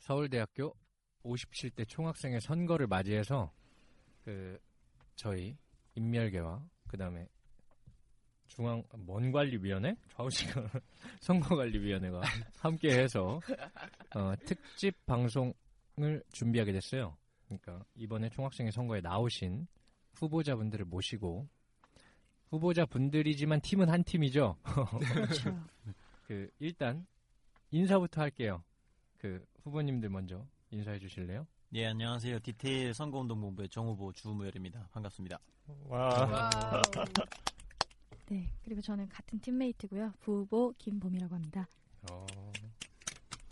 서울대학교 57대 총학생회 선거를 맞이해서 그 저희 인멸계와 그다음에 중앙 먼관리위원회 좌우시간 선거관리위원회가 함께해서 어, 특집 방송을 준비하게 됐어요. 그러니까 이번에 총학생회 선거에 나오신 후보자분들을 모시고 후보자분들이지만 팀은 한 팀이죠. 그렇죠. 그 일단 인사부터 할게요. 그 후보님들 먼저 인사해 주실래요? 예, 안녕하세요. 디테일 선거운동본부의 정후보 주무열입니다. 반갑습니다. 와. 네, 그리고 저는 같은 팀메이트고요. 부후보 김봄이라고 합니다. 어,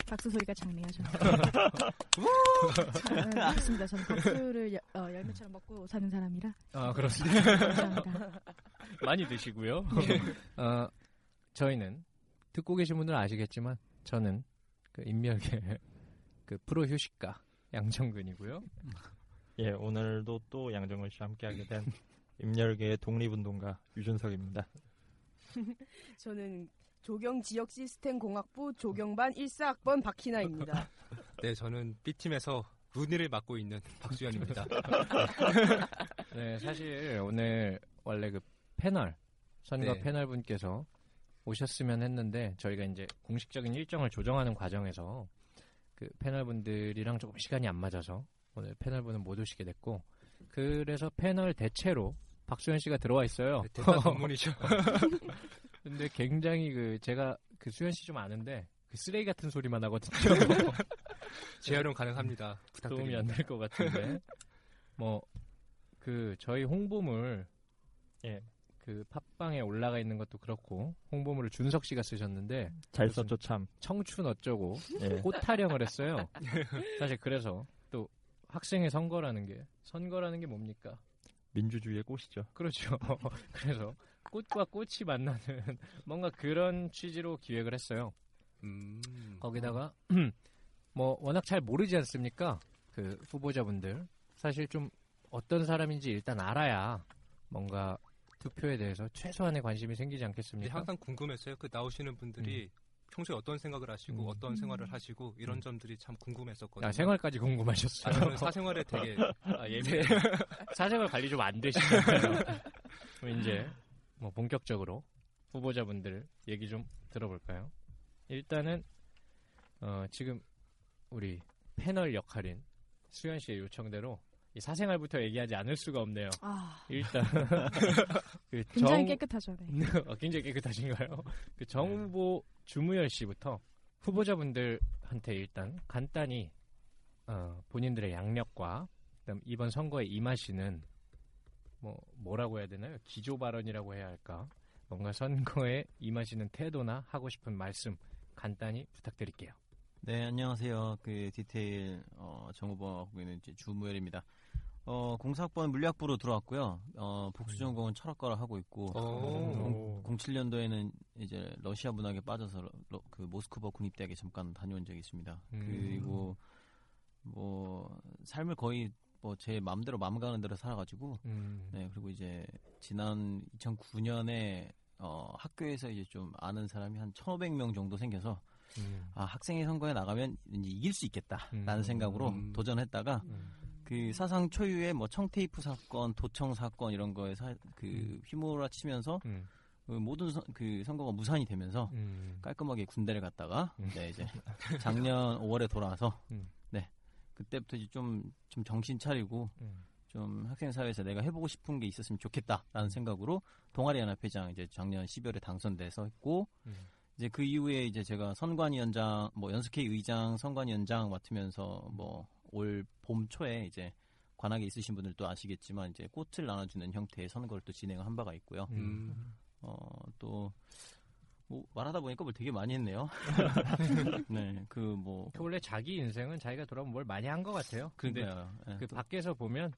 박수 소리가 장래요, 저는. 아, 좋습니다. 저는 박수를 여- 어, 열매처럼 먹고 사는 사람이라. 아 그렇습니다. 감사합니다. 많이 드시고요. 어, 저희는 듣고 계신 분들은 아시겠지만 저는 그 인멸계 그 프로 휴식가 양정근이고요. 예, 오늘도 또 양정은 씨와 함께하게 된 임열계의 독립운동가 유준석입니다. 저는 조경 지역 시스템 공학부 조경반 1사학번 박희나입니다. 네, 저는 B팀에서 루니를 맡고 있는 박수현입니다. 네, 사실 오늘 원래 그 패널 선거 네. 패널 분께서 오셨으면 했는데 저희가 이제 공식적인 일정을 조정하는 과정에서 그 패널 분들이랑 조금 시간이 안 맞아서 오늘 패널 분은 못 오시게 됐고 그래서 패널 대체로 박수현 씨가 들어와 있어요. 네, 대단 전문이죠. 근데 굉장히 그 제가 그 수현 씨 좀 아는데 그 쓰레기 같은 소리만 하거든요. 재활용 가능합니다. 도움이 부탁드립니다. 안될 것 같은데 뭐 그 저희 홍보물 예. 그 팟빵에 올라가 있는 것도 그렇고 홍보물을 준석 씨가 쓰셨는데 잘 썼죠, 참. 청춘 어쩌고 예. 꽃 타령을 했어요. 사실 그래서 또 학생의 선거라는 게 선거라는 게 뭡니까? 민주주의의 꽃이죠. 그렇죠. 그래서 꽃과 꽃이 만나는 뭔가 그런 취지로 기획을 했어요. 음, 거기다가 뭐 워낙 잘 모르지 않습니까? 그 후보자분들 사실 좀 어떤 사람인지 일단 알아야 뭔가 투표에 대해서 최소한의 관심이 생기지 않겠습니까? 항상 궁금했어요. 그 나오시는 분들이 평소에 어떤 생각을 하시고 음. 어떤 생활을 하시고 이런 음. 점들이 참 궁금했었거든요. 아, 생활까지 궁금하셨어요. 아, 저는 사생활에 되게 아, 예배 사생활 관리 좀 안. 그럼 이제 뭐 본격적으로 후보자분들 얘기 좀 들어볼까요? 일단은 어, 지금 우리 패널 역할인 수현 씨의 요청대로 이 사생활부터 얘기하지 않을 수가 없네요. 아, 일단 그 굉장히 정- 깨끗하죠. 네. 어, 굉장히 깨끗하신가요? 그 정후보 주무열 씨부터 후보자분들한테 일단 간단히 어, 본인들의 양력과 그다음 이번 선거에 임하시는 뭐 뭐라고 해야 되나요? 기조 발언이라고 해야 할까? 뭔가 선거에 임하시는 태도나 하고 싶은 말씀 간단히 부탁드릴게요. 네, 안녕하세요. 그 디테일 어, 정후보하고 있는 이제 주무열입니다. 어, 공사학번 물리학부로 들어왔고요. 어, 복수전공은 철학과를 하고 있고 오. 07년도에는 이제 러시아 문학에 빠져서 러- 그 모스크바 국립대학에 잠깐 다녀온 적이 있습니다. 음. 그리고 뭐 삶을 거의 뭐 제 마음대로 마음 가는 대로 살아가지고 음, 네 그리고 이제 지난 2009년에 어, 학교에서 이제 좀 아는 사람이 한 1,500명 정도 생겨서 음, 아 학생회 선거에 나가면 이제 이길 수 있겠다라는 음. 생각으로 음. 도전했다가 음, 그 사상 초유의 뭐 청테이프 사건, 도청 사건 이런 거에 사, 그 음. 휘몰아치면서 음, 그 모든 선- 그 선거가 무산이 되면서 음. 깔끔하게 군대를 갔다가 음. 네 이제 작년 5월에 돌아와서 음. 네 그때부터 이제 좀, 좀 정신 차리고 음. 좀 학생 사회에서 내가 해보고 싶은 게 있었으면 좋겠다라는 생각으로 동아리 연합회장 이제 작년 12월에 당선돼서 했고 음. 이제 그 이후에 이제 제가 선관위원장 뭐 연습회 의장 선관위원장 맡으면서 뭐 올 봄 초에 이제 관악에 있으신 분들도 아시겠지만 이제 꽃을 나눠주는 형태의 선거를 또 진행을 한 바가 있고요. 음. 어또 뭐 말하다 보니까 뭘 되게 많이 했네요. 네, 그 뭐 원래 자기 인생은 자기가 돌아보면 뭘 많이 한 것 같아요. 근데 그러니까요. 예, 그 또- 밖에서 보면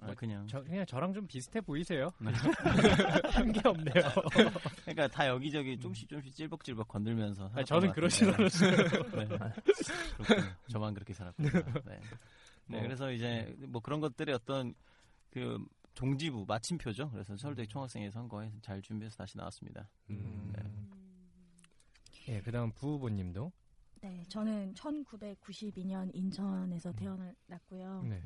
아, 뭐 그냥 저, 그냥 저랑 좀 비슷해 보이세요. 네. 한게 없네요. 그러니까 다 여기저기 조금씩 조금씩 찔벅찔벅 건들면서 아니, 저는. 않았어요. 네. 그렇군요. 저만 그렇게 살았군요. 네. 네, 뭐. 그래서 이제 뭐 그런 것들의 어떤 그 종지부 마침표죠. 그래서 서울대 총학생회 선거에 잘 준비해서 다시 나왔습니다. 음. 네. 예, 그다음 부후보님도 네, 저는 1992년 인천에서 태어났고요. 네.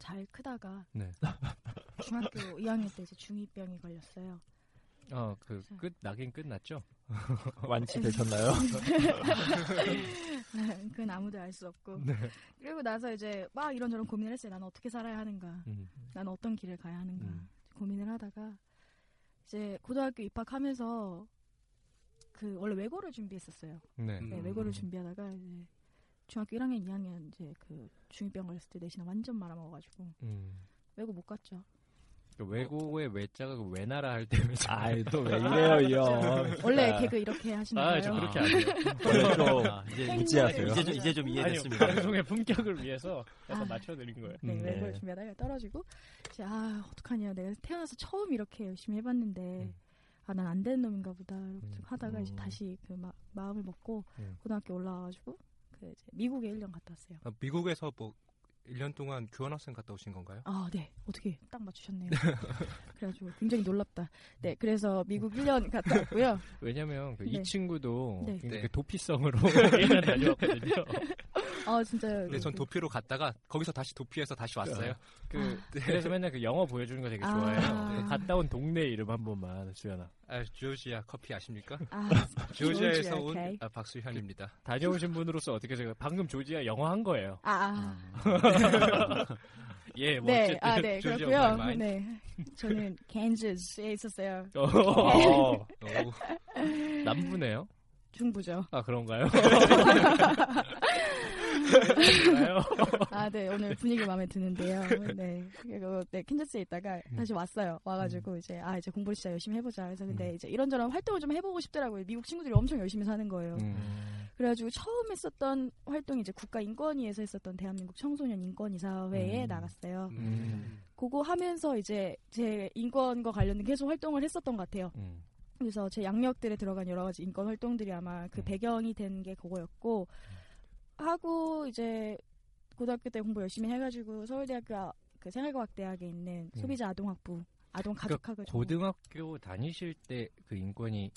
잘 크다가 네. 중학교 2학년 때 이제 중2병이 걸렸어요. 어, 그 끝 나긴 끝났죠. 완치되셨나요? 그건 아무도 알 수 없고. 네. 그리고 나서 이제 막 이런저런 고민을 했어요. 나는 어떻게 살아야 하는가? 음. 나는 어떤 길을 가야 하는가? 음. 고민을 하다가 이제 고등학교 입학하면서 그 원래 외고를 준비했었어요. 네. 네, 음. 외고를 준비하다가 이제 중학교 1학년, 2학년 이제 그 중2병 걸렸을 때 내신을 완전 말아먹어가지고 음. 외고 못 갔죠. 그 외고의 외자가 그 외나라 할때 외자. 아이 또왜 이래요, 이 형. 원래 아, 개그 이렇게 하시는 아, 거예요? 저 그렇게 아. 안 해요. 원래 좀 아, 이제 무지하세요. 이제 좀 이제 좀 아니요, 이해됐습니다. 방송의 품격을 위해서 약간 아. 맞춰드린 거예요. 네, 음, 외고를 네. 준비하다가 떨어지고 이제 아 어떡하냐 내가 태어나서 처음 이렇게 열심히 해봤는데 음. 아난 안 되는 놈인가 보다 이렇게 음. 하다가 이제 음. 다시 그 마, 마음을 먹고 음. 고등학교 올라와가지고 그 이제 미국에 1년 갔다 왔어요. 아, 미국에서 뭐 1년 동안 교환학생 갔다 오신 건가요? 아, 네. 어떻게 딱 맞추셨네요. 그래가지고 굉장히 놀랍다. 네, 그래서 미국 1년 갔다 왔고요. 왜냐면 그이 네. 친구도 네. 굉장히 네. 도피성으로 1년 다녀왔거든요. 아, 진짜. 근데 전 도피로 갔다가 거기서 다시 도피해서 다시 왔어요. 그, 그래서 맨날 그 영어 보여주는 거 되게 아. 좋아해요. 그 갔다 온 동네 이름 한 번만 수연아. 아, 조지아 커피 아십니까? 아, 조지아에서 조지아, 온 오케이. 아, 박수현입니다. 다녀오신 분으로서 어떻게 제가 방금 조지아 영어 한 거예요. 아, 예, 뭐 네, 어쨌든 아, 네, 그렇고요. 네, 저는 캔즈스에 있었어요. 어, 오, 남부네요. 중부죠. 아 그런가요? 아, 네, 오늘 분위기 마음에 드는데요. 네, 그리고 네, 캔자스에 있다가 다시 왔어요. 와가지고 이제 아 이제 공부를 진짜 열심히 해보자. 그래서 근데 음. 이제 이런저런 활동을 좀 해보고 싶더라고요. 미국 친구들이 엄청 열심히 사는 거예요. 음. 그래가지고 처음 했었던 활동이 이제 국가인권위에서 했었던 대한민국 청소년 인권이사회에 음. 나갔어요. 음. 그거 하면서 이제 제 인권과 관련된 계속 활동을 했었던 것 같아요. 음. 그래서 제 양력들에 들어간 여러 가지 인권 활동들이 아마 그 음. 배경이 된 게 그거였고 하고 이제 고등학교 때 공부 열심히 해가지고 서울대학교 아- 그 생활과학대학에 있는 음. 소비자 아동학부 아동 가족학을 전공- 고등학교 다니실 때 그 인권이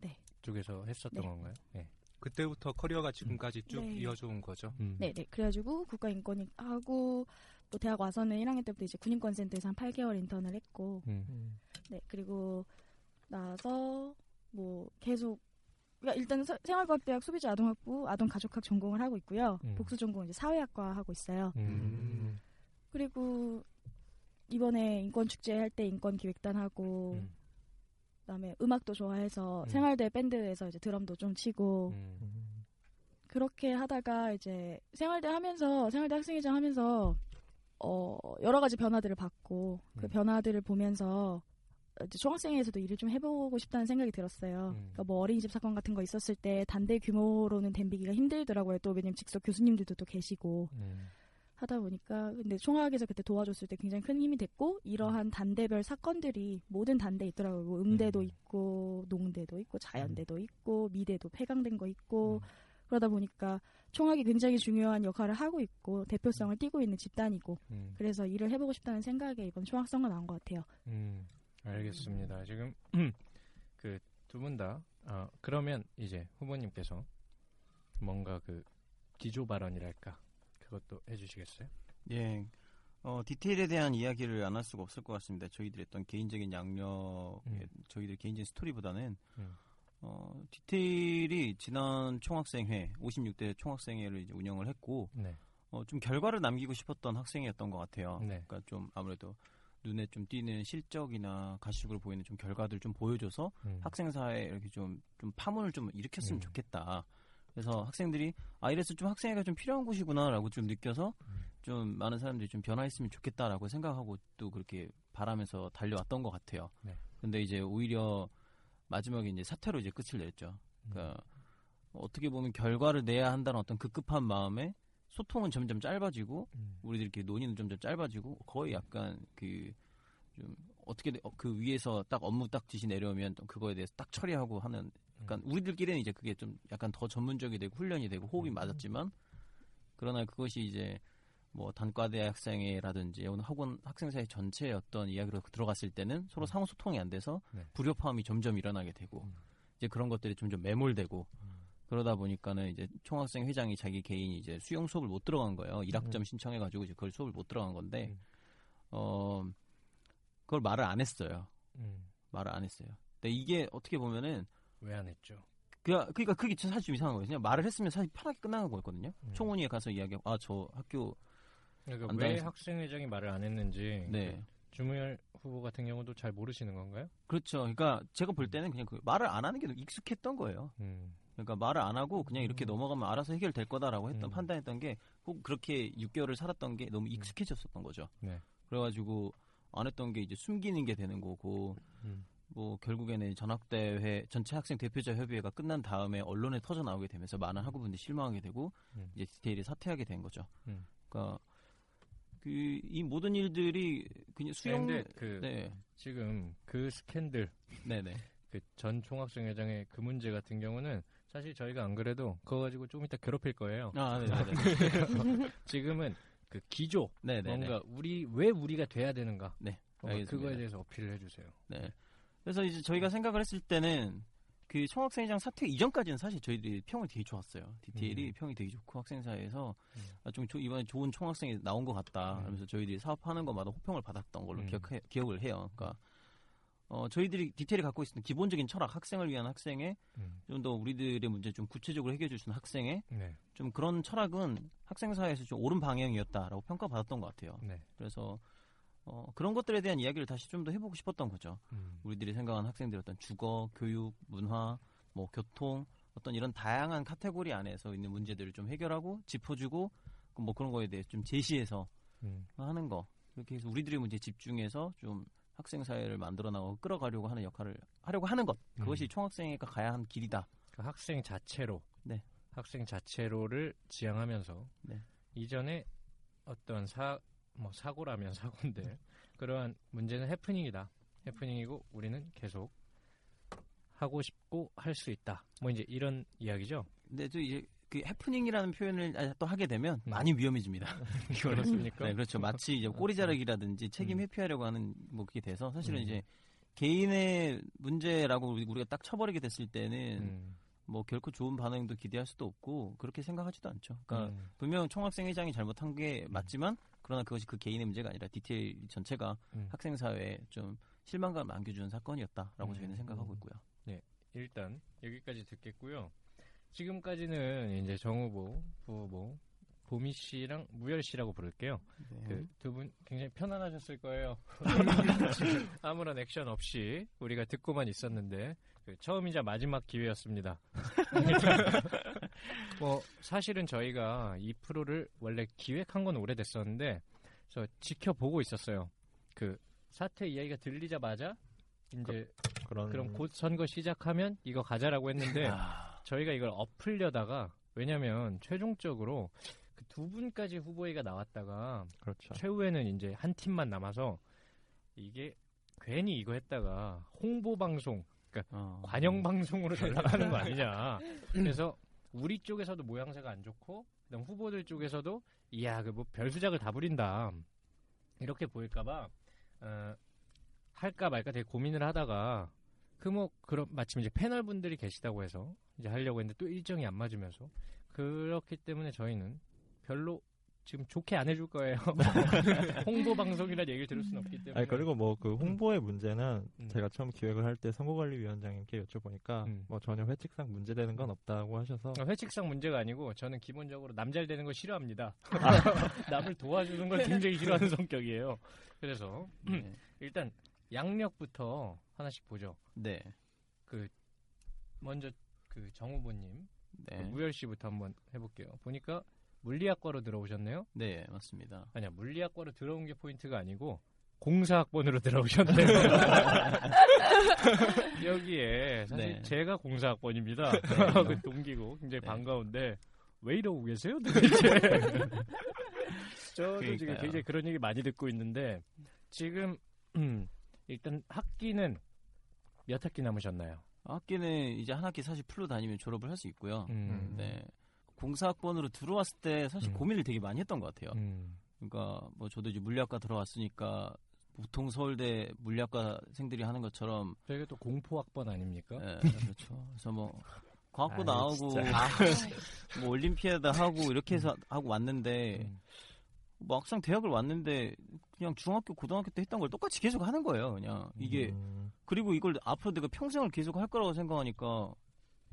네. 쪽에서 했었던 네. 건가요? 네. 그때부터 커리어가 지금까지 쭉 네. 이어져 온 거죠. 음. 네 네 그래가지고 국가인권위 하고 또 대학 와서는 1학년 때부터 이제 군인권센터에서 한 8개월 인턴을 했고 음. 네 그리고 나서 뭐 계속 그러니까 일단 서- 생활과학대학 소비자 아동학부 아동가족학 전공을 하고 있고요 음. 복수 전공 이제 사회학과 하고 있어요 음. 그리고 이번에 인권 축제 할 때 인권 기획단 하고 음. 그다음에 음악도 좋아해서 음. 생활대 밴드에서 이제 드럼도 좀 치고 음. 그렇게 하다가 이제 생활대 하면서 생활대 학생회장 하면서 어 여러 가지 변화들을 봤고 그 음. 변화들을 보면서 중학생회에서도 일을 좀 해보고 싶다는 생각이 들었어요. 음. 그러니까 뭐 어린이집 사건 같은 거 있었을 때 단대 규모로는 댐비기가 힘들더라고요. 또 왜냐면 직속 교수님들도 또 계시고 음. 하다 보니까 근데 총학에서 그때 도와줬을 때 굉장히 큰 힘이 됐고 이러한 단대별 사건들이 모든 단대에 있더라고요. 뭐 음대도 음. 있고 농대도 있고 자연대도 있고 미대도 폐강된 거 있고 음. 그러다 보니까 총학이 굉장히 중요한 역할을 하고 있고 대표성을 띠고 있는 집단이고 음. 그래서 일을 해보고 싶다는 생각에 이번 총학선거 나온 것 같아요. 음, 알겠습니다. 지금 그 두 분다 어, 그러면 이제 후보님께서 뭔가 그 기조 발언이랄까 그것도 해주시겠어요? 예. 어, 디테일에 대한 이야기를 안 할 수가 없을 것 같습니다. 저희들의 어떤 개인적인 양력, 음. 저희들 개인적인 스토리보다는 음. 어, 디테일이 지난 총학생회, 56대 총학생회를 이제 운영을 했고, 네. 어, 좀 결과를 남기고 싶었던 학생이었던 것 같아요. 네. 그러니까 좀 아무래도 눈에 좀 띄는 실적이나 가시적으로 보이는 좀 결과들 좀 보여줘서 음. 학생 사회에 이렇게 좀, 좀 파문을 좀 일으켰으면 음. 좋겠다. 그래서 학생들이 아 이래서 좀 학생회가 좀 필요한 곳이구나라고 좀 느껴서 음. 좀 많은 사람들이 좀 변화했으면 좋겠다라고 생각하고 또 그렇게 바라면서 달려왔던 것 같아요. 네. 근데 이제 오히려 마지막에 이제 사퇴로 이제 끝을 냈죠. 그러니까 어떻게 보면 결과를 내야 한다는 어떤 급급한 마음에 소통은 점점 짧아지고 음. 우리들끼리 논의는 점점 짧아지고 거의 약간 그 좀 어떻게 돼- 어, 그 위에서 딱 업무 딱 지시 내려오면 또 그거에 대해서 딱 처리하고 하는 약간 우리들끼리는 이제 그게 좀 약간 더 전문적이 되고 훈련이 되고 호흡이 맞았지만 그러나 그것이 이제 뭐 단과대 학생회라든지 오늘 학원 학생사회 전체의 어떤 이야기로 들어갔을 때는 서로 상호 소통이 안 돼서 네. 불협화음이 점점 일어나게 되고 음. 이제 그런 것들이 점점 매몰되고 그러다 보니까는 이제 총학생 회장이 자기 개인이 이제 수영 수업을 못 들어간 거예요. 1학점 신청해 가지고 이제 그걸 수업을 못 들어간 건데, 음. 어, 그걸 말을 안 했어요. 음. 말을 안 했어요. 근데 이게 어떻게 보면은, 왜 안 했죠? 그, 그니까 그게 진- 사실 좀 이상한 거예요. 그냥 말을 했으면 사실 편하게 끝나는 거였거든요. 음. 총원위에 가서 이야기하고, 아, 저 학교, 그러니까 안왜 학생회장이 말을 안 했는지 네. 그 주무열 후보 같은 경우도 잘 모르시는 건가요? 그렇죠. 그러니까 제가 볼 때는 그냥 그 말을 안 하는 게 익숙했던 거예요. 음. 그러니까 말을 안 하고 그냥 이렇게 음. 넘어가면 알아서 해결될 거다라고 했던 음. 판단했던 게꼭 그렇게 6개월을 살았던 게 너무 익숙해졌었던 거죠. 네. 그래가지고 안 했던 게 이제 숨기는 게 되는 거고 음. 뭐 결국에는 전학대회 전체 학생 대표자 협의회가 끝난 다음에 언론에 터져 나오게 되면서 많은 학우분들이 실망하게 되고 음. 이제 디테일이 사퇴하게 된 거죠. 음. 그러니까 그이 모든 일들이 그냥 수용 근데 그 네, 지금 그 스캔들 네, 네. 그 전 총학생회장의 그 문제 같은 경우는 사실 저희가 안 그래도 그거 가지고 좀 이따 괴롭힐 거예요. 아, 네, 네, 지금은 그 기조 네, 네, 네. 뭔가 우리 왜 우리가 돼야 되는가 네. 그거에 대해서 어필을 해주세요. 네. 그래서 이제 저희가 생각을 했을 때는 그 총학생회장 사퇴 이전까지는 사실 저희들이 평이 되게 좋았어요. 디테일이 음. 평이 되게 좋고 학생사에서 음. 아, 좀 조- 이번에 좋은 총학생이 나온 것 같다. 음. 하면서 저희들이 사업하는 것마다 호평을 받았던 걸로 음. 기억해, 기억을 해요. 그러니까 어, 저희들이 디테일이 갖고 있는 기본적인 철학, 학생을 위한 학생에 음. 좀더 우리들의 문제 좀 구체적으로 해결해 줄 수 있는 학생에 네. 좀 그런 철학은 학생사에서 좀 옳은 방향이었다라고 평가받았던 것 같아요. 네. 그래서 어, 그런 것들에 대한 이야기를 다시 좀 더 해보고 싶었던 거죠. 음. 우리들이 생각하는 학생들의 어떤 주거, 교육, 문화, 뭐 교통 어떤 이런 다양한 카테고리 안에서 있는 문제들을 좀 해결하고 짚어주고 뭐 그런 거에 대해 좀 제시해서 음. 하는 거 그렇게 해서 우리들의 문제에 집중해서 좀 학생 사회를 만들어 나가고 끌어가려고 하는 역할을 하려고 하는 것 그것이 음. 총학생회가 가야 하는 길이다. 그 학생 자체로 네. 학생 자체로를 지향하면서 네. 이전에 어떤 사 뭐 사고라면 사고인데 그러한 문제는 해프닝이다. 해프닝이고 우리는 계속 하고 싶고 할 수 있다. 뭐 이제 이런 이야기죠. 근데 또 이제 그 해프닝이라는 표현을 아, 또 하게 되면 음. 많이 위험해집니다. 그렇습니까? 네, 그렇죠. 마치 이제 꼬리 자르기라든지 책임 음. 회피하려고 하는 뭐 그게 돼서 사실은 음. 이제 개인의 문제라고 우리- 우리가 딱 쳐버리게 됐을 때는 음. 뭐 결코 좋은 반응도 기대할 수도 없고 그렇게 생각하지도 않죠. 그러니까 음. 분명 총학생 회장이 잘못한 게 맞지만 그러나 그것이 그 개인의 문제가 아니라 디테일 전체가 음. 학생 사회에 좀 실망감을 안겨주는 사건이었다라고 음. 저희는 생각하고 있고요. 일단 여기까지 듣겠고요. 지금까지는 이제 정 후보, 부 후보, 보미 씨랑 무열 씨라고 부를게요. 네. 그두 분 굉장히 편안하셨을 거예요. 아무런 액션 없이 우리가 듣고만 있었는데 그 처음이자 마지막 기회였습니다. 뭐 사실은 저희가 이 프로를 원래 기획한 건 오래됐었는데 저 지켜보고 있었어요. 그 사태 이야기가 들리자마자 이제 그 런 그럼 곧 선거 시작하면 이거 가자라고 했는데 아, 저희가 이걸 엎으려다가 왜냐면 최종적으로 그 두 분까지 후보회가 나왔다가 그렇죠. 최후에는 이제 한 팀만 남아서 이게 괜히 이거 했다가 홍보 방송 어. 관영 방송으로 전락하는 거 아니냐. 그래서 우리 쪽에서도 모양새가 안 좋고 그다음 후보들 쪽에서도 이야 그 뭐 별수작을 다 부린다 이렇게 보일까봐 어, 할까 말까 되게 고민을 하다가 그 뭐 그런 마침 이제 패널 분들이 계시다고 해서 이제 하려고 했는데 또 일정이 안 맞으면서 그렇기 때문에 저희는 별로 지금 좋게 안 해줄 거예요. 홍보 방송이라는 얘기를 들을 수는 없기 때문에. 아니 그리고 뭐 그 홍보의 문제는 음. 제가 처음 기획을 할 때 선거관리위원장님께 여쭤보니까 음. 뭐 전혀 회칙상 문제되는 건 없다고 하셔서 어, 회칙상 문제가 아니고 저는 기본적으로 남잘 되는 거 싫어합니다. 아. 남을 도와주는 걸 굉장히 싫어하는 성격이에요. 그래서 네. 일단 양력부터 하나씩 보죠. 네. 그 먼저 그 정후보님 네. 무열 씨부터 한번 해볼게요. 보니까 물리학과로 들어오셨네요. 네, 맞습니다. 아니야 물리학과로 들어온 게 포인트가 아니고 공사학번으로 들어오셨네요. 여기에 사실 네. 제가 공사학번입니다. 네. 그 동기고 굉장히 네. 반가운데 왜 이러고 계세요 도대체? 저도 지금 그러니까요. 굉장히 그런 얘기 많이 듣고 있는데 지금 음, 일단 학기는 몇 학기 남으셨나요? 학기는 이제 한 학기 사실 풀로 다니면 졸업을 할 수 있고요. 음, 네. 공사학번으로 들어왔을 때 사실 음. 고민을 되게 많이 했던 것 같아요. 음, 그러니까 뭐 저도 이제 물리학과 들어왔으니까 보통 서울대 물리학과생들이 하는 것처럼 저희가 또 공포학번 아닙니까? 예, 그렇죠. 그래서 뭐 과학고 아이, 나오고. 뭐 올림피아드 하고 이렇게 해서 하고 왔는데 음. 뭐 막상 대학을 왔는데 그냥 중학교 고등학교 때 했던 걸 똑같이 계속 하는 거예요. 그냥 이게 음, 그리고 이걸 앞으로 내가 평생을 계속 할 거라고 생각하니까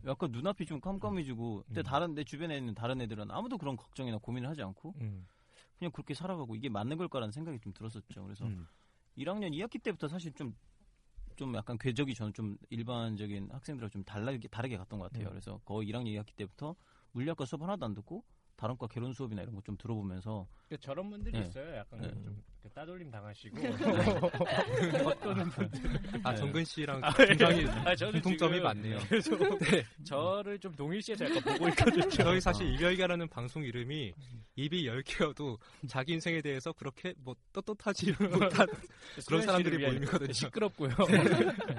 약간 눈앞이 좀 깜깜해지고 근데 음. 다른 내 주변에 있는 다른 애들은 아무도 그런 걱정이나 고민을 하지 않고 음, 그냥 그렇게 살아가고 이게 맞는 걸까라는 생각이 좀 들었었죠. 그래서 음. 1학년 2학기 때부터 사실 좀, 좀 약간 궤적이 저는 좀 일반적인 학생들하고 좀 다르게, 다르게 갔던 것 같아요. 음. 그래서 거의 1학년 2학기 때부터 물리학과 수업 하나도 안 듣고 다른 과 개론 수업이나 이런 거 좀 들어보면서 그 저런 분들이 네. 있어요. 약간 네. 좀 이렇게 따돌림 당하시고 어떤 분들 아 네. 정근 씨랑 아, 굉장히 아, 저는 공통점이 많네요. 계속 저를 좀 동일시해서 약간 보고 있거든요. 저희 사실 이별가라는 방송 이름이 입이 열 개여도 자기 인생에 대해서 그렇게 뭐 떳떳하지 못한 그런 사람들이 모임이거든요. 시끄럽고요.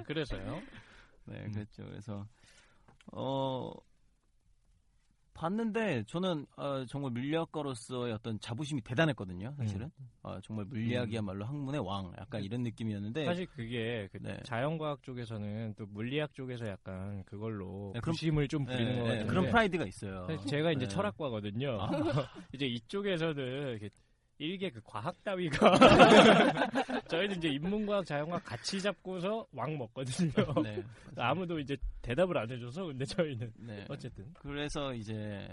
그래서요. 네, 음. 그랬죠. 그래서 어 봤는데 저는 어, 정말 물리학과로서의 어떤 자부심이 대단했거든요. 사실은 어, 정말 물리학이야말로 학문의 왕, 약간 이런 느낌이었는데 사실 그게 그 네. 자연과학 쪽에서는 또 물리학 쪽에서 약간 그걸로 네, 그런- 부심을 좀 부리는 네, 것 네, 같은데 그런 프라이드가 있어요. 제가 이제 네. 철학과거든요. 아. 이제 이쪽에서는 이렇게 일개 그 과학 따위가 저희는 이제 인문과학, 자연과학 같이 잡고서 왕 먹거든요. 네, 아무도 이제 대답을 안 해줘서 근데 저희는 네. 어쨌든 그래서 이제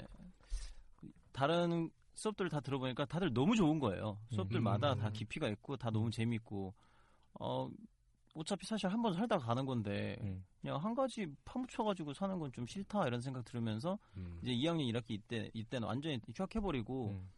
다른 수업들 다 들어보니까 다들 너무 좋은 거예요. 수업들마다 음. 다 깊이가 있고 다 너무 재밌고 어 어차피 사실 한 번 살다가 가는 건데 음. 그냥 한 가지 파묻혀가지고 사는 건 좀 싫다 이런 생각 들으면서 이제 2학년 1학기 이때 이때는 완전히 휴학해버리고 음.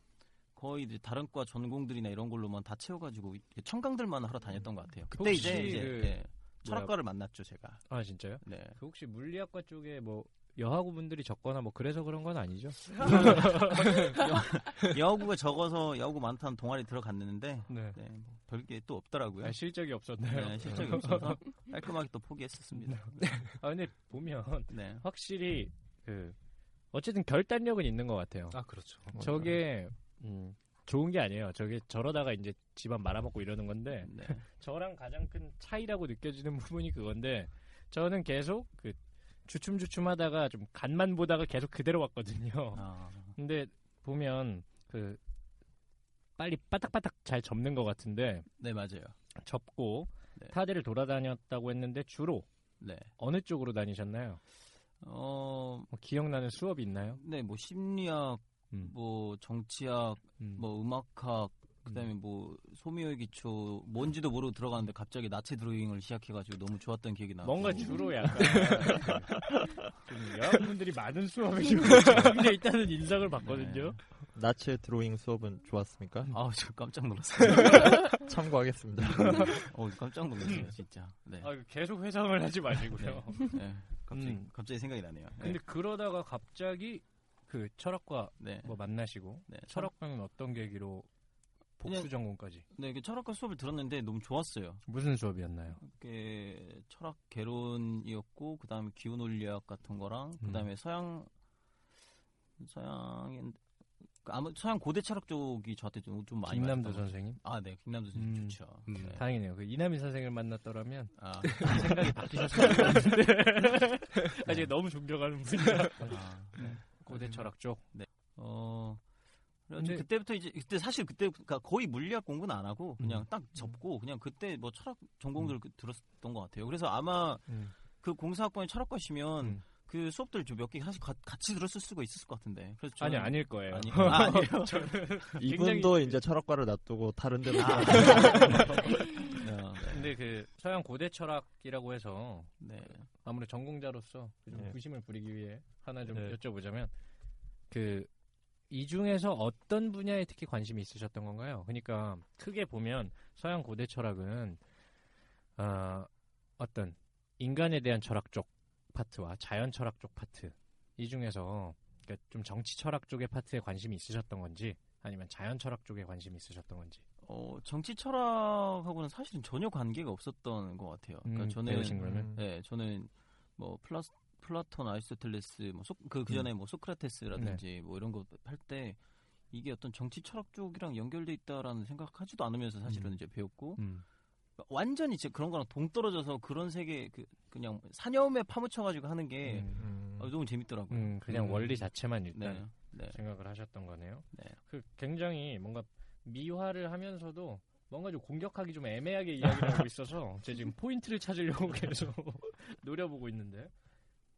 거의 이제 다른 과 전공들이나 이런 걸로만 다 채워가지고 청강들만 하러 다녔던 것 같아요. 그때 이제, 이제 그 예, 철학과를 만났죠 제가. 아 진짜요? 네. 그 혹시 물리학과 쪽에 뭐 여하고 분들이 적거나 뭐 그래서 그런 건 아니죠? 여고가 적어서 여고 많다는 동아리 들어갔는데 네. 네, 뭐 별게 또 없더라고요. 아, 실적이 없었나요? 네, 실적이 없어서 깔끔하게 또 포기했었습니다. 아 근데 보면 네. 확실히 그 어쨌든 결단력은 있는 것 같아요. 아 그렇죠. 저게 음, 좋은 게 아니에요. 저게 저러다가 이제 집안 말아먹고 이러는 건데 네. 저랑 가장 큰 차이라고 느껴지는 부분이 그건데 저는 계속 그 주춤주춤하다가 좀 간만 보다가 계속 그대로 왔거든요. 아, 근데 보면 그 빨리 빠딱빠딱 잘 접는 것 같은데 네 맞아요. 접고 네. 타대를 돌아다녔다고 했는데 주로 네. 어느 쪽으로 다니셨나요? 어, 뭐 기억나는 수업이 있나요? 네, 뭐 심리학, 음. 뭐 정치학, 음. 뭐 음악학, 그다음에 뭐 소미의 기초 뭔지도 모르고 들어가는데 갑자기 나체 드로잉을 시작해가지고 너무 좋았던 기억이 나고. 뭔가 주로 약간 좀 여러분들이 많은 수업에 근데 있다는 인상을 받거든요. 나체 드로잉 수업은 좋았습니까? 아우 저 깜짝 놀랐어요. 참고하겠습니다. 어 깜짝 놀랐어요 진짜. 네. 아, 계속 회상을 하지 마시고요. 네. 갑자기 음. 갑자기 생각이 나네요. 네. 근데 그러다가 갑자기 그 철학과 네. 뭐 만나시고 네. 철학과는 어떤 계기로 복수 전공까지 네, 이게 철학과 수업을 들었는데 너무 좋았어요. 무슨 수업이었나요? 이게 철학 개론이었고 그다음에 기후 논리학 같은 거랑 음. 그다음에 서양 서양인 아무 서양 고대 철학 쪽이 저한테 좀, 좀 많이 김남도 선생님. 아, 네, 김남도 선생님 음. 좋죠. 음. 네. 다행이네요. 그 이남희 선생을 만났더라면 아, 생각이 바뀌셨을 것 같은데 아직 너무 존경하는 분이라 아, 네. 고대 철학 쪽. 어 그래가지고 근데- 그때부터 이제 그때 사실 그때 그러니까 거의 물리학 공부는 안 하고 그냥 음. 딱 접고 그냥 그때 뭐 철학 전공들 그 들었던 것 같아요. 그래서 아마 음. 그 공사학번에 철학과시면 음. 그 수업들 몇 개 사실 가- 같이 들었을 수가 있을 것 같은데. 그래서 아니 저는- 아닐 거예요. 아니, 아, 아니에요. 이분도 이제 철학과를 놔두고 다른 데로 아. 가- 네. 근데 그 서양 고대 철학이라고 해서 네. 아무래도 전공자로서 좀 네. 부심을 부리기 위해 하나 좀 네. 여쭤보자면 그 이 중에서 어떤 분야에 특히 관심이 있으셨던 건가요? 그러니까 크게 보면 서양 고대 철학은 어, 어떤 인간에 대한 철학 쪽 파트와 자연 철학 쪽 파트 이 중에서 그러니까 좀 정치 철학 쪽의 파트에 관심이 있으셨던 건지 아니면 자연 철학 쪽에 관심이 있으셨던 건지 어, 정치 철학하고는 사실은 전혀 관계가 없었던 것 같아요. 그러니까 음, 저는 배우신 거는 음. 네, 저는 뭐 플라스 플라톤, 아리스토텔레스, 뭐그 그 전에 뭐 소크라테스라든지 뭐 이런 거 할 때 이게 어떤 정치 철학 쪽이랑 연결돼 있다라는 생각하지도 않으면서 사실은 음. 이제 배웠고 음. 완전히 제 그런 거랑 동떨어져서 그런 세계 그 그냥 사념에 파묻혀가지고 하는 게 음, 음. 어, 너무 재밌더라고요. 음, 그냥 음. 원리 자체만 일단 네, 네. 생각을 하셨던 거네요. 네. 그 굉장히 뭔가 미화를 하면서도 뭔가 좀 공격하기 좀 애매하게 이야기를 하고 있어서 제가 지금 포인트를 찾으려고 계속 노려보고 있는데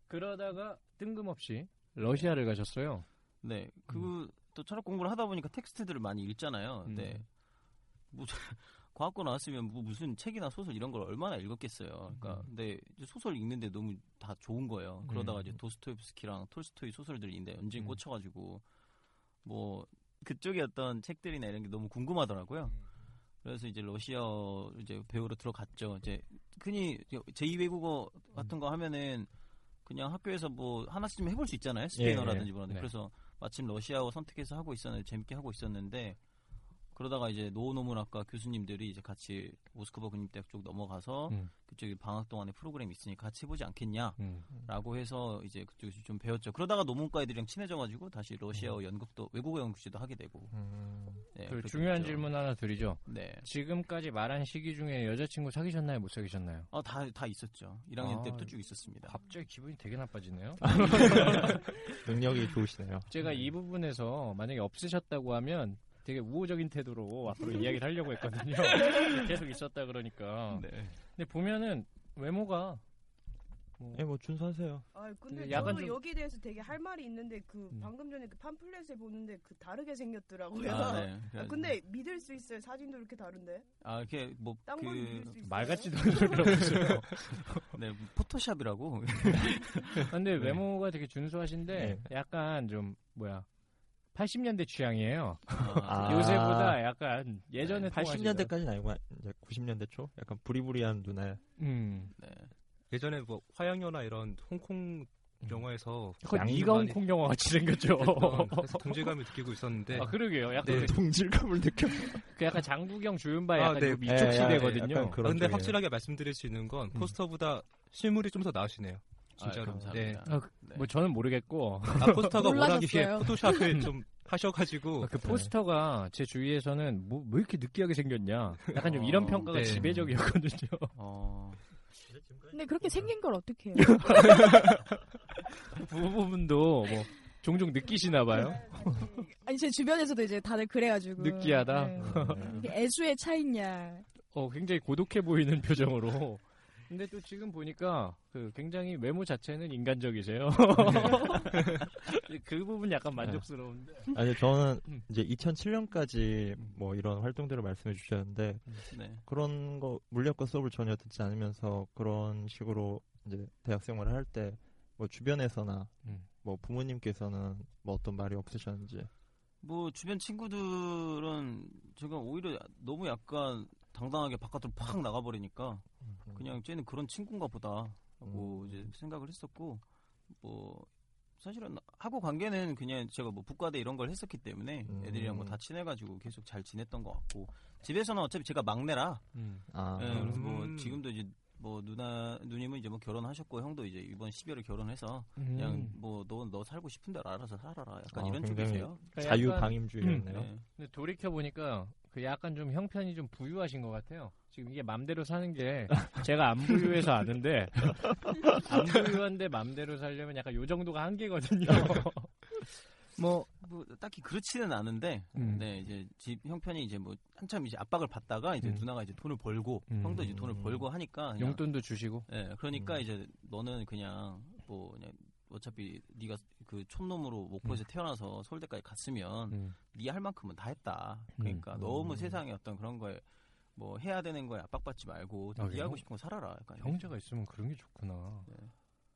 그러다가 뜬금없이 러시아를 가셨어요. 네, 그 또 철학 공부를 하다 보니까 텍스트들을 많이 읽잖아요. 음. 네. 뭐 과학고 나왔으면 뭐 무슨 책이나 소설 이런 걸 얼마나 읽었겠어요. 그러니까 음. 근데 소설 읽는데 너무 다 좋은 거예요. 그러다가 음. 이제 도스토옙스키랑 톨스토이 소설들인데 연진 음. 꽂혀가지고 뭐 그쪽의 어떤 책들이나 이런 게 너무 궁금하더라고요. 그래서 이제 러시아 이제 배우러 들어갔죠. 이제 흔히 제2 외국어 같은 거 하면은 그냥 학교에서 뭐 하나씩 좀 해볼 수 있잖아요. 스페인어라든지 예, 예. 뭐라든지. 네. 그래서 마침 러시아어 선택해서 하고 있었는데 재밌게 하고 있었는데 그러다가 이제 노노문학과 교수님들이 이제 같이 모스크바 국립대학 쪽 넘어가서 음. 그쪽에 방학 동안에 프로그램 있으니 같이 해보지 않겠냐라고 음. 해서 이제 그쪽에서 좀 배웠죠. 그러다가 노문과 애들이랑 친해져가지고 다시 음. 러시아어 연극도 외국어 연극지도 하게 되고. 음. 네, 그 중요한 됐죠. 질문 하나 드리죠. 네. 지금까지 말한 시기 중에 여자친구 사귀셨나요? 못 사귀셨나요? 어, 다, 다 있었죠. 1학년 아, 때부터 쭉 있었습니다. 갑자기 기분이 되게 나빠지네요. 능력이 좋으시네요. 제가 이 부분에서 만약에 없으셨다고 하면 되게 우호적인 태도로 앞으로 이야기를 하려고 했거든요. 계속 있었다 그러니까. 네. 근데 보면은 외모가 뭐 예, 뭐 준수하세요. 아 근데 근데 약간 저도 좀- 여기에 대해서 되게 할 말이 있는데 그 음. 방금 전에 그 팜플렛을 보는데 그 다르게 생겼더라고요. 아, 네. 아, 근데 믿을 수 있어요. 사진도 이렇게 다른데. 아, 이렇게 뭐, 딴건 믿을 그, 수 있어요. 말 같지도 했어요. 네, 포토샵이라고. 근데 외모가 되게 준수하신데 약간 좀 뭐야 80년대 취향이에요. 아. 요새보다 약간 예전에 80년대까지는 아니고 이제 90년대 초 약간 부리부리한 누나. 음. 네. 예전에 뭐 화양연화 이런 홍콩 영화에서 양도 네가 많이 홍콩 영화 같이 생겼죠. 동질감을 느끼고 있었는데 아 그러게요. 약간 네. 그, 동질감을 느껴. 그 약간 장국영 주윤바의 아, 약간 네. 좀 이쪽 예, 예, 시대거든요. 약간 아, 그런 근데 쪽이에요. 확실하게 말씀드릴 수 있는 건 음. 포스터보다 실물이 좀 더 나으시네요. 아, 진짜로. 감사합니다. 아, 그- 네. 뭐 저는 모르겠고 아, 포스터가 놀라셨어요? 포토샵을 좀 하셔가지고 그 포스터가 제 주위에서는 뭐왜 이렇게 느끼하게 생겼냐. 약간 좀 이런 어, 평가가 네. 지배적이었거든요. 어, 근데 그렇게 생긴 걸 어떻게 해요? 그 부분도 뭐 종종 느끼시나 봐요. 아니 제 주변에서도 이제 다들 그래가지고 느끼하다? 네. 애수의 차이냐 어, 굉장히 고독해 보이는 표정으로. 근데 또 지금 보니까 그 굉장히 외모 자체는 인간적이세요. 그 부분 약간 만족스러운데. 아니 저는 음. 이제 2007년까지 뭐 이런 활동들을 말씀해 주셨는데 네. 그런 거 물리학과 수업을 전혀 듣지 않으면서 그런 식으로 이제 대학 생활을 할 때 뭐 주변에서나 음. 뭐 부모님께서는 뭐 어떤 말이 없으셨는지. 뭐 주변 친구들은 제가 오히려 너무 약간 당당하게 바깥으로 팍 나가버리니까 그냥 쟤는 그런 친구인가 보다 하고 음. 이제 생각을 했었고 뭐 사실은 하고 관계는 그냥 제가 뭐 북과대 이런 걸 했었기 때문에 음. 애들이랑 뭐 다 친해가지고 계속 잘 지냈던 것 같고 집에서는 어차피 제가 막내라 음. 아, 예, 그래서 뭐 음. 지금도 이제 뭐 누나 누님은 이제 뭐 결혼하셨고 형도 이제 이번 12월에 결혼해서 그냥 음. 뭐너너 살고 싶은 대로 알아서 살아라 약간 아, 이런 쪽이세요. 그러니까 자유 약간- 방임주의였네요. 네. 근데 돌이켜 보니까 그 약간 좀 형편이 좀 부유하신 것 같아요. 지금 이게 맘대로 사는 게 제가 안 부유해서 아는데 안 부유한데 맘대로 살려면 약간 요 정도가 한계거든요. 뭐 뭐 딱히 그렇지는 않은데 음. 네 이제 집 형편이 이제 뭐 한참 이제 압박을 받다가 이제 음. 누나가 이제 돈을 벌고 음. 형도 이제 돈을 벌고 하니까 그냥 용돈도 주시고. 예, 그러니까 음. 이제 너는 그냥 뭐 그냥 어차피 네가 그 촌놈으로 목포에서 태어나서 서울대까지 갔으면 음. 네할 만큼은 다 했다. 그러니까 음. 너무 음. 세상에 어떤 그런 거에 뭐 해야 되는 거에 압박받지 말고 아, 네 하고 형- 싶은 거 살아라. 약간 형제가 있으면 그런 게 좋구나. 네.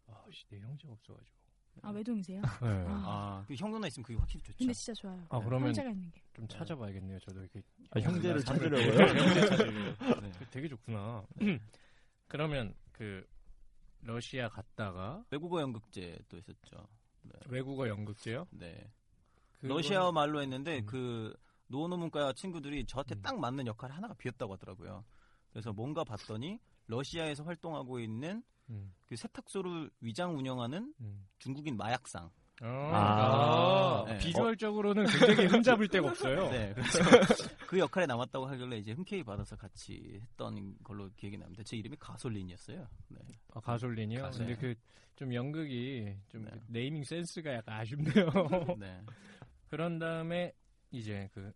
아, 씨, 내 형제가 없어가지고. 아 외동이세요? 네. 아, 그형 누나 있으면 그게 확실히 좋죠. 근데 진짜 좋아요. 아, 그러면 혼자가 있는 게. 좀 찾아봐야겠네요. 저도 이렇게 아, 형제를 삼을- 찾으려고요? 형제 찾으려고. 네. 되게 좋구나. 그러면 그 러시아 갔다가 외국어 연극제 또 있었죠. 네. 외국어 연극제요? 네. 그거는- 러시아어 말로 했는데 음. 그 노노문과 친구들이 저한테 음. 딱 맞는 역할이 하나가 비었다고 하더라고요. 그래서 뭔가 봤더니 러시아에서 활동하고 있는 음, 그 세탁소를 위장 운영하는 음. 중국인 마약상. 아, 아. 네. 비주얼적으로는 굉장히 흠잡을 데가 없어요. 네, 그래서 그 역할에 남았다고 하길래 이제 흔쾌히 받아서 같이 했던 걸로 기억이 납니다. 제 이름이 가솔린이었어요. 네. 아, 가솔린이요? 가솔린. 근데 그 좀 연극이 좀 네. 그 네이밍 센스가 약간 아쉽네요. 네. 그런 다음에 이제 그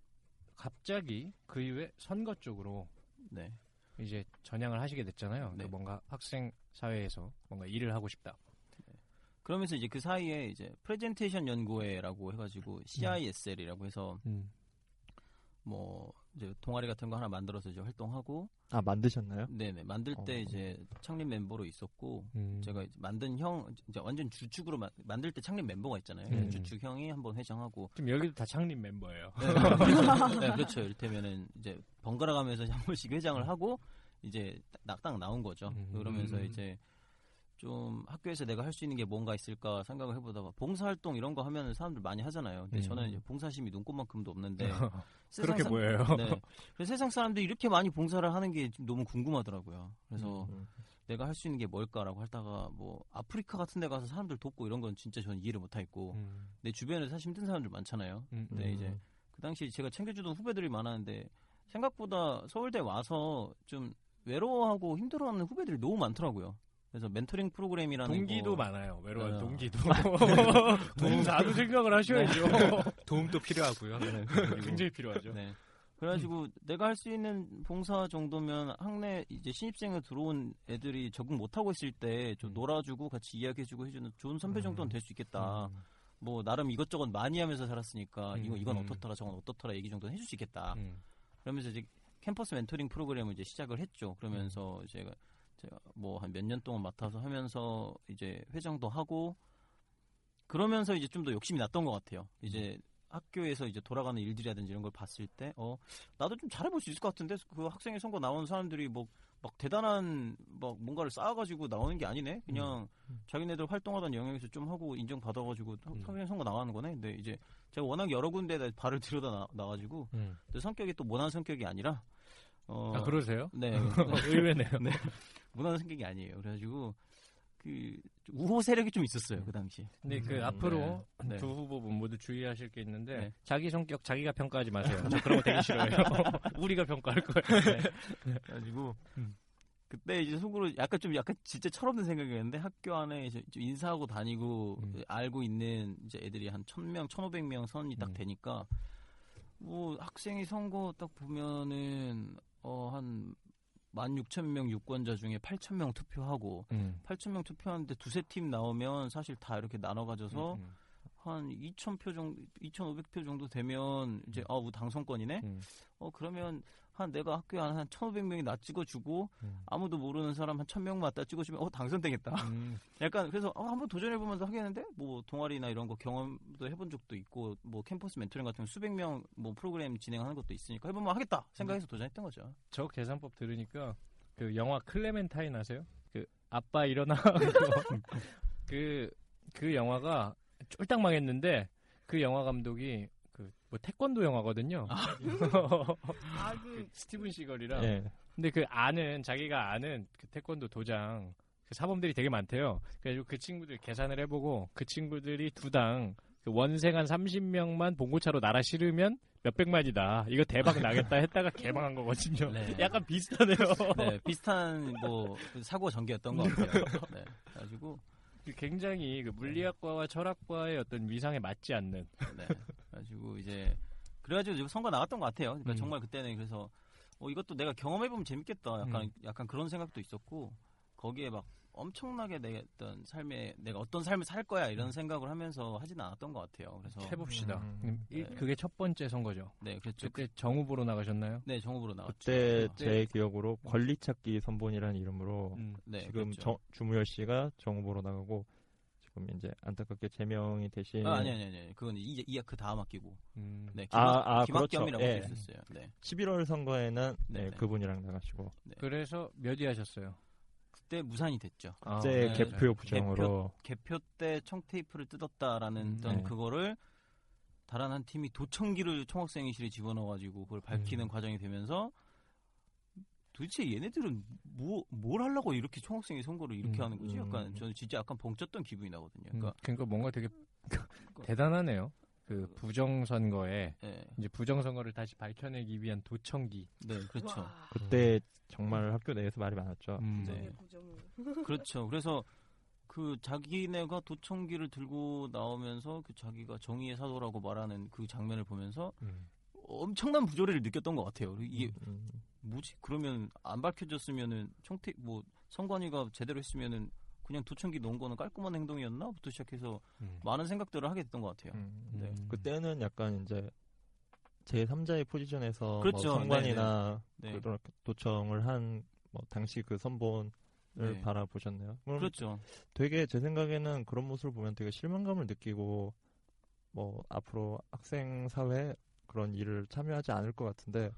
갑자기 그 이후에 선거 쪽으로 네. 이제 전향을 하시게 됐잖아요. 네. 그 뭔가 학생 사회에서 뭔가 일을 하고 싶다. 그러면서 이제 그 사이에 이제 프레젠테이션 연구회라고 해가지고 CISL이라고 해서 음. 뭐 이제 동아리 같은 거 하나 만들어서 이제 활동하고 아 만드셨나요? 네네 만들 때 어. 이제 창립 멤버로 있었고 음. 제가 이제 만든 형 이제 완전 주축으로 마- 만들 때 창립 멤버가 있잖아요. 음. 주축 형이 한번 회장하고 지금 여기도 다 창립 멤버예요. 네, 네, 그렇죠. 이를테면은 이제 번갈아 가면서 한 번씩 회장을 하고 이제 딱, 딱 나온 거죠. 음. 그러면서 음. 이제 좀 학교에서 내가 할 수 있는 게 뭔가 있을까 생각을 해보다가 봉사활동 이런 거 하면 사람들 많이 하잖아요. 근데 음. 저는 이제 봉사심이 눈꽃만큼도 없는데 그렇게 사- 보여요. 네. 그래서 세상 사람들이 이렇게 많이 봉사를 하는 게좀 너무 궁금하더라고요. 그래서 음. 내가 할 수 있는 게 뭘까라고 하다가 뭐 아프리카 같은 데 가서 사람들 돕고 이런 건 진짜 저는 이해를 못 하겠고 음. 내 주변에 사실 힘든 사람들 많잖아요. 음, 근데 음. 이제 그 당시 제가 챙겨주던 후배들이 많았는데 생각보다 서울대 와서 좀 외로워하고 힘들어하는 후배들이 너무 많더라고요. 그래서 멘토링 프로그램이라는 동기도 거- 많아요. 외로운 네. 동기도. 동사도 생각을 하셔야죠. 도움도 필요하고요. 네, 굉장히 필요하죠. 네. 그래가지고 내가 할 수 있는 봉사 정도면 학내 이제 신입생에 들어온 애들이 적응 못하고 있을 때좀 음. 놀아주고 같이 이야기해주고 해주는 좋은 선배 정도는 될 수 있겠다. 음. 뭐 나름 이것저것 많이 하면서 살았으니까 음, 이거 이건 음. 어떻더라 저건 어떻더라 얘기 정도는 해줄 수 있겠다. 음. 그러면서 이제 캠퍼스 멘토링 프로그램을 이제 시작을 했죠. 그러면서 음. 제가 제가 뭐 한 몇 년 동안 맡아서 하면서 이제 회장도 하고 그러면서 이제 좀 더 욕심이 났던 것 같아요. 이제 학교에서 이제 돌아가는 일들이라든지 이런 걸 봤을 때, 어, 나도 좀 잘해볼 수 있을 것 같은데, 그 학생회 선거 나오는 사람들이 뭐, 막 대단한, 막 뭔가를 쌓아가지고 나오는 게 아니네? 그냥 자기네들 활동하던 영역에서 좀 하고 인정받아가지고 음. 학생회 선거 나가는 거네? 근데 이제 제가 워낙 여러 군데에다 발을 들여다 나, 나가지고, 음. 또 성격이 또 모난 성격이 아니라, 어, 아 그러세요? 네. 의외네요. 네. 무난한 성격이 아니에요. 그래가지고 그 우호 세력이 좀 있었어요 그 당시. 근데 그 음, 앞으로 네. 두 후보분 모두 주의하실 게 있는데 네. 자기 성격 자기가 평가하지 마세요. 저 그런 거 되게 싫어해요. 우리가 평가할 거예요. 그래가지고 음. 그때 이제 속으로 약간 좀 약간 진짜 철없는 생각이었는데 학교 안에 이제 좀 인사하고 다니고 음. 알고 있는 이제 애들이 한 천 명, 천오백 명 선이 딱 음. 되니까 뭐 학생이 선거 딱 보면은 어한 16,000명 유권자 중에 8,000명 투표하고 음. 8,000명 투표하는데 두세 팀 나오면 사실 다 이렇게 나눠 가져서 음, 한 2,000표 정도, 2,500표 정도 되면 이제 아, 우 당선권이네. 음. 어 그러면 한 내가 학교에 한, 한 1,500명이 나 찍어주고 음. 아무도 모르는 사람 한 1,000명 맞다 찍어주면 어 당선되겠다. 음. 약간 그래서 어, 한번 도전해보면서 하겠는데 뭐 동아리나 이런 거 경험도 해본 적도 있고 뭐 캠퍼스 멘토링 같은 수백 명 뭐 프로그램 진행하는 것도 있으니까 해보면 하겠다 생각해서 도전했던 거죠. 저 계산법 들으니까 그 영화 클레멘타인 아세요? 그 아빠 일어나 그그 그 영화가 쫄딱 망했는데 그 영화 감독이 그 뭐 태권도 영화거든요. 아, 그, 그 스티븐 시걸이랑 예. 근데 그 아는 자기가 아는 그 태권도 도장 그 사범들이 되게 많대요. 그래서 그 친구들 계산을 해보고 그 친구들이 두당 그 원생 한 30명만 봉고차로 날아 실으면 몇백만이다. 이거 대박 나겠다 했다가 개망한 거거든요. 네. 약간 비슷하네요. 네 비슷한 뭐 사고 전개였던 것 같아요. 네, 그래가지고 그 굉장히 그 물리학과와 철학과의 어떤 위상에 맞지 않는. 네. 그래가지고 이제 그래가지고 선거 나갔던 것 같아요. 그러니까 음. 정말 그때는 그래서 어, 이것도 내가 경험해보면 재밌겠다. 약간 음. 약간 그런 생각도 있었고 거기에 막 엄청나게 내 어떤 삶에 내가 어떤 삶을 살 거야 이런 생각을 하면서 하진 않았던 것 같아요. 그래서 해봅시다. 음. 음, 일- 네. 그게 첫 번째 선거죠. 네 그렇죠. 그때 정후보로 나가셨나요? 네 정읍으로 나왔죠. 그때 그래서- 제 기억으로 권리 찾기 선본이라는 이름으로 음. 네, 지금 그렇죠. 정- 주무열 씨가 정 후보로 나가고 지금 이제 안타깝게 제명이 대신 아, 아니 아니 아니 그건 이그 다음 학기고. 음. 네 아, 김학, 아, 김학겸이라고 그렇죠. 예. 있었어요. 네. 11월 선거에는 네, 네, 네. 그분이랑 나가시고 그래서 몇 위 하셨어요? 그때 무산이 됐죠. 아, 그때 네, 개표 부정으로 개표 때 청테이프를 뜯었다라는 음. 어떤 네. 그거를 다른 한 팀이 도청기를 총학생회실에 집어넣어가지고 그걸 밝히는 음. 과정이 되면서 도대체 얘네들은 뭐, 뭘 하려고 이렇게 총학생회 선거를 이렇게 음. 하는 거지? 약간 음. 저는 진짜 약간 벙쪘던 기분이 나거든요. 음, 그러니까 그러니까 뭔가 되게 대단하네요. 그 부정선거에 네, 이제 부정선거를 다시 밝혀내기 위한 도청기. 네 그렇죠. 그때 정말 학교 내에서 말이 많았죠. 음. 네. 그렇죠. 그래서 그 자기네가 도청기를 들고 나오면서 그 자기가 정의의 사도라고 말하는 그 장면을 보면서 음. 엄청난 부조리를 느꼈던 것 같아요. 이게 음, 뭐지? 그러면 안 밝혀졌으면은 총태 뭐 선관위가 제대로 했으면은 그냥 도청기 놓은 거는 깔끔한 행동이었나?부터 시작해서 음. 많은 생각들을 하게 됐던 것 같아요. 음. 네. 음. 그때는 약간 이제 제 3자의 포지션에서 그렇죠. 뭐 선관이나 네. 그런 도청을 한 뭐 당시 그 선본을 네. 바라보셨네요. 그렇죠. 되게 제 생각에는 그런 모습을 보면 되게 실망감을 느끼고 뭐 앞으로 학생 사회 그런 일을 참여하지 않을 것 같은데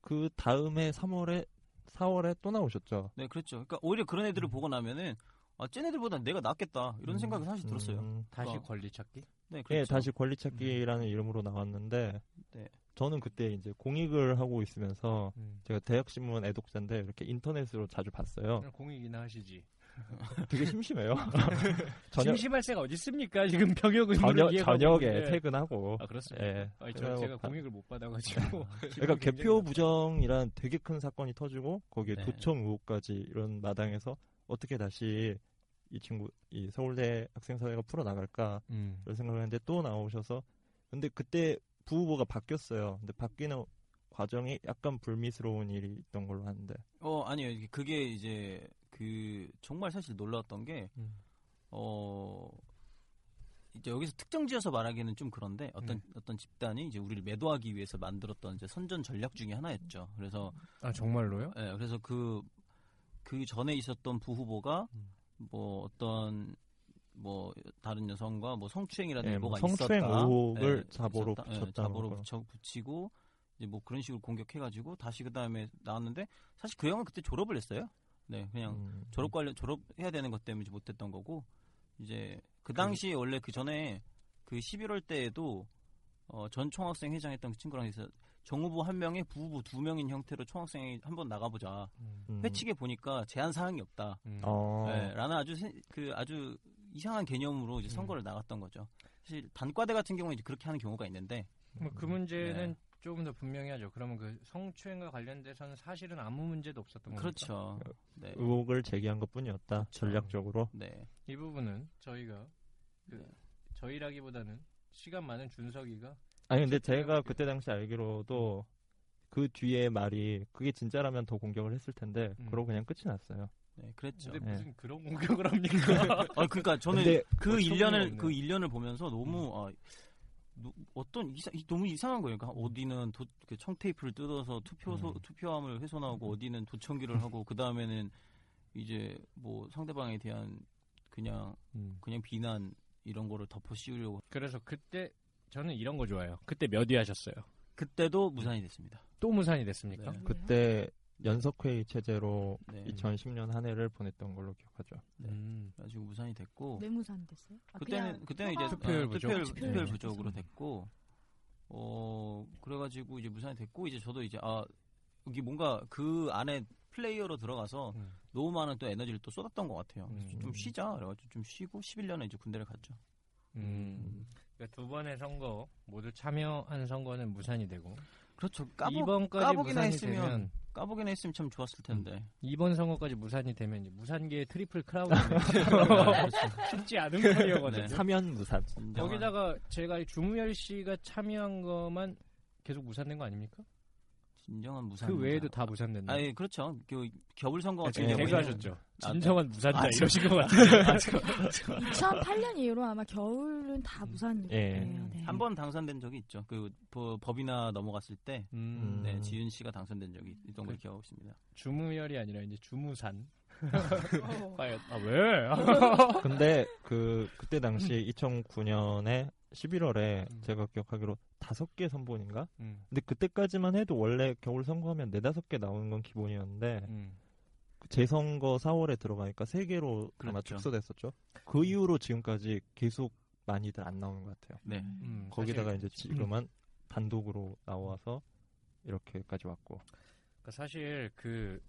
그 다음에 3월에 4월에 또 나오셨죠. 네, 그렇죠. 그러니까 오히려 그런 애들을 보고 나면은 아, 쟤네들보다 내가 낫겠다 이런 음. 생각이 사실 들었어요. 음, 다시 어. 권리 찾기? 네, 예, 그렇죠. 다시 권리 찾기라는 이름으로 나왔는데 네. 저는 그때 이제 공익을 하고 있으면서 음. 제가 대학신문 애독자인데 이렇게 인터넷으로 자주 봤어요. 공익이나 하시지. 되게 심심해요. 저녁 심심할 새가 어디 있습니까? 지금 병역 의무를 저녁 저녁에 있는데. 퇴근하고 아 그렇습니다. 예. 아니, 저, 제가 바- 공익을 못 받아가지고. 그러니까 개표 부정이란 되게 큰 사건이 터지고 거기에 네. 도청 의혹까지 이런 마당에서 어떻게 다시 이 친구 이 서울대 학생 사회가 풀어 나갈까 음. 이런 생각을 했는데 또 나오셔서 근데 그때 부후보가 바뀌었어요. 근데 바뀌는 과정이 약간 불미스러운 일이 있던 걸로 아는데 어 아니요 그게 이제 그 정말 사실 놀라웠던 게 음. 어. 이제 여기서 특정지어서 말하기는 좀 그런데 어떤 음. 어떤 집단이 이제 우리를 매도하기 위해서 만들었던 이제 선전 전략 중에 하나였죠. 그래서 아 정말로요? 예, 그래서 그, 그 전에 있었던 부후보가 음. 뭐 어떤 뭐 다른 여성과 뭐 성추행이라는 예, 뭐 예보가 성추행 있었다. 의혹을 예, 자보로 있었다. 예, 붙였다는 자보로 거. 붙여 붙이고 이제 뭐 그런 식으로 공격해가지고 다시 그 다음에 나왔는데 사실 그 형은 그때 졸업을 했어요. 네, 그냥 음, 졸업 관련 졸업해야 되는 것 때문에 못했던 거고 이제 그 당시 에 원래 그 전에 그 11월 때에도 어, 전 총학생 회장 했던 그 친구랑 해서 정후보 한 명에 부후보 두 명인 형태로 총학생회 한번 나가보자. 음. 회칙에 보니까 제한 사항이 없다. 음. 어. 네, 라는 아주 세- 그 아주 이상한 개념으로 이제 선거를 나갔던 거죠. 사실 단과대 같은 경우는 이제 그렇게 하는 경우가 있는데 뭐그 문제는 네. 조금 더 분명히 하죠. 그러면 그 성추행과 관련돼서는 사실은 아무 문제도 없었던 겁니까? 그렇죠. 네. 의혹을 제기한 것뿐이었다. 그렇죠. 전략적으로. 네. 이 부분은 저희가 그 네. 저희라기보다는 시간 많은 준석이가 아니 근데 제가. 그때 당시 알기로도 그 뒤에 말이 그게 진짜라면 더 공격을 했을 텐데 음. 그러고 그냥 끝이 났어요. 네, 그랬죠. 근데 네. 무슨 그런 공격을 합니까? 아, 그러니까 저는 그뭐 1년을 처음이네. 음. 그 1년을 보면서 너무 아, 노- 어떤 이상 이- 너무 이상한 거예요. 그러니까 어디는 도, 그 청테이프를 뜯어서 투표소 음. 투표함을 훼손하고 어디는 도청기를 하고 그 다음에는 이제 뭐 상대방에 대한 그냥 음. 그냥 비난 이런 거를 덮어 씌우려고 그래서 그때 저는 이런 거 좋아해요. 그때 몇 위 하셨어요? 그때도 무산이 됐습니다. 또 무산이 됐습니까? 네. 그때 연석회의 체제로 네. 2010년 한 해를 보냈던 걸로 기억하죠. 네. 음. 그래가지고 무산이 됐고 내무산 됐어요? 아, 그때는 그때는 이제 투표율 어, 부족. 투표율, 투표율 투표율 부족. 부족으로 됐고 어 그래가지고 이제 무산이 됐고 이제 저도 이제 아 여기 뭔가 그 안에 플레이어로 들어가서 음. 너무 많은 또 에너지를 또 쏟았던 것 같아요. 그래서 음. 좀 쉬자 그래가지고 좀 쉬고 11년에 이제 군대를 갔죠. 음. 그러니까 두 번의 선거 모두 참여한 선거는 무산이 되고 그렇죠. 까보, 이번까지 까보기나 무산이 했으면 되면 까보기나 했으면 참 좋았을 텐데. 이번 선거까지 무산이 되면 무산계의 트리플 크라운이 그렇죠. 쉽지 않은 거이거든요. 네. 사면 무산. 진정한- 거기다가 제가 이 주무열 씨가 참여한 거만 계속 무산된 거 아닙니까? 진정한 무산. 그 외에도 다 무산됐나? 아니 그렇죠. 그 겨울 선거 같은 예, 경우에는 개근하셨죠. 아, 진정한 무산자 아, 이러신 것 같아요. 2008년 이후로 아마 겨울은 다 무산이에요. 예. 네. 한번 당선된 적이 있죠. 그 버- 법이나 넘어갔을 때 음, 네, 음. 지윤 씨가 당선된 적이 있던 걸 그- 기억하고 있습니다. 주무열이 아니라 이제 주무산. 어. 아 왜? 근데 그 그때 당시 2009년에 11월에 음. 제가 기억하기로 다섯 개 선본인가? 음, 근데 그때까지만 해도 원래 겨울 선거하면 네 다섯 개 나오는 건 기본이었는데 음. 그 재선거 4월에 들어가니까 세 개로 아마 그렇죠. 축소됐었죠. 그 이후로 지금까지 계속 많이들 안 나오는 것 같아요. 네. 음, 거기다가 사실, 이제 지금은 단독으로 나와서 이렇게까지 왔고. 그러니까 사실 그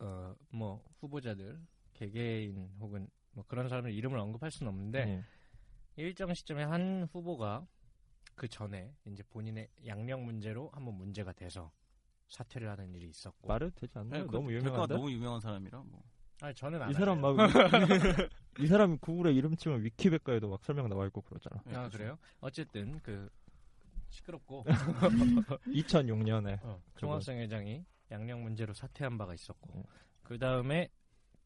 어 뭐 후보자들 개개인 혹은 뭐 그런 사람의 이름을 언급할 수는 없는데 예. 일정 시점에 한 후보가 그 전에 이제 본인의 양력 문제로 한번 문제가 돼서 사퇴를 하는 일이 있었고. 말해도 되지 않나요? 그 너무 유명한데. 너무 유명한 사람이라 뭐. 아니 저는 안 이 사람. 막 이 사람 구글에 이름 치면 위키백과에도 막 설명 나와 있고 그러잖아. 네, 아 그렇죠. 그래요? 어쨌든 그 시끄럽고 2006년에 어, 총학생 회장이 양력 문제로 사퇴한 바가 있었고 네. 그 다음에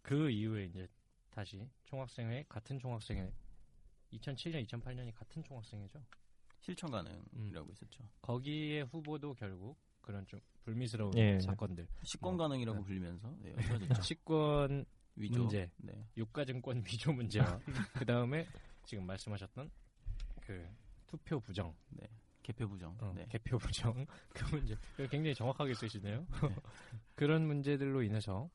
그 이후에 이제 다시 총학생회 같은 총학생회 2007년 2008년이 같은 총학생회죠. 실천 가능이라고 음. 있었죠. 거기에 후보도 결국 그런 좀 불미스러운 예. 사건들, 식권 뭐, 가능이라고 네. 불리면서 네. 식권 위조. 문제, 네. 유가증권 위조 문제와 그 다음에 지금 말씀하셨던 그 투표 부정, 개표 부정. 어, 네. 개표 부정 그 문제 굉장히 정확하게 쓰시네요. 그런 문제들로 인해서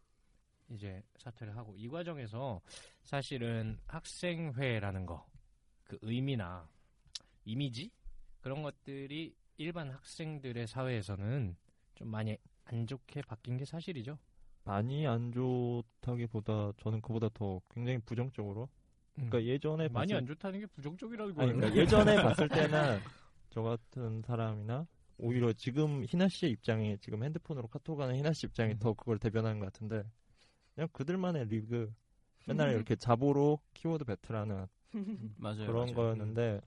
이제 사퇴를 하고 이 과정에서 사실은 학생회라는 거 그 의미나 이미지 그런 것들이 일반 학생들의 사회에서는 좀 많이 안 좋게 바뀐 게 사실이죠. 많이 안 좋다기보다 저는 그보다 더 굉장히 부정적으로. 그러니까 예전에 음. 많이 봤을 안 좋다는 게 부정적이라고 아니, 그러니까 예전에 봤을 때는 저 같은 사람이나 오히려 지금 희나 씨의 입장이 지금 핸드폰으로 카톡하는 희나 씨 입장이 음. 더 그걸 대변하는 것 같은데 그냥 그들만의 리그 맨날 이렇게 자보로 키워드 배틀하는 맞아요. 그런 맞아요. 거였는데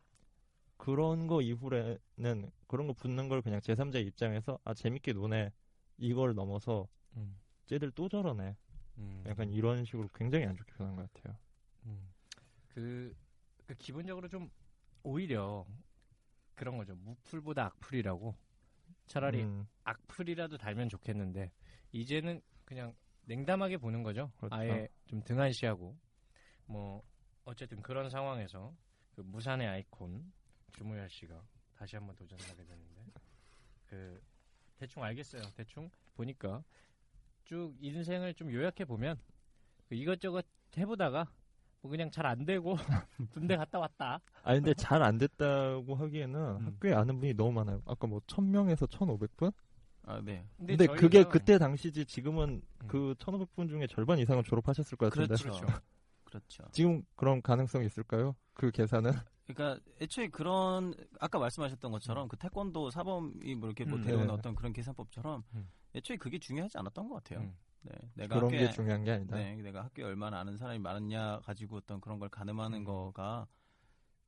그런 거 이후에는 그런 거 붙는 걸 그냥 제3자의 입장에서 아 재밌게 노네 이걸 넘어서 음. 쟤들 또 저러네 음. 약간 이런 식으로 굉장히 안 좋게 변한 것 같아요. 음. 그, 그 기본적으로 좀 오히려 그런 거죠. 무풀보다 악풀이라고 차라리 음, 악플이라도 달면 좋겠는데 이제는 그냥 냉담하게 보는 거죠. 그렇죠. 아예 좀 등한시하고 뭐 어쨌든 그런 상황에서 그 무산의 아이콘 주무열 씨가 다시 한번 도전하게 되는데 그 대충 알겠어요. 대충 보니까 쭉 인생을 좀 요약해 보면 그 이것저것 해보다가 뭐 그냥 잘 안 되고 군대 갔다 왔다. 아 근데 잘 안 됐다고 하기에는 음. 학교에 아는 분이 너무 많아요. 아까 뭐 1000명에서 1500분? 아, 네. 근데, 저희가- 그게 그때 당시지 지금은 음. 그 1500분 중에 절반 이상은 졸업하셨을 것 같은데 그렇죠. 그렇죠. 지금 그런 가능성이 있을까요? 그 계산은? 그러니까 애초에 그런 아까 말씀하셨던 것처럼 그 태권도 사범이 뭐 이렇게 뭐 음, 배우는 네. 어떤 그런 계산법처럼 음. 애초에 그게 중요하지 않았던 것 같아요. 음. 네, 내가 그런 학교에 게 중요한 게 아니다. 네, 내가 학교에 얼마나 아는 사람이 많았냐 가지고 어떤 그런 걸 가늠하는 음. 거가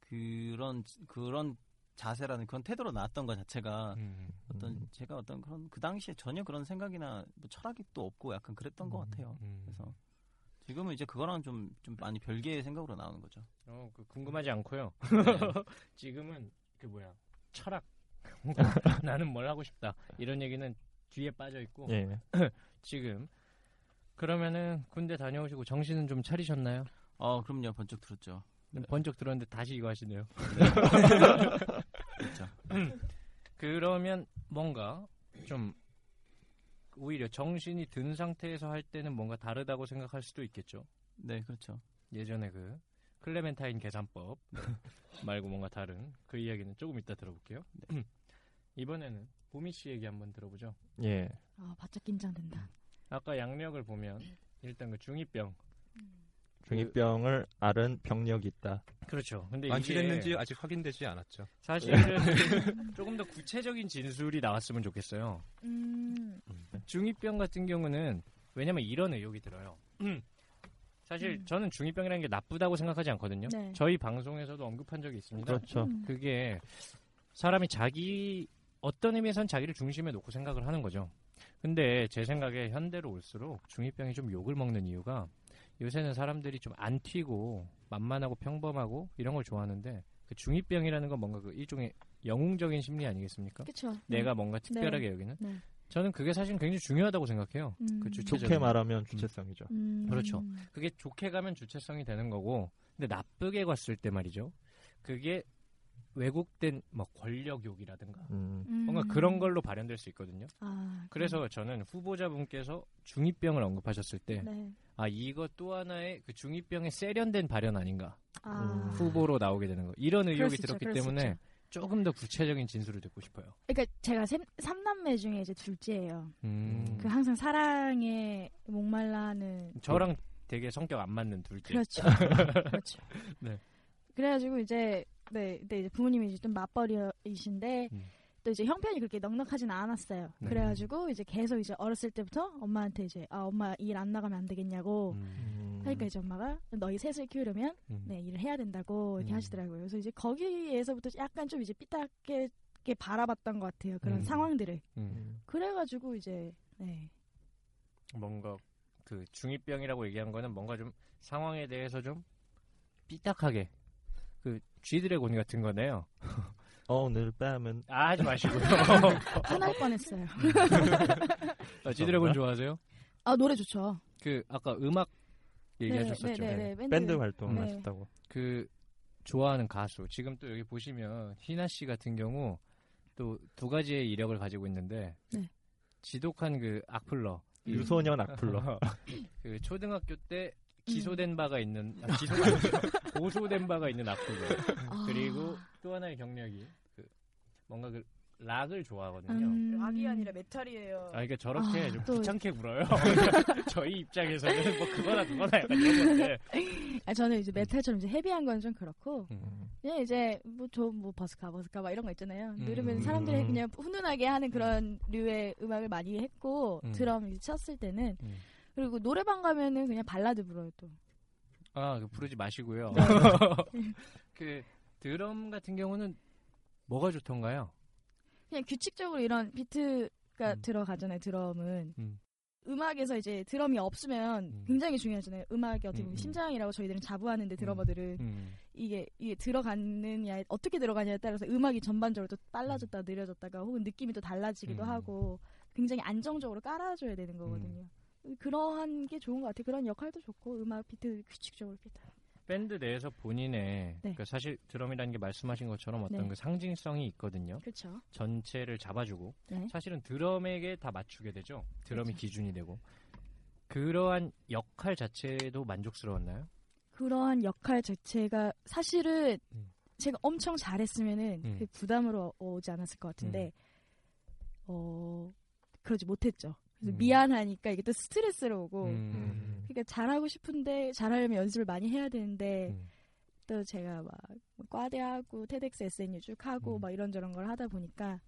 그런 그런 자세라는 그런 태도로 나왔던 것 자체가 음. 어떤 음. 제가 어떤 그런 그 당시에 전혀 그런 생각이나 뭐 철학이 또 없고 약간 그랬던 것 같아요. 음. 그래서 지금은 이제 그거랑 좀 좀 많이 별개의 생각으로 나오는 거죠. 어, 그 궁금하지 않고요. 지금은 그 뭐야 철학. 나는 뭘 하고 싶다. 이런 얘기는 뒤에 빠져 있고 예. 지금 그러면은 군대 다녀오시고 정신은 좀 차리셨나요? 어, 그럼요. 번쩍 들었죠. 번쩍 들었는데 다시 이거 하시네요. 그렇죠. 그러면 뭔가 좀 오히려 정신이 든 상태에서 할 때는 뭔가 다르다고 생각할 수도 있겠죠. 네, 그렇죠. 예전에 그 클레멘타인 계산법 말고 뭔가 다른 그 이야기는 조금 이따 들어볼게요. 이번에는 보미 씨 얘기 한번 들어보죠. 예. 아, 바짝 긴장된다. 아까 양력을 보면 일단 그 중2병 중이병을 앓은 병력이 있다. 그렇죠. 근데 완치됐는지 이게 아직 확인되지 않았죠. 사실은 조금 더 구체적인 진술이 나왔으면 좋겠어요. 음, 중이병 같은 경우는 왜냐면 이런 의혹이 들어요. 사실 음. 저는 중이병이라는 게 나쁘다고 생각하지 않거든요. 네. 저희 방송에서도 언급한 적이 있습니다. 그렇죠. 음. 그게 사람이 자기 어떤 의미에선 자기를 중심에 놓고 생각을 하는 거죠. 근데 제 생각에 현대로 올수록 중이병이 좀 욕을 먹는 이유가 요새는 사람들이 좀 안 튀고 만만하고 평범하고 이런 걸 좋아하는데 그 중이병이라는 건 뭔가 그 일종의 영웅적인 심리 아니겠습니까? 그쵸. 내가 뭔가 특별하게 여기는 네. 저는 그게 사실 굉장히 중요하다고 생각해요. 음. 그 주체적인 좋게 말하면 주체성이죠. 음. 그렇죠. 그게 좋게 가면 주체성이 되는 거고 근데 나쁘게 갔을 때 말이죠. 그게 왜곡된 뭐 권력욕이라든가 음. 음. 뭔가 그런 걸로 발현될 수 있거든요. 아, 그래서 저는 후보자분께서 중이병을 언급하셨을 때, 네. 아, 이거 또 하나의 그 중이병의 세련된 발현 아닌가. 아. 음. 후보로 나오게 되는 거. 이런 의혹이 수 있죠, 들었기 때문에 있죠. 조금 더 구체적인 진술을 듣고 싶어요. 그러니까 제가 샘, 삼남매 중에 이제 둘째예요. 음. 그 항상 사랑에 목말라하는 저랑 되게 성격 안 맞는 둘째. 그렇죠. 그렇죠. 네. 그래가지고 이제 네, 근데 이제 부모님이 이제 좀 맞벌이이신데 음. 또 이제 형편이 그렇게 넉넉하진 않았어요. 네. 그래가지고 이제 계속 이제 어렸을 때부터 엄마한테 이제 아 엄마 일 안 나가면 안 되겠냐고 음. 음. 하니까 이제 엄마가 너희 셋을 키우려면 음. 네 일을 해야 된다고 이렇게 음. 하시더라고요. 그래서 이제 거기에서부터 약간 좀 이제 삐딱하게 바라봤던 것 같아요. 그런 음. 상황들을. 음. 그래가지고 이제 네. 뭔가 그 중이병이라고 얘기한 거는 뭔가 좀 상황에 대해서 좀 삐딱하게 그 쥐드래곤 같은 거네요. 오늘 밤은 아, 하지 마시고요. 화날 뻔했어요. 아, 쥐드래곤 좋아하세요? 아 노래 좋죠. 그 아까 음악 얘기하셨었죠. 네, 네, 네, 밴드. 밴드 활동을 네. 하셨다고. 그 좋아하는 가수 지금 또 여기 보시면 희나 씨 같은 경우 또 두 가지의 이력을 가지고 있는데 네. 지독한 그 악플러 그 유소년 악플러. 그 초등학교 때 기소된 바가 있는 아, 기소가 아니고 고소된 바가 있는 악플러 아. 그리고 또 하나의 경력이 그 뭔가 그 락을 좋아하거든요. 음. 락이 아니라 메탈이에요. 아, 그러니까 저렇게 아, 좀 또- 귀찮게 굴어요. 저희 입장에서는 뭐 그거나 그거나 약간 이런 건데. 아, 저는 이제 메탈처럼 이제 heavy한 건 좀 그렇고 음. 그냥 이제 뭐저뭐 버스커 버스커 막 이런 거 있잖아요. 음. 들으면 사람들이 그냥 훈훈하게 하는 그런 류의 음악을 많이 했고 음. 드럼 이제 쳤을 때는 음. 그리고 노래방 가면은 그냥 발라드 불어요 또. 아, 그 부르지 마시고요. 네. 그 드럼 같은 경우는 뭐가 좋던가요? 그냥 규칙적으로 이런 비트가 음. 들어가잖아요. 드럼은. 음. 음악에서 이제 드럼이 없으면 음. 굉장히 중요하잖아요. 음악이 어떻게 보면 음, 음. 심장이라고 저희들은 자부하는데 드러머들은 음. 이게 이게 들어가느냐 어떻게 들어가냐에 따라서 음악이 전반적으로 또 빨라졌다 느려졌다가 혹은 느낌이 또 달라지기도 음. 하고 굉장히 안정적으로 깔아줘야 되는 거거든요. 그러한 게 좋은 것 같아요. 그런 역할도 좋고 음악 비트 규칙적으로 비트. 밴드 내에서 본인의 네. 그 사실 드럼이라는 게 말씀하신 것처럼 어떤 네. 그 상징성이 있거든요. 그렇죠. 전체를 잡아주고 네. 사실은 드럼에게 다 맞추게 되죠. 드럼이 그렇죠. 기준이 되고 그러한 역할 자체도 만족스러웠나요? 그러한 역할 자체가 사실은 음. 제가 엄청 잘했으면은 음. 그 부담으로 오지 않았을 것 같은데 어 그러지 못했죠. 그래서 음. 미안하니까 이게 또 스트레스로 오고 음. 그러니까 잘하고 싶은데 잘하려면 연습을 많이 해야 되는데 음. 또 제가 막 과대하고 테덱스 SNU 쭉 하고 음. 막 이런저런 걸 하다 보니까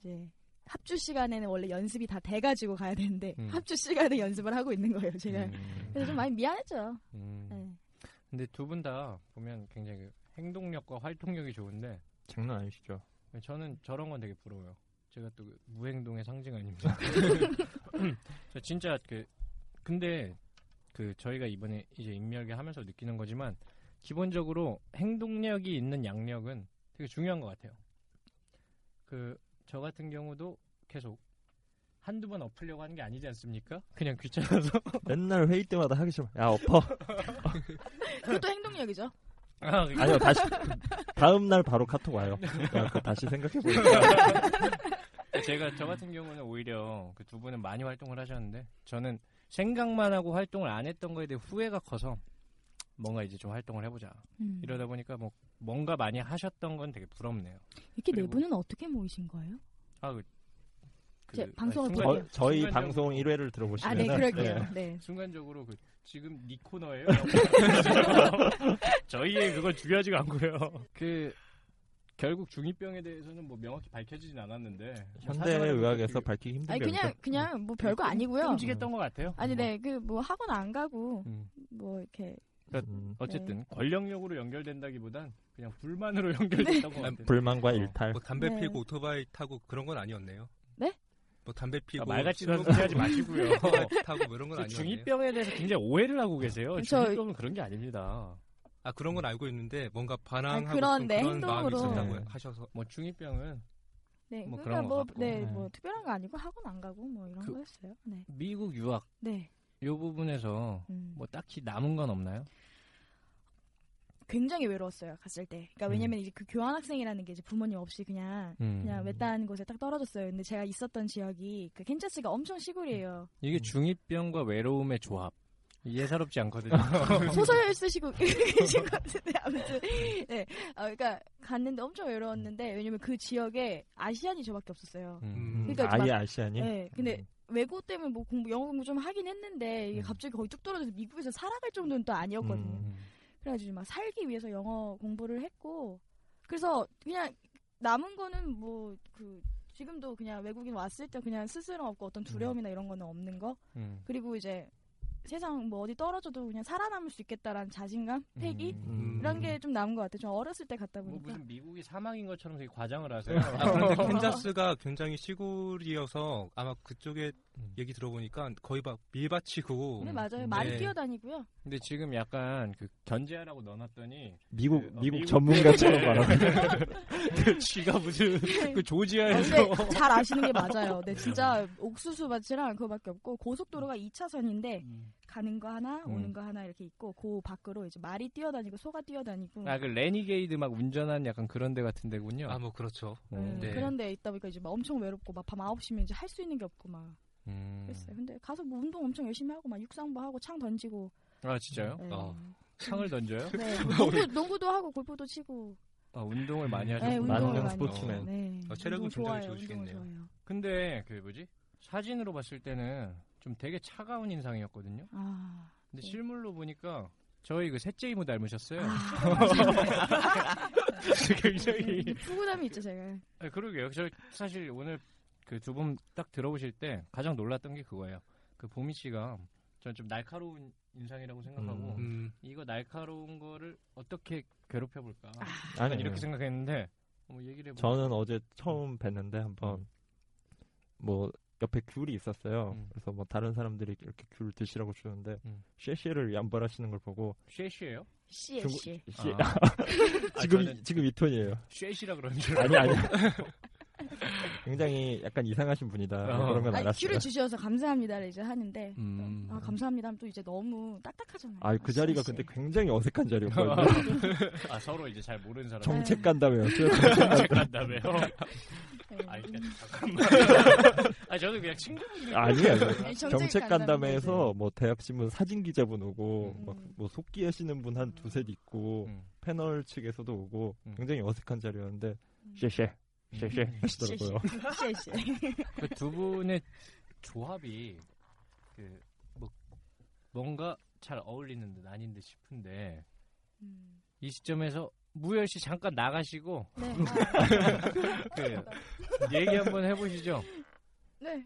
이제 합주 시간에는 원래 연습이 다 돼가지고 가야 되는데 음. 합주 시간에 연습을 하고 있는 거예요 제가 음. 그래서 좀 많이 미안했죠. 음. 네. 근데 두 분 다 보면 굉장히 그 행동력과 활동력이 좋은데 장난 아니시죠? 저는 저런 건 되게 부러워요. 제가 또 그 무행동의 상징 아닙니까? 저 진짜 그 근데 그 저희가 이번에 이제 인멸계 하면서 느끼는 거지만 기본적으로 행동력이 있는 양력은 되게 중요한 것 같아요. 그 저 같은 경우도 계속 한두 번 엎으려고 하는 게 아니지 않습니까? 그냥 귀찮아서. 맨날 회의 때마다 하기 싫어. 야 엎어. 그것도 행동력이죠. 아, 아니요 다시 다음 날 바로 카톡 와요. 다시 생각해 보니까 제가 저 같은 경우는 오히려 그 두 분은 많이 활동을 하셨는데 저는 생각만 하고 활동을 안 했던 거에 대해 후회가 커서 뭔가 이제 좀 활동을 해보자 음. 이러다 보니까 뭐 뭔가 많이 하셨던 건 되게 부럽네요. 이렇게 네 분은 어떻게 모이신 거예요? 아, 그, 그제 방송을 순간- 볼게요. 저, 저희 순간적으로- 방송 1회를 아, 들어보시면 네, 그럴게요. 네. 순간적으로 그 지금 니 코너예요? 저희의 그건 중요하지가 않고요. 그 결국 중이병에 대해서는 뭐 명확히 밝혀지진 않았는데 현대 의학에서 밝히기 힘든 아니. 그냥 그냥 뭐 별거 아니고요. 끔찍했던 것 같아요. 아니 네 그 뭐 학원 안 가고 음. 뭐 이렇게 음, 어쨌든 권력력으로 연결된다기보단 그냥 불만으로 연결됐던 것 같아요. 불만과 어, 일탈. 뭐 담배 네. 피고 오토바이 타고 그런 건 아니었네요. 네? 뭐 담배 피고 아, 말 같지도 않은 술 소리 하지 마시고요. 오토바이 타고 뭐 이런 건저 아니었네요. 중이병에 대해서 굉장히 오해를 하고 계세요. 저- 중이병은 그런 게 아닙니다. 아 그런 건 알고 있는데 뭔가 반항하고 아, 그런, 좀 네, 그런 마음이 행동으로. 있었다고 네. 하셔서 뭐 중이병은 네 뭐 그러니까 뭐. 네 네. 뭐 특별한 거 아니고 학원 안 가고 뭐 이런 그- 거였어요. 네. 미국 유학 네. 요 부분에서 음. 뭐 딱히 남은 건 없나요? 굉장히 외로웠어요 갔을 때. 그러니까 음. 왜냐면 이제 그 교환 학생이라는 게 이제 부모님 없이 그냥 음. 그냥 외딴 곳에 딱 떨어졌어요. 근데 제가 있었던 지역이 그 캔자스가 엄청 시골이에요. 이게 중이병과 외로움의 조합 예사롭지 않거든요. 소설 쓰시고 계신 것 같은데 아무튼 네. 아, 그러니까 갔는데 엄청 외로웠는데 왜냐면 그 지역에 아시안이 저밖에 없었어요. 음. 그러니까 아예 막- 아시아니? 네. 근데 음. 외고 때문에 뭐 공부 영어 공부 좀 하긴 했는데 이게 음. 갑자기 거의 뚝 떨어져서 미국에서 살아갈 정도는 또 아니었거든요. 음. 그래가지고 막 살기 위해서 영어 공부를 했고 그래서 그냥 남은 거는 뭐 그 지금도 그냥 외국인 왔을 때 그냥 스스럼 없고 어떤 두려움이나 이런 거는 없는 거 음. 그리고 이제 세상 뭐 어디 떨어져도 그냥 살아남을 수 있겠다라는 자신감, 패기 음. 이런 게 좀 남은 것 같아요. 좀 어렸을 때 갔다 뭐 보니까 무슨 미국이 사막인 것처럼 되게 과장을 하세요. 아, 그런데 캔자스가 굉장히 시골이어서 아마 그쪽에 음. 얘기 들어보니까 거의 막 밀밭이고 네 맞아요. 네. 많이 뛰어다니고요. 근데 지금 약간 그 견제하라고 넣어놨더니 미국 그, 어, 미국 미국- 전문가처럼 네. 말하고 그 쥐가 무슨 그 조지아에서 근데 잘 아시는 게 맞아요. 네, 진짜 옥수수 밭이랑 그거밖에 없고 고속도로가 2차선인데 가는 거 하나, 음. 오는 거 하나 이렇게 있고 그 밖으로 이제 말이 뛰어다니고 소가 뛰어다니고 아 그 레니게이드 막 운전한 약간 그런 데 같은 데군요. 아 뭐 그렇죠. 음, 네. 그런 데 있다 보니까 이제 막 엄청 외롭고 막 밤 9시면 이제 할 수 있는 게 없고 막 음. 그랬어요. 근데 가서 뭐 운동 엄청 열심히 하고 막 육상부 하고 창 던지고 아 진짜요? 네. 어. 창을 던져요? 네. 농구, 농구도 하고 골프도 치고 아 운동을 많이 네, 하셨구나. 운동을 많이 스포츠맨. 네. 어, 체력은 굉장히. 좋으시겠네요. 근데 그 뭐지 사진으로 봤을 때는 좀 되게 차가운 인상이었거든요. 아, 근데 네. 실물로 보니까 저희 그 셋째 이모 닮으셨어요. 아, 굉장히 푸근함이 있죠 제가. 아, 그러게요. 저 사실 오늘 그 두 분 딱 들어보실 때 가장 놀랐던 게 그거예요. 그 보미 씨가 전좀 날카로운 인상이라고 생각하고 음. 이거 날카로운 거를 어떻게 괴롭혀 볼까? 아 니 이렇게 생각했는데 뭐 얘기를 해보니까 저는 어제 처음 뵀는데 한번 뭐 옆에 귤이 있었어요. 음. 그래서 뭐 다른 사람들이 이렇게 귤 드시라고 주는데 음. 쉐쉐를 양발하시는 걸 보고 씨. 씨- 아. 지금 아, 이- 저는 지금 이 톤이에요. 쉐시라 그러는 줄 아니 아니. 굉장히 약간 이상하신 분이다. 뭐 어. 그런 건 알았어요. 귤을 주셔서 감사합니다를 이제 하는데 음. 아 감사합니다 하면 또 이제 너무 딱딱하잖아요. 아, 그 자리가 씨. 근데 굉장히 어색한 자리였거든요. 아 서로 이제 잘 모르는 사람 정책 간담회였어요. 정책 간다며요? 네. 아 그러니까 잠깐만. 아 저는 그냥 친구분들 아니에요. 아니, 정책 정책 간담회. 간담회에서 뭐 대학 신문 사진 기자분 오고 음. 막뭐 속기 하시는 분 한 두셋 있고 음. 패널 측에서도 오고 음. 굉장히 어색한 자리였는데 음. 쉐 쉐 쉐쉐 음. 하시더라고요. 그두 분의 조합이 그 뭐 뭔가 잘 어울리는 듯 아닌 듯 싶은데 음. 이 시점에서 무열 씨 잠깐 나가시고 네. 그 얘기 한번 해보시죠. 네.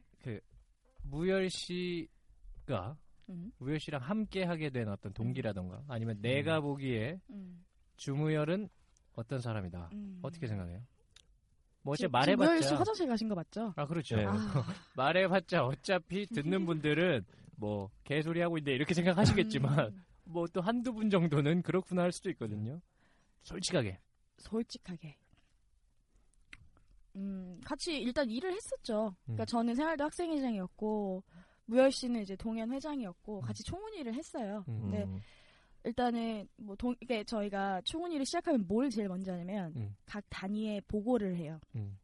무열 씨가 음. 무열 씨랑 함께 하게 된 어떤 동기라던가 아니면 내가 보기에 음. 주무열은 어떤 사람이다. 음. 어떻게 생각해요? 뭐 어째 지금 무열 씨 말해봤자 화장실 가신 거 맞죠? 아 그렇죠. 네. 아, 말해봤자 어차피 듣는 분들은 뭐 개소리 하고 있는데 이렇게 생각하시겠지만 음. 뭐또 한두 분 정도는 그렇구나 할 수도 있거든요. 솔직하게. 솔직하게. 음, 같이 일단 일을 했었죠. 그러니까 음. 저는 생활도 학생회장이었고 무열 씨는 이제 동연 회장이었고 음. 같이 총훈이를 했어요. 음. 네. 일단은 뭐 동, 이게 저희가 총훈이를 시작하면 뭘 제일 먼저 하냐면 음. 각 단위에 보고를 해요. 음.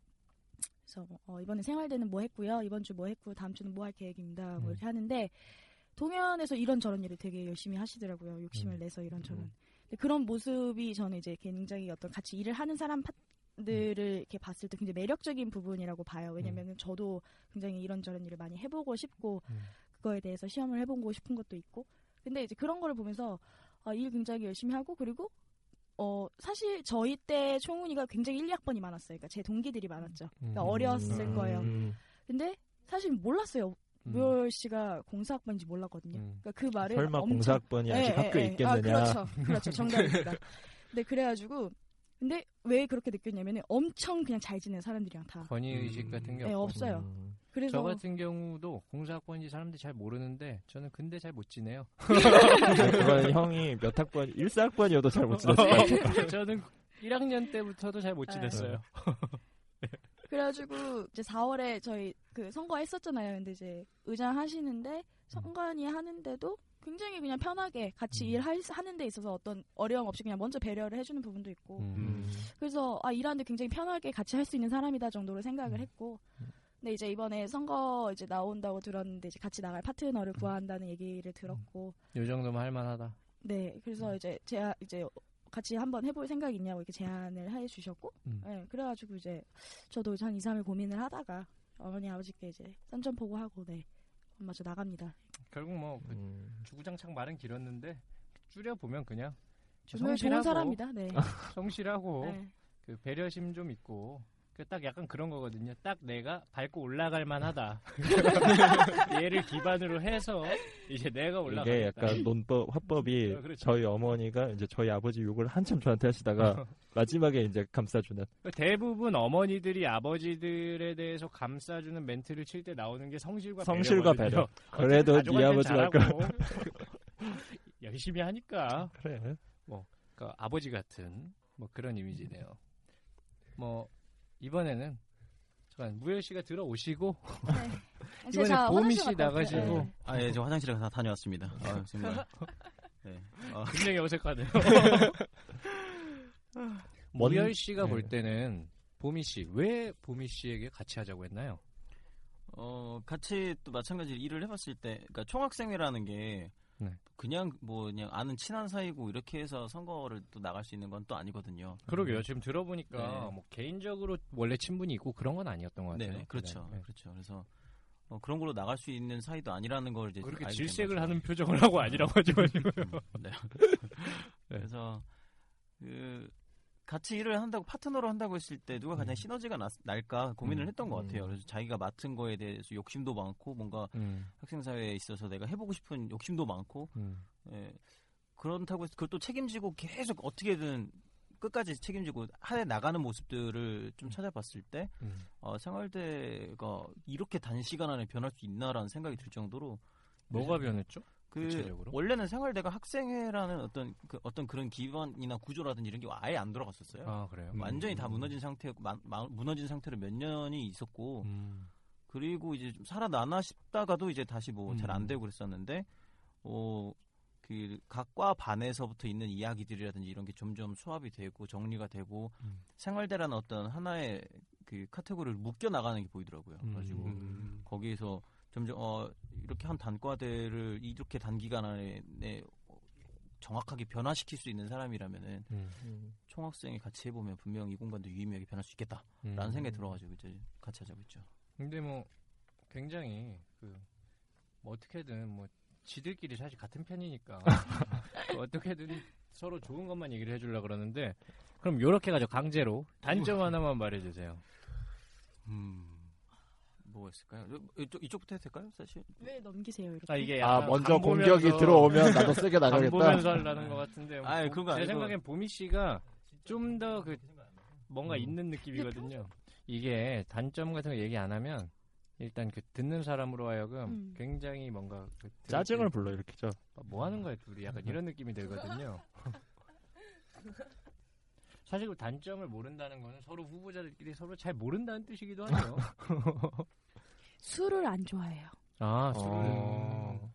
그래서 뭐, 어, 이번에 생활대는 뭐 했고요. 이번 주 뭐 했고 다음 주는 뭐 할 계획입니다. 뭐 음. 이렇게 하는데 동현에서 이런 저런 일을 되게 열심히 하시더라고요. 욕심을 음. 내서 이런 저런. 음. 근데 그런 모습이 저는 이제 굉장히 어떤 같이 일을 하는 사람들을 이렇게 봤을 때 굉장히 매력적인 부분이라고 봐요. 왜냐면은 저도 굉장히 이런저런 일을 많이 해보고 싶고 음. 그거에 대해서 시험을 해보고 싶은 것도 있고 근데 이제 그런 거를 보면서 아, 일 굉장히 열심히 하고 그리고 어 사실 저희 때 총훈이가 굉장히 1, 2학번이 많았어요. 그러니까 제 동기들이 많았죠. 그러니까 음. 어렸을 음. 거예요. 근데 사실 몰랐어요. 음. 무열 씨가 공사학번인지 몰랐거든요. 음. 그러니까 그 말을 설마 엄청 공사학번이 아직 예, 학교에 예, 예. 있겠느냐. 아, 그렇죠. 그렇죠. 정답입니다. 근데 그래가지고 근데 왜 그렇게 느꼈냐면은 엄청 그냥 잘 지내는 사람들이랑 다. 권위 의식 같은 게 네. 없어요. 음. 그래서 저 같은 경우도 공사학번인지 사람들이 잘 모르는데 저는 근데 잘 못 지내요. 그건 형이 몇 학번, 1사학번이어도 잘못 같아요. 저는 1학년 때부터도 잘못 네. 지냈어요. 그래가지고 이제 4월에 저희 그 선거했었잖아요. 근데 이제 의장 하시는데 선관위 하는데도 굉장히 그냥 편하게 같이 음. 일하는 데 있어서 어떤 어려움 없이 그냥 먼저 배려를 해주는 부분도 있고 음. 그래서 아 일하는데 굉장히 편하게 같이 할 수 있는 사람이다 정도로 생각을 음. 했고 근데 이제 이번에 선거 이제 나온다고 들었는데 이제 같이 나갈 파트너를 구한다는 얘기를 들었고 요 정도면 할만하다. 네 그래서 이제 제가 이제 같이 한번 해볼 생각 있냐고 이렇게 제안을 해 주셨고 음. 네 그래가지고 이제 저도 한 2, 3일 고민을 하다가 어머니 아버지께 이제 선전 보고하고 네 맞아 나갑니다 결국 뭐 그 음. 주구장창 말은 길었는데 줄여 보면 그냥 정말 좋은 성실하고 사람이다 네, 성실하고 네. 그 배려심 좀 있고 그 딱 약간 그런 거거든요. 딱 내가 밟고 올라갈 만하다. 얘를 기반으로 해서 이제 내가 올라가겠다. 이게 약간 논법, 화법이 어, 그렇죠. 저희 어머니가 이제 저희 아버지 욕을 한참 저한테 하시다가 마지막에 이제 감싸주는. 대부분 어머니들이 아버지들에 대해서 감싸주는 멘트를 칠 때 나오는 게 성실과 성실과. 배려. 그래도 가족한테는 아버지가 열심히 하니까 그래. 그 아버지 같은 뭐 그런 이미지네요. 뭐 이번에는 잠깐 무열 씨가 들어오시고 네. 이번에 보미 씨. 나가시고 네. 아, 예, 저 화장실에 다 다녀왔습니다. 아, 정말. 네. 아, 굉장히 어색하네요. 먼- 무열 씨가 볼 네. 때는 보미 씨 왜 보미 씨에게 같이 하자고 했나요? 어, 같이 또 마찬가지로 일을 해봤을 때, 그러니까 총학생회라는 게 네. 그냥 뭐 그냥 아는 친한 사이고 이렇게 해서 선거를 또 나갈 수 있는 건 또 아니거든요. 그러게요. 지금 들어보니까 네. 뭐 개인적으로 원래 친분이 있고 그런 건 아니었던 것 같아요. 네, 그렇죠, 네. 그렇죠. 그래서 어, 그런 걸로 나갈 수 있는 사이도 아니라는 걸 이제 그렇게 질색을. 하는 표정을 하고 아니라고 마시고요. 음, 네. 그래서 그 같이 일을 한다고 파트너로 한다고 했을 때 누가 가장 음. 시너지가 나- 날까 고민을 음, 했던 것 같아요. 음. 그래서 자기가 맡은 거에 대해서 욕심도 많고 뭔가 음, 학생 사회에 있어서 내가 해보고 싶은 욕심도 많고 음, 예, 그렇다고 해서 그걸 또 책임지고 계속 어떻게든 끝까지 책임지고 해 나가는 모습들을 좀 찾아봤을 때 음. 어, 생활대가 이렇게 단시간 안에 변할 수 있나라는 생각이 들 정도로 뭐가 변했죠? 그 구체적으로? 원래는 생활대가 학생회라는 어떤 그 어떤 그런 기반이나 구조라든지 이런 게 아예 안 들어갔었어요. 아 그래요? 완전히 다 음. 무너진 상태 마- 마- 무너진 상태로 몇 년이 있었고 음. 그리고 이제 좀 살아나나 싶다가도 이제 다시 뭐 잘안 음. 되고 그랬었는데 어 그 각과 반에서부터 있는 이야기들이라든지 이런 게 점점 수합이 되고 정리가 되고 음. 생활대라는 어떤 하나의 그 카테고리를 묶여 나가는 게 보이더라고요. 그래가지고 음. 거기에서 점점 어 이렇게 한 단과대를 이렇게 단기간 안에 내 정확하게 변화시킬 수 있는 사람이라면은 음. 음. 총학생이 같이 해보면 분명 이 공간도 유의미하게 변할 수 있겠다라는 음. 생각이 들어가지고 이제 같이 하자고 했죠. 근데 뭐 굉장히 그 뭐 어떻게든 뭐 지들끼리 사실 같은 편이니까 뭐 어떻게든 서로 좋은 것만 얘기를 해주려 그러는데 그럼 요렇게 가죠 강제로 단점 하나만 말해주세요. 음, 뭐가 있을까요? 이쪽, 이쪽부터 해도 될까요, 사실? 왜 넘기세요 이렇게? 아 이게 아, 먼저 간 공격이 들어오면 나도 세게 간 나가겠다. 보면서 하려는 것 같은데 아이, 보- 그거 제. 생각엔 보미 씨가 좀 더 그 뭔가 음. 있는 느낌이거든요. 이게 단점 같은 거 얘기 안 하면 일단 그 듣는 사람으로 하여금 음. 굉장히 뭔가 그 짜증을 때 불러 일으키죠. 뭐 하는 거야 둘이 약간 이런 느낌이 들거든요. 사실 그 단점을 모른다는 거는 서로 후보자들끼리 서로 잘 모른다는 뜻이기도 하네요. 술을 안 좋아해요. 아 술을 어.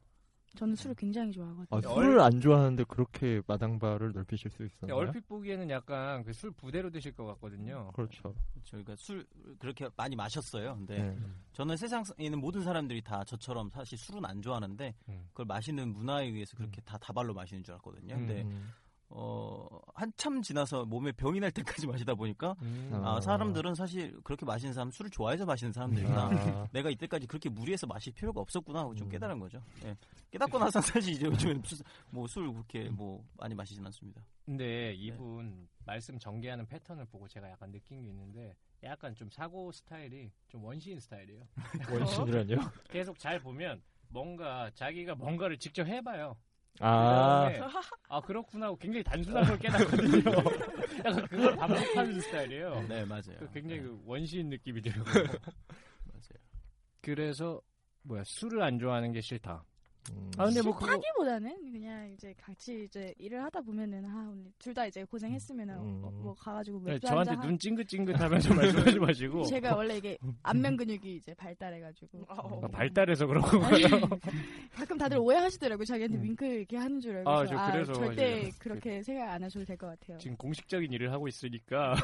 저는 술을 굉장히 좋아하거든요. 아, 얼- 술을 안 좋아하는데 그렇게 마당발을 넓히실 수 있었나요? 얼핏 보기에는 약간 그 술 부대로 드실 것 같거든요. 그렇죠. 저희가 술 그렇게 많이 마셨어요. 근데 네. 음. 저는 세상에 있는 모든 사람들이 다 저처럼 사실 술은 안 좋아하는데 음. 그걸 마시는 문화에 의해서 그렇게 다 다발로 마시는 줄 알았거든요. 근데 음. 어 한참 지나서 몸에 병이 날 때까지 마시다 보니까 음. 아 아. 사람들은 사실 그렇게 마시는 사람 술을 좋아해서 마시는 사람들이구나. 아, 내가 이때까지 그렇게 무리해서 마실 필요가 없었구나 하고 좀 음. 깨달은 거죠. 예. 깨닫고 나서 사실 이제 요즘엔 뭐 술 그렇게 뭐 많이 마시진 않습니다. 근데 이분 말씀 전개하는 패턴을 보고 제가 약간 느낀 게 있는데 약간 좀 사고 스타일이 좀 원시인 스타일이에요. 원신이라뇨? 계속 잘 보면 뭔가 자기가 뭔가를 직접 해봐요. 아, 아 그렇구나 하고 굉장히 단순한 걸 깨닫거든요. 약간 그걸 반복하는 스타일이에요. 네 맞아요. 그 굉장히 네, 그 원시인 느낌이 들고. 맞아요. 그래서 뭐야 술을 안 좋아하는 게 싫다. 음. 아 근데 뭐 그거 싫다기보다는 그냥 이제 같이 이제 일을 하다 보면은 아 오늘 둘 다 이제 고생했으면은 음. 어, 뭐 가가지고 네, 저한테 한잔 눈 찡긋찡긋하면서 말씀하지 마시고 제가 원래 이게 안면 근육이 이제 발달해가지고 아, 발달해서 그런 건가요? 가끔 다들 오해하시더라고요. 자기한테 음. 윙크 이렇게 하는 줄 알고. 아, 그래서 저 그래서 절대 이제 그렇게 생각 안 하셔도 될 것 같아요. 지금 공식적인 일을 하고 있으니까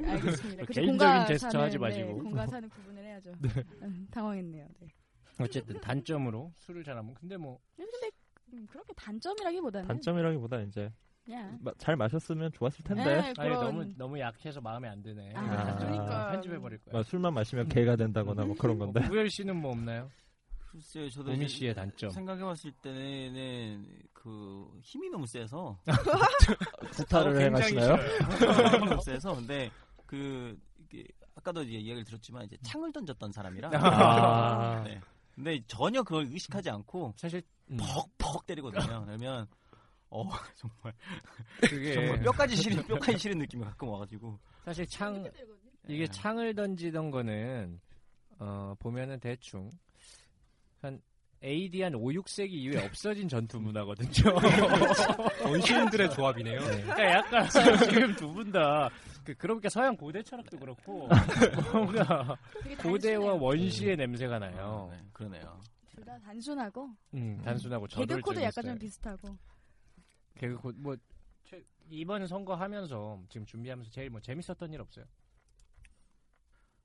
네, 알겠습니다. 개인적인 제스처 하지 마시고. 네, 공과 사는 구분을 해야죠. 음, 당황했네요. 네. 어쨌든 단점으로 술을 잘안 먹. 근데 뭐 근데 음, 그렇게 단점이라기보다는 단점이라기보다 이제 그냥 마- 잘 마셨으면 좋았을 텐데 네, 아니 그런 너무 너무 약해서 마음에 안 드네. 아, 단점 그러니까. 편집해 버릴 거야. 뭐 술만 마시면 개가 된다거나 뭐 그런 건데. 우열 씨는 뭐 없나요? 글쎄요, 저도 우미 이제 씨의 단점. 생각해봤을 때는 그 힘이 너무 세서 구타를 어? 싫어요. 힘이 너무 세서 근데 그 이게 아까도 이제 이야기를 들었지만 이제 창을 던졌던 사람이라 아. 네. 근데 전혀 그걸 의식하지 않고 사실 음, 퍽퍽 때리거든요. 그러면 어 정말 그게 정말 뼈까지 시린 뼈까지 시린 느낌이 가끔 와가지고 사실 창 이게 예. 창을 던지던 거는 어 보면은 대충 한 AD 한 5, 6세기 이후에 없어진 전투 문화거든요. 원시인들의 조합이네요. 그러니까 약간 지금 두 분 다 그, 그러니까 서양 고대 철학도 그렇고 뭔가 고대와 원시의 냄새가 나요. 아, 네, 그러네요. 둘 다 단순하고 음, 단순하고 개그 저돌적인 코드 약간. 좀 비슷하고 개그 코드 뭐 최- 이번 선거 하면서 지금 준비하면서 제일 뭐 재밌었던 일 없어요?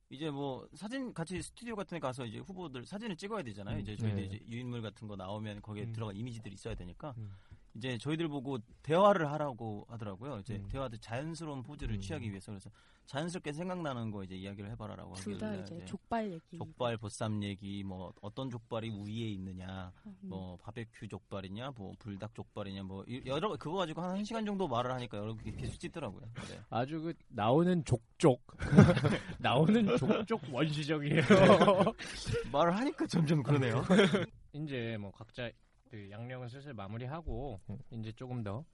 이제 뭐 사진 같이 스튜디오 같은 데 가서 이제 후보들 사진을 찍어야 되잖아요. 이제 저희들 네. 이제 유인물 같은 거 나오면 거기에 음. 들어간 이미지들이 있어야 되니까 음. 이제 저희들 보고 대화를 하라고 하더라고요. 이제 음. 대화도 자연스러운 포즈를 음. 취하기 위해서 그래서 자연스럽게 생각나는 거 이제 이야기를 해봐라라고 둘 다 이제 이제 족발 얘기. 족발 보쌈 얘기 뭐 어떤 족발이 우위에 있느냐 음. 뭐 바베큐 족발이냐 뭐 불닭 족발이냐 뭐 이- 여러 그거 가지고 한 1 시간 정도 말을 하니까 여러 개 계속 찍더라고요. 네. 아주 그 나오는 족족 나오는 족족 원시적이에요. 말을 하니까 점점 그러네요. 이제 뭐 각자 그 양력은 슬슬 마무리하고 음. 이제 조금 더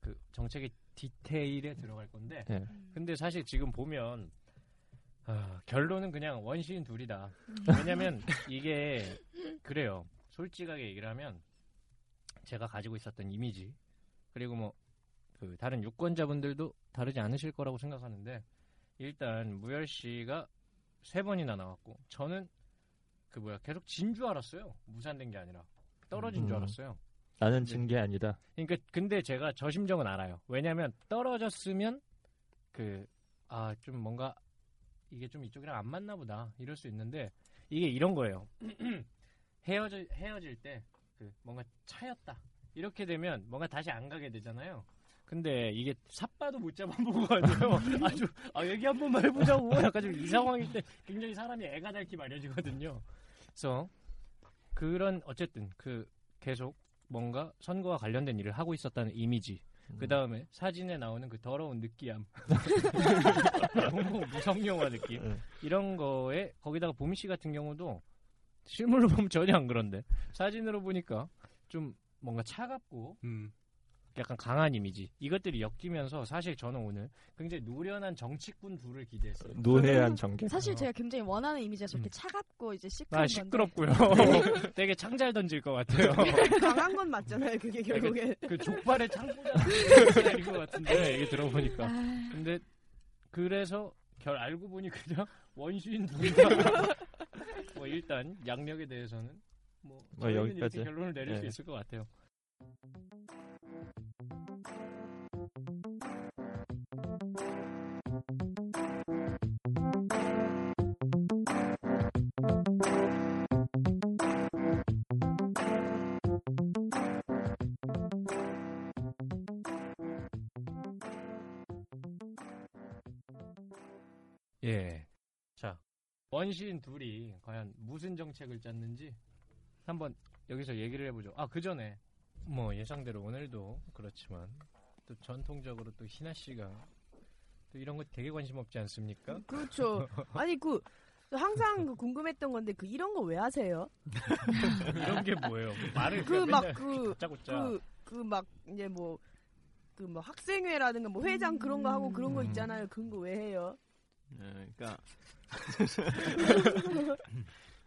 그 정책의 디테일에 들어갈 건데 네. 근데 사실 지금 보면 아, 결론은 그냥 원시인 둘이다. 왜냐면 이게 그래요. 솔직하게 얘기를 하면 제가 가지고 있었던 이미지 그리고 뭐 그 다른 유권자분들도 다르지 않으실 거라고 생각하는데 일단 무열 씨가 세 번이나 나왔고 저는 그 뭐야 계속 진 줄 알았어요. 무산된 게 아니라 떨어진 줄 음. 알았어요. 나는 진 게 아니다. 그러니까 근데 제가 저 심정은 알아요. 왜냐면 떨어졌으면 그 아 좀 뭔가 이게 좀 이쪽이랑 안 맞나 보다 이럴 수 있는데 이게 이런 거예요. 헤어질 헤어질 때 그 뭔가 차였다 이렇게 되면 뭔가 다시 안 가게 되잖아요. 근데 이게 삿바도 못것 같아요. 아주 아 얘기 한 번만 해보자고 약간 좀 이 상황일 때 굉장히 사람이 애가 닳기 마련이거든요. 그래서 그런 어쨌든 그 계속 뭔가 선거와 관련된 일을 하고 있었다는 이미지. 그 다음에 사진에 나오는 그 더러운 느끼함. 너무 무성영화 느낌. 네. 이런 거에 거기다가 보미 씨 같은 경우도 실물로 보면 전혀 안 그런데 사진으로 보니까 좀 뭔가 차갑고 음. 약간 강한 이미지 이것들이 엮이면서 사실 저는 오늘 굉장히 노련한 정치꾼 둘을 기대했어요. 노회한 전개. 사실 제가 굉장히 원하는 이미지가 저렇게 차갑고 이제 시크한 아 시끄럽고요. 되게 창잘 던질 것 같아요. 강한 건 맞잖아요. 그게 결국에. 그 족발에 창고자 것 같은데 얘기 들어보니까. 아, 근데 그래서 결 알고 보니 그냥 원시인 둘이다. 뭐 일단 양력에 대해서는 뭐 뭐 여기까지. 결론을 내릴 수 네. 있을 것 같아요. 원시인 둘이 과연 무슨 정책을 짰는지 한번 여기서 얘기를 해보죠. 아, 그 전에 뭐 예상대로 오늘도 그렇지만 또 전통적으로 또 희나 씨가 또 이런 거 되게 관심 없지 않습니까? 그렇죠. 아니 그 항상 그 궁금했던 건데 그 이런 거 왜 하세요? 이런 게 뭐예요? 말을 그막그 짜고짜. 그그막 이제 뭐 그 뭐 학생회라든가 뭐 회장 그런 거 하고 그런 거 음. 있잖아요. 그런 거 왜 해요? 네, 그러니까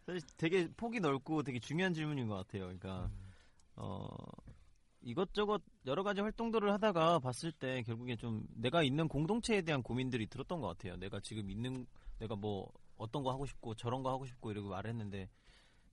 사실 되게 폭이 넓고 되게 중요한 질문인 것 같아요. 그러니까 어 이것저것 여러 가지 활동들을 하다가 봤을 때 결국에 좀 내가 있는 공동체에 대한 고민들이 들었던 것 같아요. 내가 지금 있는 내가 뭐 어떤 거 하고 싶고 저런 거 하고 싶고 이러고 말했는데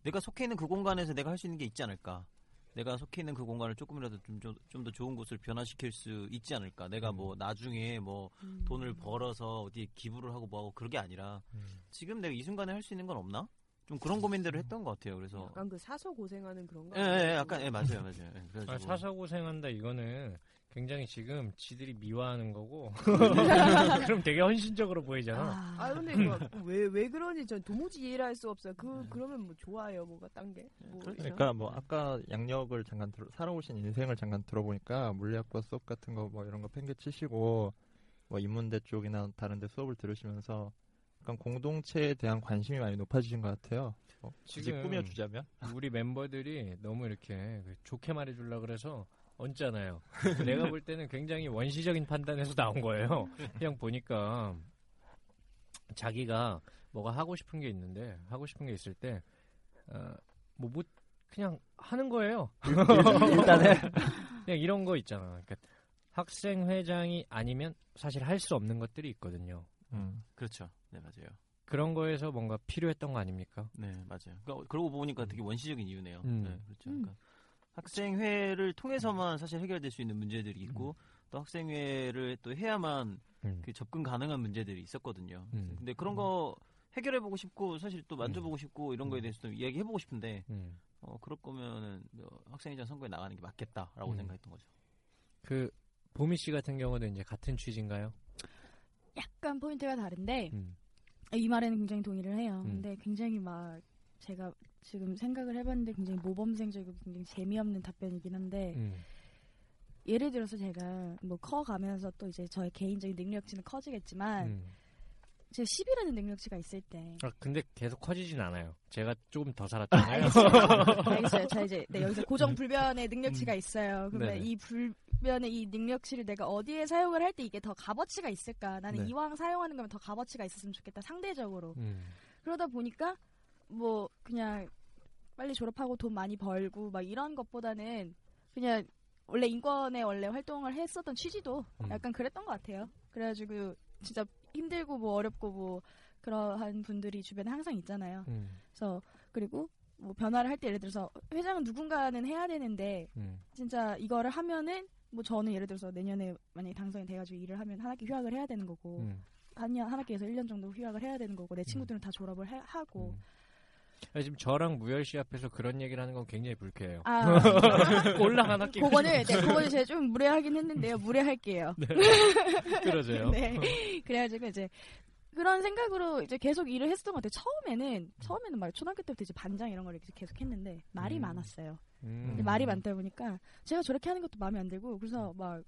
내가 속해 있는 그 공간에서 내가 할 수 있는 게 있지 않을까? 내가 속해 있는 그 공간을 조금이라도 좀좀더 좋은 곳을 변화시킬 수 있지 않을까? 내가 뭐 나중에 뭐 돈을 벌어서 어디에 기부를 하고 뭐하고 그런 게 아니라 지금 내가 이 순간에 할 수 있는 건 없나? 좀 그런 고민들을 했던 것 같아요. 그래서 약간 그 사서 고생하는 그런 거. 예? 예, 예, 약간 예, 맞아요, 맞아요. 예, 그래가지고 아, 사서 고생한다 이거는 굉장히 지금 지들이 미화하는 거고 그럼 되게 헌신적으로 보이잖아. 아 근데 왜왜 왜 그런지 전 도무지 이해를 할 수 없어요. 그 그러면 뭐 좋아요, 뭐가 딴 게. 뭐 그러니까 뭐 아까 양력을 잠깐 들어, 살아오신 인생을 잠깐 들어보니까 물리학과 수업 같은 거 뭐 이런 거 팽개치시고 뭐 인문대 쪽이나 다른데 수업을 들으시면서 약간 공동체에 대한 관심이 많이 높아지신 것 같아요. 뭐 지금 꾸며주자면 우리 멤버들이 너무 이렇게 그 좋게 말해주려 그래서 얹잖아요. 내가 볼 때는 굉장히 원시적인 판단에서 나온 거예요. 그냥 보니까 자기가 뭐가 하고 싶은 게 있는데 하고 싶은 게 있을 때 어, 뭐, 뭐 그냥 하는 거예요. 일단은. 그냥 이런 거 있잖아. 그러니까 학생 회장이 아니면 사실 할 수 없는 것들이 있거든요. 음. 그렇죠. 네, 맞아요. 그런 거에서 뭔가 필요했던 거 아닙니까? 네, 맞아요. 그러니까 그러고 보니까 되게 원시적인 이유네요. 음. 네, 그렇죠. 그러니까 학생회를 통해서만 사실 해결될 수 있는 문제들이 있고 또 학생회를 또 해야만 음. 그 접근 가능한 문제들이 있었거든요. 음. 근데 그런 거 해결해 보고 싶고 사실 또 만져보고 싶고 이런 거에 대해서 좀 이야기해 보고 싶은데 음. 어, 그럴 거면은 뭐 학생회장 선거에 나가는 게 맞겠다라고 음. 생각했던 거죠. 그 보미 씨 같은 경우는 이제 같은 취지인가요? 약간 포인트가 다른데 음. 이 말에는 굉장히 동의를 해요. 음. 근데 굉장히 막 제가 지금 생각을 해봤는데 굉장히 모범생적이고 굉장히 재미없는 답변이긴 한데 음. 예를 들어서 제가 뭐 커가면서 또 이제 저의 개인적인 능력치는 커지겠지만 음. 제 10이라는 능력치가 있을 때 아, 근데 계속 커지진 않아요. 제가 조금 더 살았잖아요. 알겠어요. 저 이제 네, 여기서 고정 불변의 능력치가 있어요. 그러면 네네. 이 불변의 이 능력치를 내가 어디에 사용을 할 때 이게 더 값어치가 있을까? 나는 네. 이왕 사용하는 거면 더 값어치가 있었으면 좋겠다. 상대적으로. 음. 그러다 보니까 뭐 그냥 빨리 졸업하고 돈 많이 벌고 막 이런 것보다는 그냥 원래 인권에 원래 활동을 했었던 취지도 음. 약간 그랬던 것 같아요. 그래가지고 진짜 힘들고 뭐 어렵고 뭐 그러한 분들이 주변에 항상 있잖아요. 음. 그래서 그리고 뭐 변화를 할 때 예를 들어서 회장은 누군가는 해야 되는데 음. 진짜 이거를 하면은 뭐 저는 예를 들어서 내년에 만약에 당선이 돼가지고 일을 하면 한 학기 휴학을 해야 되는 거고 음. 한, 한 학기에서 1년 정도 휴학을 해야 되는 거고 내 친구들은 다 졸업을 해- 하고 아, 지금 저랑 무열 씨 앞에서 그런 얘기를 하는 건 굉장히 불쾌해요. 아, 올라간 학기 그거는 네, 그거는 제가 좀 무례하긴 했는데요. 무례할게요. 네. 그러세요. 네. 그래가지고 이제 그런 생각으로 이제 계속 일을 했었던 것 같아요. 처음에는 처음에는 막 초등학교 때부터 이제 반장 이런 걸 계속 했는데 말이 음. 많았어요. 음. 말이 많다 보니까 제가 저렇게 하는 것도 마음에 안 들고 그래서 막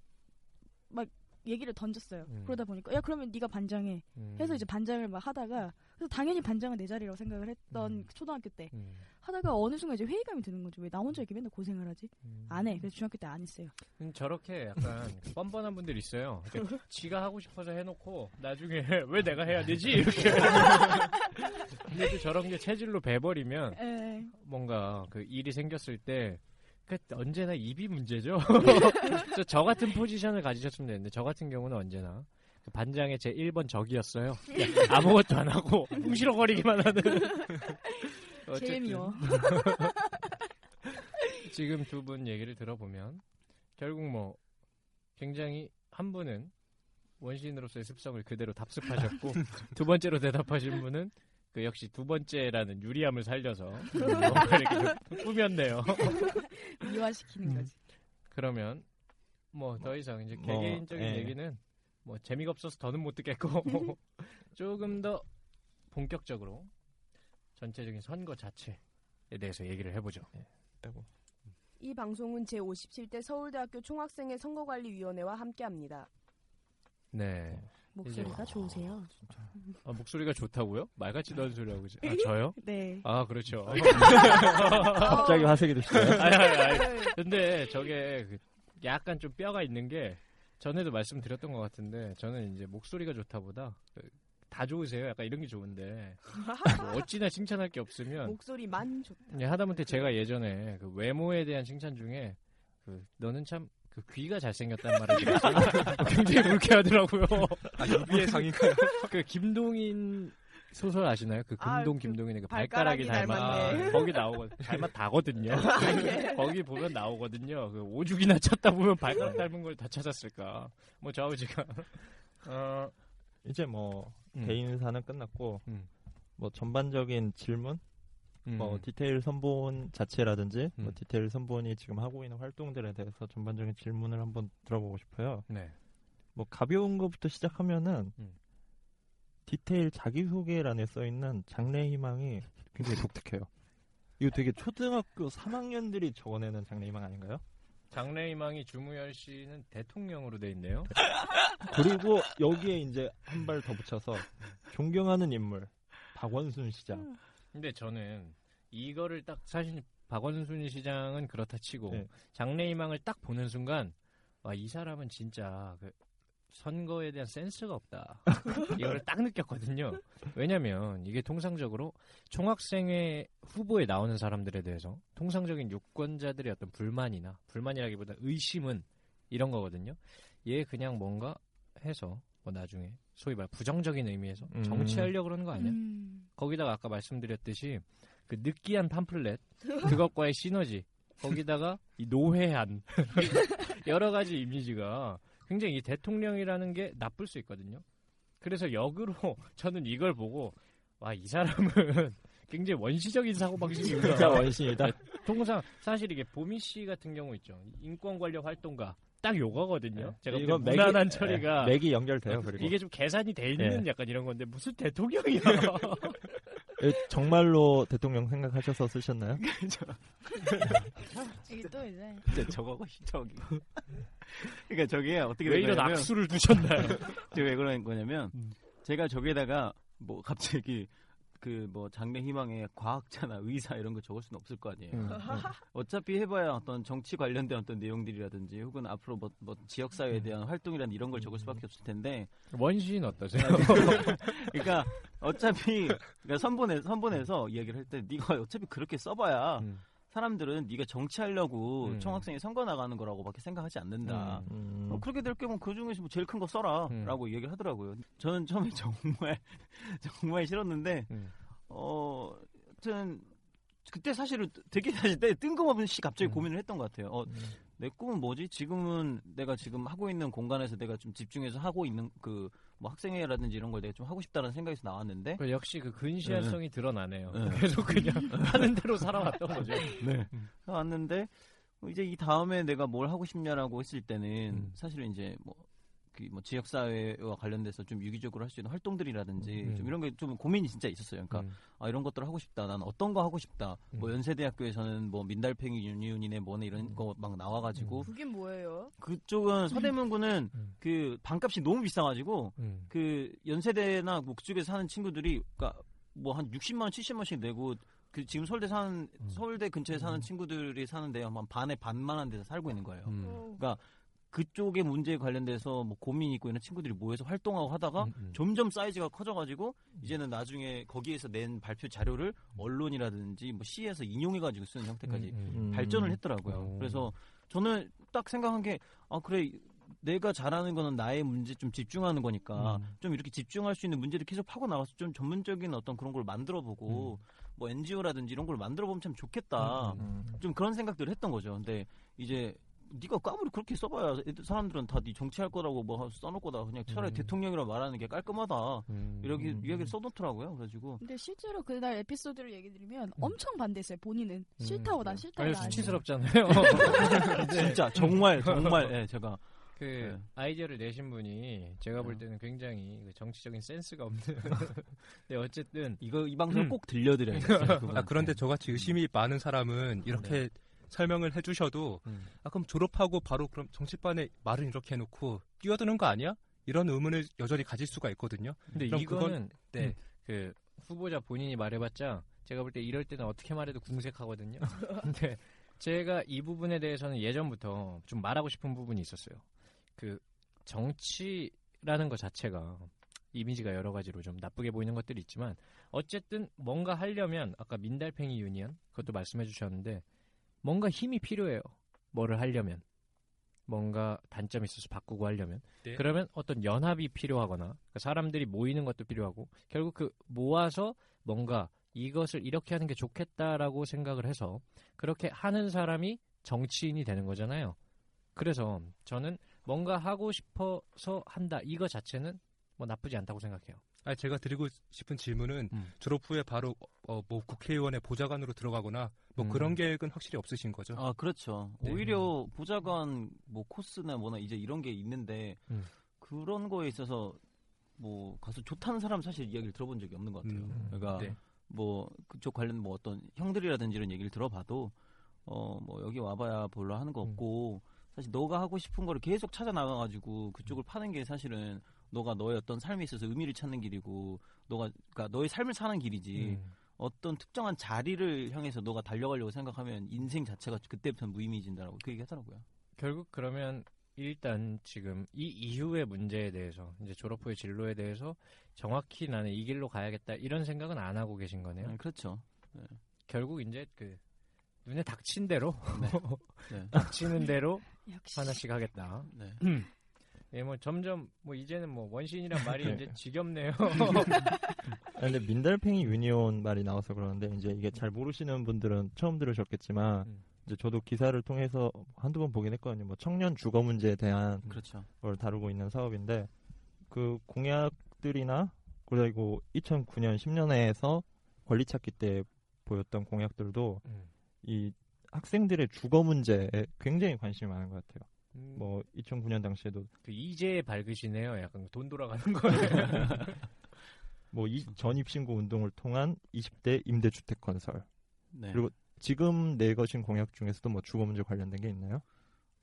막 얘기를 던졌어요. 음. 그러다 보니까 야 그러면 네가 반장해. 음. 해서 이제 반장을 막 하다가 그래서 당연히 반장은 내 자리라고 생각을 했던 초등학교 때 음. 하다가 어느 순간 이제 회의감이 드는 거죠. 왜 나 혼자 이렇게 맨날 고생을 하지? 안 해. 그래서 중학교 때 안 했어요. 음, 저렇게 약간 뻔뻔한 분들 있어요. 그러니까 지가 하고 싶어서 해놓고 나중에 왜 내가 해야 되지 이렇게. 근데 또 저런 게 체질로 배버리면 에. 뭔가 그 일이 생겼을 때. 그 언제나 입이 문제죠. 저, 저 같은 포지션을 가지셨으면 되는데 저 같은 경우는 언제나 그 반장의 제 1번 적이었어요. 아무것도 안 하고 웅시렁거리기만 하는. 제일 미워. 지금 두 분 얘기를 들어보면 결국 뭐 굉장히 한 분은 원시인으로서의 습성을 그대로 답습하셨고 두 번째로 대답하신 분은 그 역시 두 번째라는 유리함을 살려서 뭔가 이렇게 좀 꾸몄네요. 미화시키는 거지. 그러면 뭐 더 이상 이제 뭐, 개개인적인 예. 얘기는 뭐 재미가 없어서 더는 못 듣겠고 조금 더 본격적으로 전체적인 선거 자체에 대해서 얘기를 해보죠. 아이고. 이 방송은 제 57대 서울대학교 총학생회 선거관리위원회와 함께합니다. 네. 목소리가 이제- 좋으세요. 아, 목소리가 좋다고요? 말 같지도 않은 소리 하고 있어요. 아, 저요? 네. 아, 그렇죠. 갑자기 화색이 되시나요? 아니, 아니, 아니. 근데 저게 그 약간 좀 뼈가 있는 게 전에도 말씀드렸던 것 같은데 저는 이제 목소리가 좋다보다 그다 좋으세요. 약간 이런 게 좋은데 뭐 어찌나 칭찬할 게 없으면 목소리만 좋다. 예, 하다못해 제가 예전에 그 외모에 대한 칭찬 중에 그 너는 참 그 귀가 잘생겼다는 말을 들었어요. 굉장히 불쾌하더라고요. 아, 유비의 강인가요? 그 김동인 소설 아시나요? 그 아, 금동 그 김동인의 그 발가락이 발가락이 닮아 닮았네. 거기 나오거든. 닮았다거든요. 예. 거기 보면 나오거든요. 그 오죽이나 찾다 보면 발가락 닮은 걸 다 찾았을까. 뭐 좌우지가. 어, 이제 뭐 음. 개인사는 끝났고 음. 뭐 전반적인 질문, 음. 뭐 디테일 선본 자체라든지 뭐 음. 디테일 선본이 지금 하고 있는 활동들에 대해서 전반적인 질문을 한번 들어보고 싶어요. 네. 뭐 가벼운 것부터 시작하면은 음. 디테일 자기소개란에 써 있는 장래 희망이 굉장히 독특해요. 이거 되게 초등학교 3학년들이 적어내는 장래 희망 아닌가요? 장래 희망이 주무열 씨는 대통령으로 돼 있네요. 그리고 여기에 이제 한 발 더 붙여서 존경하는 인물 박원순 음. 시장. 근데 저는 이거를 딱 사실 박원순 시장은 그렇다 치고 네. 장래희망을 딱 보는 순간 와 이 사람은 진짜 그 선거에 대한 센스가 없다. 이거를 딱 느꼈거든요. 왜냐면 이게 통상적으로 총학생회 후보에 나오는 사람들에 대해서 통상적인 유권자들의 어떤 불만이나 불만이라기보다 의심은 이런 거거든요. 얘 그냥 뭔가 해서 뭐 나중에 소위 말 부정적인 의미에서 음. 정치하려고 그러는 거 아니야? 음. 거기다가 아까 말씀드렸듯이 그 느끼한 팜플렛 그것과의 시너지 거기다가 이 노회한 여러 가지 이미지가 굉장히 이 대통령이라는 게 나쁠 수 있거든요. 그래서 역으로 저는 이걸 보고 와 이 사람은 굉장히 원시적인 사고 방식이구나. 진짜 원신이다. 통상 사실 이게 보미 씨 같은 경우 있죠. 인권 관련 활동가 딱 요거거든요. 제가 이건 볼때 무난한 처리가 네, 맥이 연결돼요. 그리고 이게 좀 계산이 돼 있는 네. 약간 이런 건데 무슨 대통령이야. 예, 정말로 대통령 생각하셔서 쓰셨나요? 이게 또 이제 저거가 저기. 그러니까 저게 어떻게 왜된 이런 거냐면 악수를 두셨나요? 제가 왜 그런 거냐면 음. 제가 저기에다가 뭐 갑자기 그 뭐 장래 희망에 과학자나 의사 이런 거 적을 수는 없을 거 아니에요. 음, 어차피 해봐야 어떤 정치 관련된 어떤 내용들이라든지 혹은 앞으로 뭐, 뭐 지역 사회에 대한 활동이라든 이런 걸 적을 수밖에 없을 텐데. 원시인 어떠세요? 그러니까 어차피 그러니까 선본에 선본에서 이야기를 할 때 네가 어차피 그렇게 써봐야 음. 사람들은 네가 정치하려고 음. 총학생이 선거 나가는 거라고밖에 생각하지 않는다. 음. 어, 그렇게 될 거면 그 중에서 뭐 제일 큰 거 써라라고 얘기를 하더라고요. 저는 처음에 정말 정말 싫었는데 음. 어, 하여튼 그때 사실은 되게 사실 때 뜬금없이 갑자기 음. 고민을 했던 것 같아요. 어, 내 꿈은 뭐지? 지금은 내가 지금 하고 있는 공간에서 내가 좀 집중해서 하고 있는 그 뭐 학생회라든지 이런 걸 내가 좀 하고 싶다는 생각에서 나왔는데 그 역시 그 근시안성이 드러나네요. 네. 계속 그냥 하는 대로 살아왔던 거죠. 네. 왔는데 뭐 이제 이 다음에 내가 뭘 하고 싶냐라고 했을 때는 음. 사실은 이제 뭐, 그 뭐 지역 사회와 관련돼서 좀 유기적으로 할 수 있는 활동들이라든지 음. 좀 이런 게 좀 고민이 진짜 있었어요. 그러니까 음. 아 이런 것들을 하고 싶다. 난 어떤 거 하고 싶다. 뭐 음. 연세대학교에서는 뭐 민달팽이 유니온이네 뭐네 이런 음. 거막 나와 가지고 그게 뭐예요? 그쪽은 서대문구는 음. 그 반값이 너무 비싸 가지고 음. 그 연세대나 뭐 그쪽에서 사는 친구들이 그러니까 뭐 한 60만 원, 70만 원씩 내고 그 지금 서울대 사는 음. 서울대 근처에 사는 친구들이 사는데 한 반에 반만한 데서 살고 있는 거예요. 음. 어, 그쪽의 문제에 관련돼서 뭐 고민이 있고 있는 친구들이 모여서 활동하고 하다가 음, 음. 점점 사이즈가 커져가지고 이제는 나중에 거기에서 낸 발표 자료를 언론이라든지 뭐 시에서 인용해가지고 쓰는 형태까지 음, 음. 음. 발전을 했더라고요. 오. 그래서 저는 딱 생각한 게, 아, 그래, 내가 잘하는 거는 나의 문제 좀 집중하는 거니까 음. 좀 이렇게 집중할 수 있는 문제를 계속 파고 나가서 좀 전문적인 어떤 그런 걸 만들어 보고 뭐 NGO라든지 이런 걸 만들어 보면 참 좋겠다. 음, 음. 좀 그런 생각들을 했던 거죠. 근데 이제 네가 까불이 그렇게 써봐야 애들 사람들은 다 네 정치할 거라고 뭐 써놓을 거다. 그냥 차라리 음. 대통령이라 말하는 게 깔끔하다. 음. 이렇게 음. 이야기를 써놓더라고요. 그래가지고 근데 실제로 그날 에피소드를 얘기 드리면 음. 엄청 반대했어요. 본인은 싫다고 난 싫다고 아니 난 수치스럽잖아요. 진짜 정말 정말 예, 제가 그 네. 아이디어를 내신 분이 제가 볼 네. 때는 굉장히 그 정치적인 센스가 없는. 근데 어쨌든 이거 이 방송 음. 꼭 들려드려야겠어요. 아. 그런데 저같이 의심이 많은 사람은 이렇게 설명을 해주셔도 음. 아 그럼 졸업하고 바로 그럼 정치반에 말은 이렇게 해놓고 뛰어드는 거 아니야? 이런 의문을 여전히 가질 수가 있거든요. 근데 이거는 그건- 네. 음, 그 후보자 본인이 말해봤자 제가 볼 때 이럴 때는 어떻게 말해도 궁색하거든요. 근데 제가 이 부분에 대해서는 예전부터 좀 말하고 싶은 부분이 있었어요. 그 정치라는 것 자체가 이미지가 여러 가지로 좀 나쁘게 보이는 것들이 있지만 어쨌든 뭔가 하려면 아까 민달팽이 유니언 그것도 말씀해 주셨는데 뭔가 힘이 필요해요. 뭐를 하려면 뭔가 단점이 있어서 바꾸고 하려면 네. 그러면 어떤 연합이 필요하거나 그러니까 사람들이 모이는 것도 필요하고 결국 그 모아서 뭔가 이것을 이렇게 하는 게 좋겠다라고 생각을 해서 그렇게 하는 사람이 정치인이 되는 거잖아요. 그래서 저는 뭔가 하고 싶어서 한다 이거 자체는 뭐 나쁘지 않다고 생각해요. 아 제가 드리고 싶은 질문은 음. 졸업 후에 바로 어, 뭐 국회의원의 보좌관으로 들어가거나 뭐 음. 그런 계획은 확실히 없으신 거죠? 아 그렇죠. 네. 오히려 보좌관 뭐 코스나 뭐나 이제 이런 게 있는데 음. 그런 거에 있어서 뭐 가서 좋다는 사람 사실 이야기를 들어본 적이 없는 것 같아요. 음. 그러니까 네. 뭐 그쪽 관련 뭐 어떤 형들이라든지 이런 얘기를 들어봐도 어 뭐 여기 와봐야 별로 하는 거 음. 없고 사실 너가 하고 싶은 거를 계속 찾아 나가가지고 그쪽을 파는 게 사실은 너가 너의 어떤 삶에 있어서 의미를 찾는 길이고 너가 그러니까 너의 삶을 사는 길이지 음. 어떤 특정한 자리를 향해서 너가 달려가려고 생각하면 인생 자체가 그때부터 무의미해진다라고 그 얘기 하더라고요. 결국 그러면 일단 지금 이 이후의 문제에 대해서 이제 졸업 후의 진로에 대해서 정확히 나는 이 길로 가야겠다 이런 생각은 안 하고 계신 거네요. 네, 그렇죠. 결국 이제 그 눈에 닥친 대로 네. 닥치는 대로. 하나씩 하겠다. 네. 예, 뭐 점점 뭐 이제는 뭐 원신이란 말이 이제 지겹네요. 아, 근데 민달팽이 유니온 말이 나와서 그러는데 이제 이게 잘 모르시는 분들은 처음 들으셨겠지만 음. 이제 저도 기사를 통해서 한두 번 보긴 했거든요. 뭐 청년 주거 문제에 대한 그렇죠. 걸 다루고 있는 사업인데 그 공약들이나 그리고 2009년 10년에서 권리 찾기 때 보였던 공약들도 음. 이 학생들의 주거 문제에 굉장히 관심이 많은 것 같아요. 음, 뭐 2009년 당시에도 그 이제 밝으시네요. 약간 돈 돌아가는 거예요. 뭐 이 전입신고 운동을 통한 20대 임대주택 건설 네. 그리고 지금 내거신 공약 중에서도 뭐 주거 문제 관련된 게 있나요?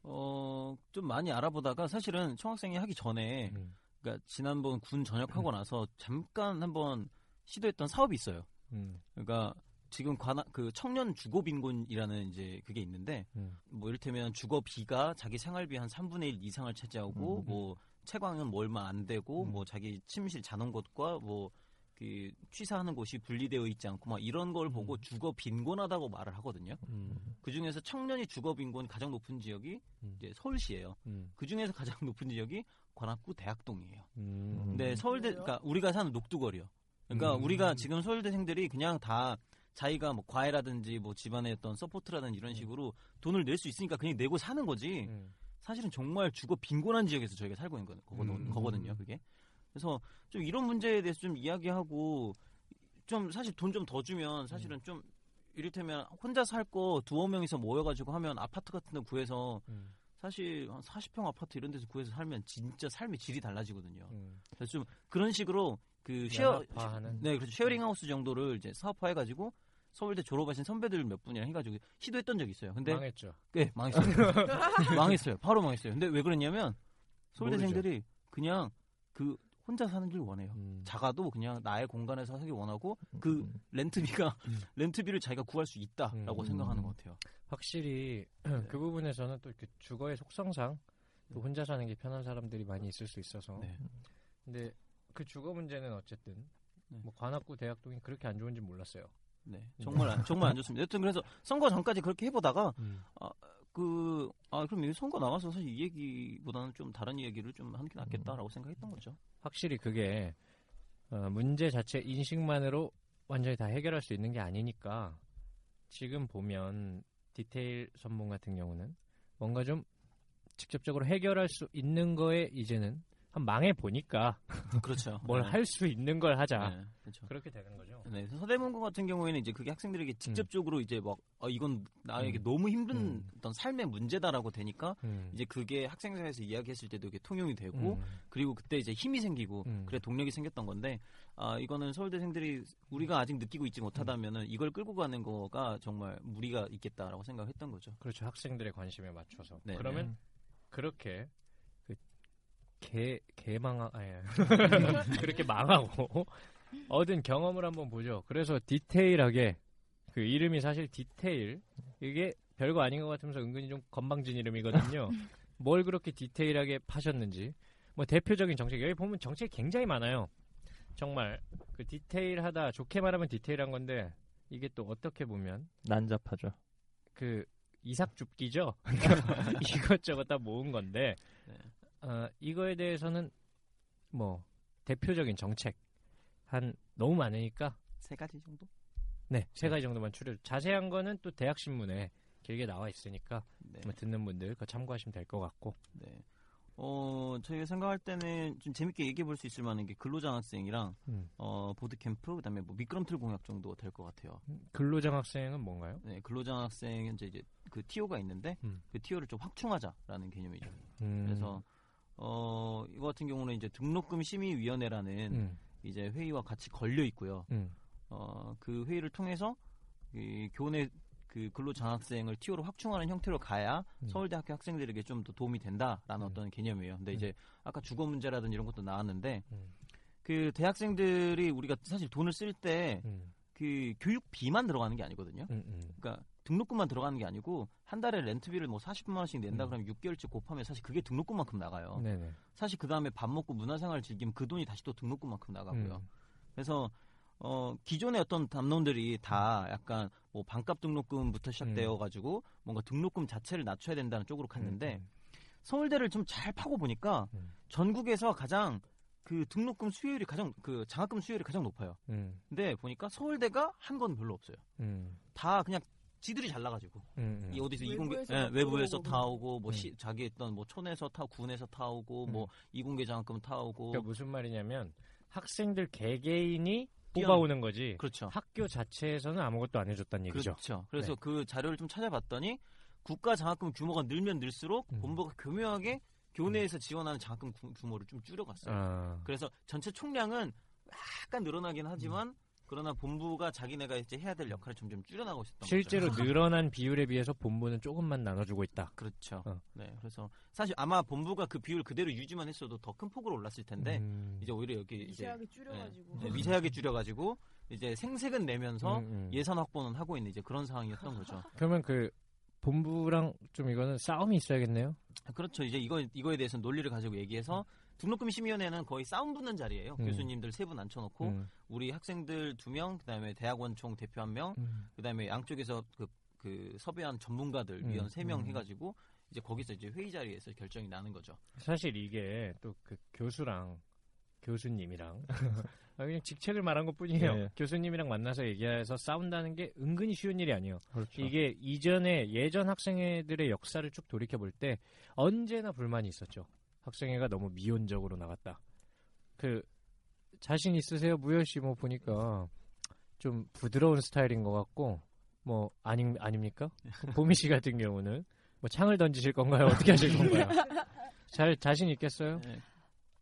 어, 좀 많이 알아보다가 사실은 총학생이 하기 전에 음. 그러니까 지난번 군 전역하고 나서 잠깐 한번 시도했던 사업이 있어요. 음. 그러니까 지금 관할 그 청년 주거 빈곤이라는 이제 그게 있는데 음. 뭐 이를테면 주거 비가 자기 생활비 한 3분의 1 이상을 차지하고 음. 뭐 채광은 뭐 얼마 안 되고 음. 뭐 자기 침실 자는 곳과 뭐 그 취사하는 곳이 분리되어 있지 않고 막 이런 걸 보고 주거 빈곤하다고 말을 하거든요. 음. 그 중에서 청년이 주거 빈곤 가장 높은 지역이 음. 이제 서울시예요. 음. 그 중에서 가장 높은 지역이 관악구 대학동이에요. 음. 근데 서울대? 그러니까 우리가 사는 녹두거리요. 그러니까 음. 우리가 지금 서울대생들이 그냥 다 자기가 뭐 과외라든지 뭐 집안의 어떤 support라든지 이런 식으로 돈을 낼 수 있으니까 그냥 내고 사는 거지. 음. 사실은 정말 주거 빈곤한 지역에서 저희가 살고 있는 거- 거거든, 음. 거거든요, 그게. 그래서 좀 이런 문제에 대해서 좀 이야기하고 좀 사실 돈 좀 더 주면 사실은 음. 좀 이를테면 혼자 살 거 두어 명이서 모여가지고 하면 아파트 같은 데 구해서 음. 사실 한 40평 아파트 이런 데서 구해서 살면 진짜 삶의 질이 달라지거든요. 음. 그래서 좀 그런 식으로 그 share? 네 그렇죠 sharing house 정도를 이제 사업화해가지고 서울대 졸업하신 선배들 몇 분이랑 해가지고 시도했던 적이 있어요. 근데 망했죠. 네 망했어요. 망했어요. 바로 망했어요. 근데 왜 그랬냐면 서울대생들이 그냥 그 혼자 사는 길 원해요. 음. 작아도 그냥 나의 공간에서 하기 원하고 그 음. 렌트비가 렌트비를 자기가 구할 수 있다라고 음. 생각하는 것 같아요. 확실히 그 부분에서는 또 이렇게 주거의 속성상 또 혼자 사는 게 편한 사람들이 많이 있을 수 있어서 네. 근데 그 주거 문제는 어쨌든 네. 뭐 관악구 대학동이 그렇게 안 좋은지 몰랐어요. 네, 정말 안, 정말 안 좋습니다. 여튼 그래서 선거 전까지 그렇게 해보다가 음. 그, 아, 그럼 이 선거 나가서 사실 이 얘기보다는 좀 다른 얘기를 좀 하는 게 낫겠다라고 생각했던 거죠. 확실히 그게 어, 문제 자체 인식만으로 완전히 다 해결할 수 있는 게 아니니까 지금 보면 디테일 선봉 같은 경우는 뭔가 좀 직접적으로 해결할 수 있는 거에 이제는 한 망해 보니까 그렇죠. 뭘 네. 할수 있는 걸 하자. 네, 그렇죠. 그렇게 되는 거죠. 네, 서대문고 같은 경우에는 이제 그게 학생들에게 직접적으로 이제 막 어, 이건 나에게 너무 힘든 음. 어떤 삶의 문제다라고 되니까 음. 이제 그게 학생회에서 이야기했을 때도 이게 통용이 되고 음. 그리고 그때 이제 힘이 생기고 음. 그래 동력이 생겼던 건데 아 이거는 서울대생들이 우리가 아직 느끼고 있지 못하다면은 이걸 끌고 가는 거가 정말 무리가 있겠다라고 생각했던 거죠. 그렇죠. 학생들의 관심에 맞춰서. 네, 그러면 네. 그렇게 그 개 개망하 아니 그렇게 망하고 얻은 경험을 한번 보죠. 그래서 디테일하게 그 이름이 사실 디테일 이게 별거 아닌 것 같으면서 은근히 좀 건방진 이름이거든요. 뭘 그렇게 디테일하게 파셨는지 뭐 대표적인 정책 여기 보면 정책이 굉장히 많아요. 정말 그 디테일하다 좋게 말하면 디테일한 건데 이게 또 어떻게 보면 난잡하죠. 그 이삭 줍기죠. 이것저것 다 모은 건데 네. 어, 이거에 대해서는 뭐 대표적인 정책 한 너무 많으니까 세 가지 정도? 네 세 가지 정도만 추려. 자세한 거는 또 대학 신문에 길게 나와 있으니까 네. 뭐 듣는 분들 그거 참고하시면 될 것 같고. 네. 어, 저희가 생각할 때는 좀 재밌게 얘기해 볼 수 있을 만한 게 근로장학생이랑 음. 어, 보드캠프 그다음에 뭐 미끄럼틀 공약 정도 될 것 같아요. 근로장학생은 뭔가요? 네, 근로장학생 현재 이제 그 티오가 있는데 음. 그 티오를 좀 확충하자라는 개념이죠. 음. 그래서 어, 이거 같은 경우는 이제 등록금 심의위원회라는 음. 이제 회의와 같이 걸려 있고요. 음. 어, 그 회의를 통해서 이 교내 그 근로 장학생을 티오로 확충하는 형태로 가야 음. 서울대 학교 학생들에게 좀 더 도움이 된다라는 어떤 개념이에요. 근데 이제 아까 주거 문제라든지 이런 것도 나왔는데 음. 그 대학생들이 우리가 사실 돈을 쓸 때그 음. 교육비만 들어가는 게 아니거든요. 음. 음. 그러니까 등록금만 들어가는 게 아니고 한 달에 렌트비를 뭐 40분만 원씩 낸다 음. 그러면 6개월치 곱하면 사실 그게 등록금만큼 나가요. 네네. 사실 그 다음에 밥 먹고 문화생활을 즐기면 그 돈이 다시 또 등록금만큼 나가고요. 음. 그래서 어 기존의 어떤 담론들이 다 약간 뭐 반값 등록금부터 시작되어 가지고 뭔가 등록금 자체를 낮춰야 된다는 쪽으로 갔는데 음. 서울대를 좀 잘 파고 보니까 음. 전국에서 가장 그 등록금 수요율이 가장 그 장학금 수요율이 가장 높아요. 음. 근데 보니까 서울대가 한 건 별로 없어요. 음. 다 그냥 지들이 잘 나가지고 음. 음. 이 어디서 이공계 외부에서 예, 막 외부에서 타오고 뭐 음. 시, 자기 있던 뭐 촌에서 타고 군에서 타오고 음. 뭐 이공계 장학금 타오고 그러니까 무슨 말이냐면 학생들 개개인이 뽑아오는 거지. 그렇죠. 학교 자체에서는 아무것도 안 해줬다는 얘기죠. 그렇죠. 그래서 네. 그 자료를 좀 찾아봤더니 국가 장학금 규모가 늘면 늘수록 음. 본부가 교묘하게 교내에서 지원하는 장학금 구- 규모를 좀 줄여갔어요. 아, 그래서 전체 총량은 약간 늘어나긴 하지만 음. 그러나 본부가 자기네가 이제 해야 될 역할을 점점 줄여나가고 있었던 실제로 거죠. 늘어난 비율에 비해서 본부는 조금만 나눠주고 있다. 그렇죠. 어. 네, 그래서 사실 아마 본부가 그 비율 그대로 유지만 했어도 더 큰 폭으로 올랐을 텐데 음. 이제 오히려 여기 이제 미세하게 줄여가지고. 네, 미세하게 줄여가지고 이제 생색은 내면서 음, 음. 예산 확보는 하고 있는 이제 그런 상황이었던 거죠. 그러면 그 본부랑 좀 이거는 싸움이 있어야겠네요. 그렇죠. 이제 이거 이거에 대해서 논리를 가지고 얘기해서 등록금 심의위원회는 거의 싸움 붙는 자리예요. 음. 교수님들 세 분 앉혀놓고 음. 우리 학생들 두 명, 그다음에 대학원 총 대표 한 명, 음. 그다음에 양쪽에서 그, 그 섭외한 전문가들 음, 위원 세명 음. 해가지고 이제 거기서 이제 회의 자리에서 결정이 나는 거죠. 사실 이게 또 그 교수랑 교수님이랑 아, 그냥 직책을 말한 것 뿐이에요. 네. 교수님이랑 만나서 얘기해서 싸운다는 게 은근히 쉬운 일이 아니에요. 그렇죠. 이게 이전에 예전 학생회들의 역사를 쭉 돌이켜 볼 때 언제나 불만이 있었죠. 학생회가 너무 미온적으로 나갔다. 그 자신 있으세요, 무열 씨? 뭐 보니까 좀 부드러운 스타일인 것 같고 뭐 아니 아닙니까? 보미 씨 같은 경우는 뭐 창을 던지실 건가요? 어떻게 하실 건가요? 잘 자신 있겠어요? 네.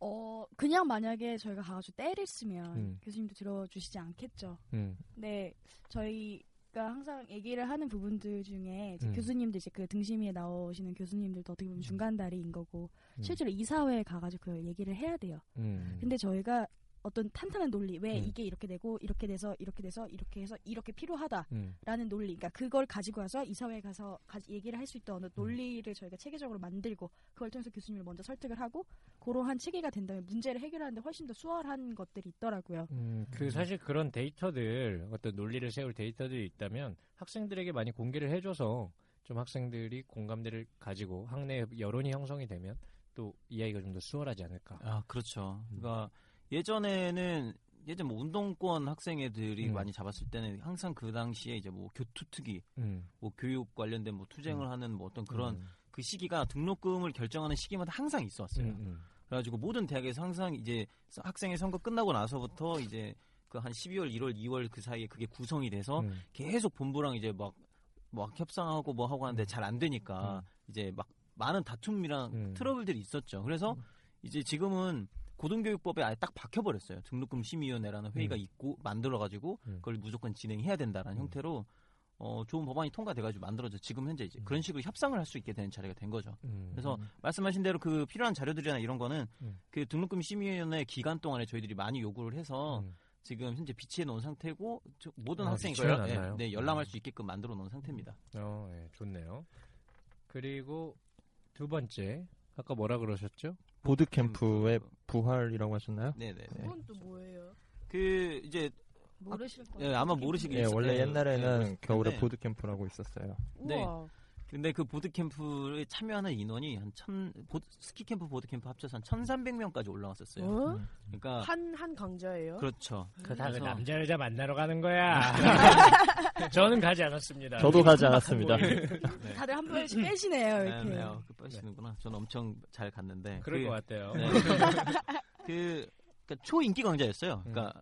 어 그냥 만약에 저희가 가가지고 때렸으면 음. 교수님도 들어주시지 않겠죠. 음, 네, 저희 가 항상 얘기를 하는 부분들 중에 음. 교수님들 이제 그 등심위에 나오시는 교수님들도 어떻게 보면 중간다리인 거고 음. 실제로 이사회에 가가지고 그 얘기를 해야 돼요. 음. 근데 저희가 어떤 탄탄한 논리 왜 음. 이게 이렇게 되고 이렇게 돼서 이렇게 돼서 이렇게 해서 이렇게 필요하다라는 음. 논리 그러니까 그걸 가지고 와서 이사회에 가서 가- 얘기를 할 수 있던 어느 논리를 저희가 체계적으로 만들고 그걸 통해서 교수님을 먼저 설득을 하고 그러한 체계가 된다면 문제를 해결하는데 훨씬 더 수월한 것들이 있더라고요. 음, 그 사실 그런 데이터들 어떤 논리를 세울 데이터들이 있다면 학생들에게 많이 공개를 해줘서 좀 학생들이 공감대를 가지고 학내 여론이 형성이 되면 또 이야기가 좀 더 수월하지 않을까. 아 그렇죠. 음. 그러니까 예전에는 예전 뭐 운동권 학생 애들이 음. 많이 잡았을 때는 항상 그 당시에 이제 뭐 교투 특위, 음, 뭐 교육 관련된 뭐 투쟁을 음. 하는 뭐 어떤 그런 음, 그 시기가 등록금을 결정하는 시기마다 항상 있어왔어요. 음, 음. 그래가지고 모든 대학에서 항상 이제 학생의 선거 끝나고 나서부터 이제 그 한 12월, 1월, 2월 그 사이에 그게 구성이 돼서 음. 계속 본부랑 이제 막, 막 협상하고 뭐 하고 하는데 잘 안 되니까 이제 막 많은 다툼이랑 음. 트러블들이 있었죠. 그래서 이제 지금은 고등교육법에 아예 딱 박혀버렸어요. 등록금 심의위원회라는 회의가 음. 있고 만들어가지고 음. 그걸 무조건 진행해야 된다라는 음. 형태로 어, 좋은 법안이 통과돼가지고 만들어져 지금 현재 이제 그런 식으로 협상을 할 수 있게 되는 자리가 된 거죠. 음. 그래서 말씀하신 대로 그 필요한 자료들이나 이런 거는 음. 그 등록금 심의위원회 기간 동안에 저희들이 많이 요구를 해서 음. 지금 현재 비치해 놓은 상태고 저- 모든 아, 학생이 그걸 네? 네, 열람할 음. 수 있게끔 만들어 놓은 상태입니다. 어, 예, 좋네요. 그리고 두 번째 아까 뭐라 그러셨죠? 보드 캠프의 부활이라고 하셨나요? 네네. 그건 또 뭐예요? 그 이제 모르실 거. 예, 아마 모르시긴 예, 원래 거예요. 옛날에는 네, 겨울에 근데- 보드 캠프라고 있었어요. 네. 우와. 근데 그 보드 캠프에 참여하는 인원이 한 천, 보드, 스키 캠프, 보드 캠프 합쳐서 한 1,300명까지 올라왔었어요. 어? 음. 그러니까 한, 한 강좌예요? 그렇죠. 그 다음에 그래서- 남자 여자 만나러 가는 거야. 저는 가지 않았습니다. 저도 가지 않았습니다. 네. 다들 한 번씩 빼시네요 네, 이렇게. 네, 어, 그 빠지시는구나. 저는 엄청 잘 갔는데. 그럴 그, 것 같아요. 네. 그, 그러니까 초인기 강좌였어요. 음. 그러니까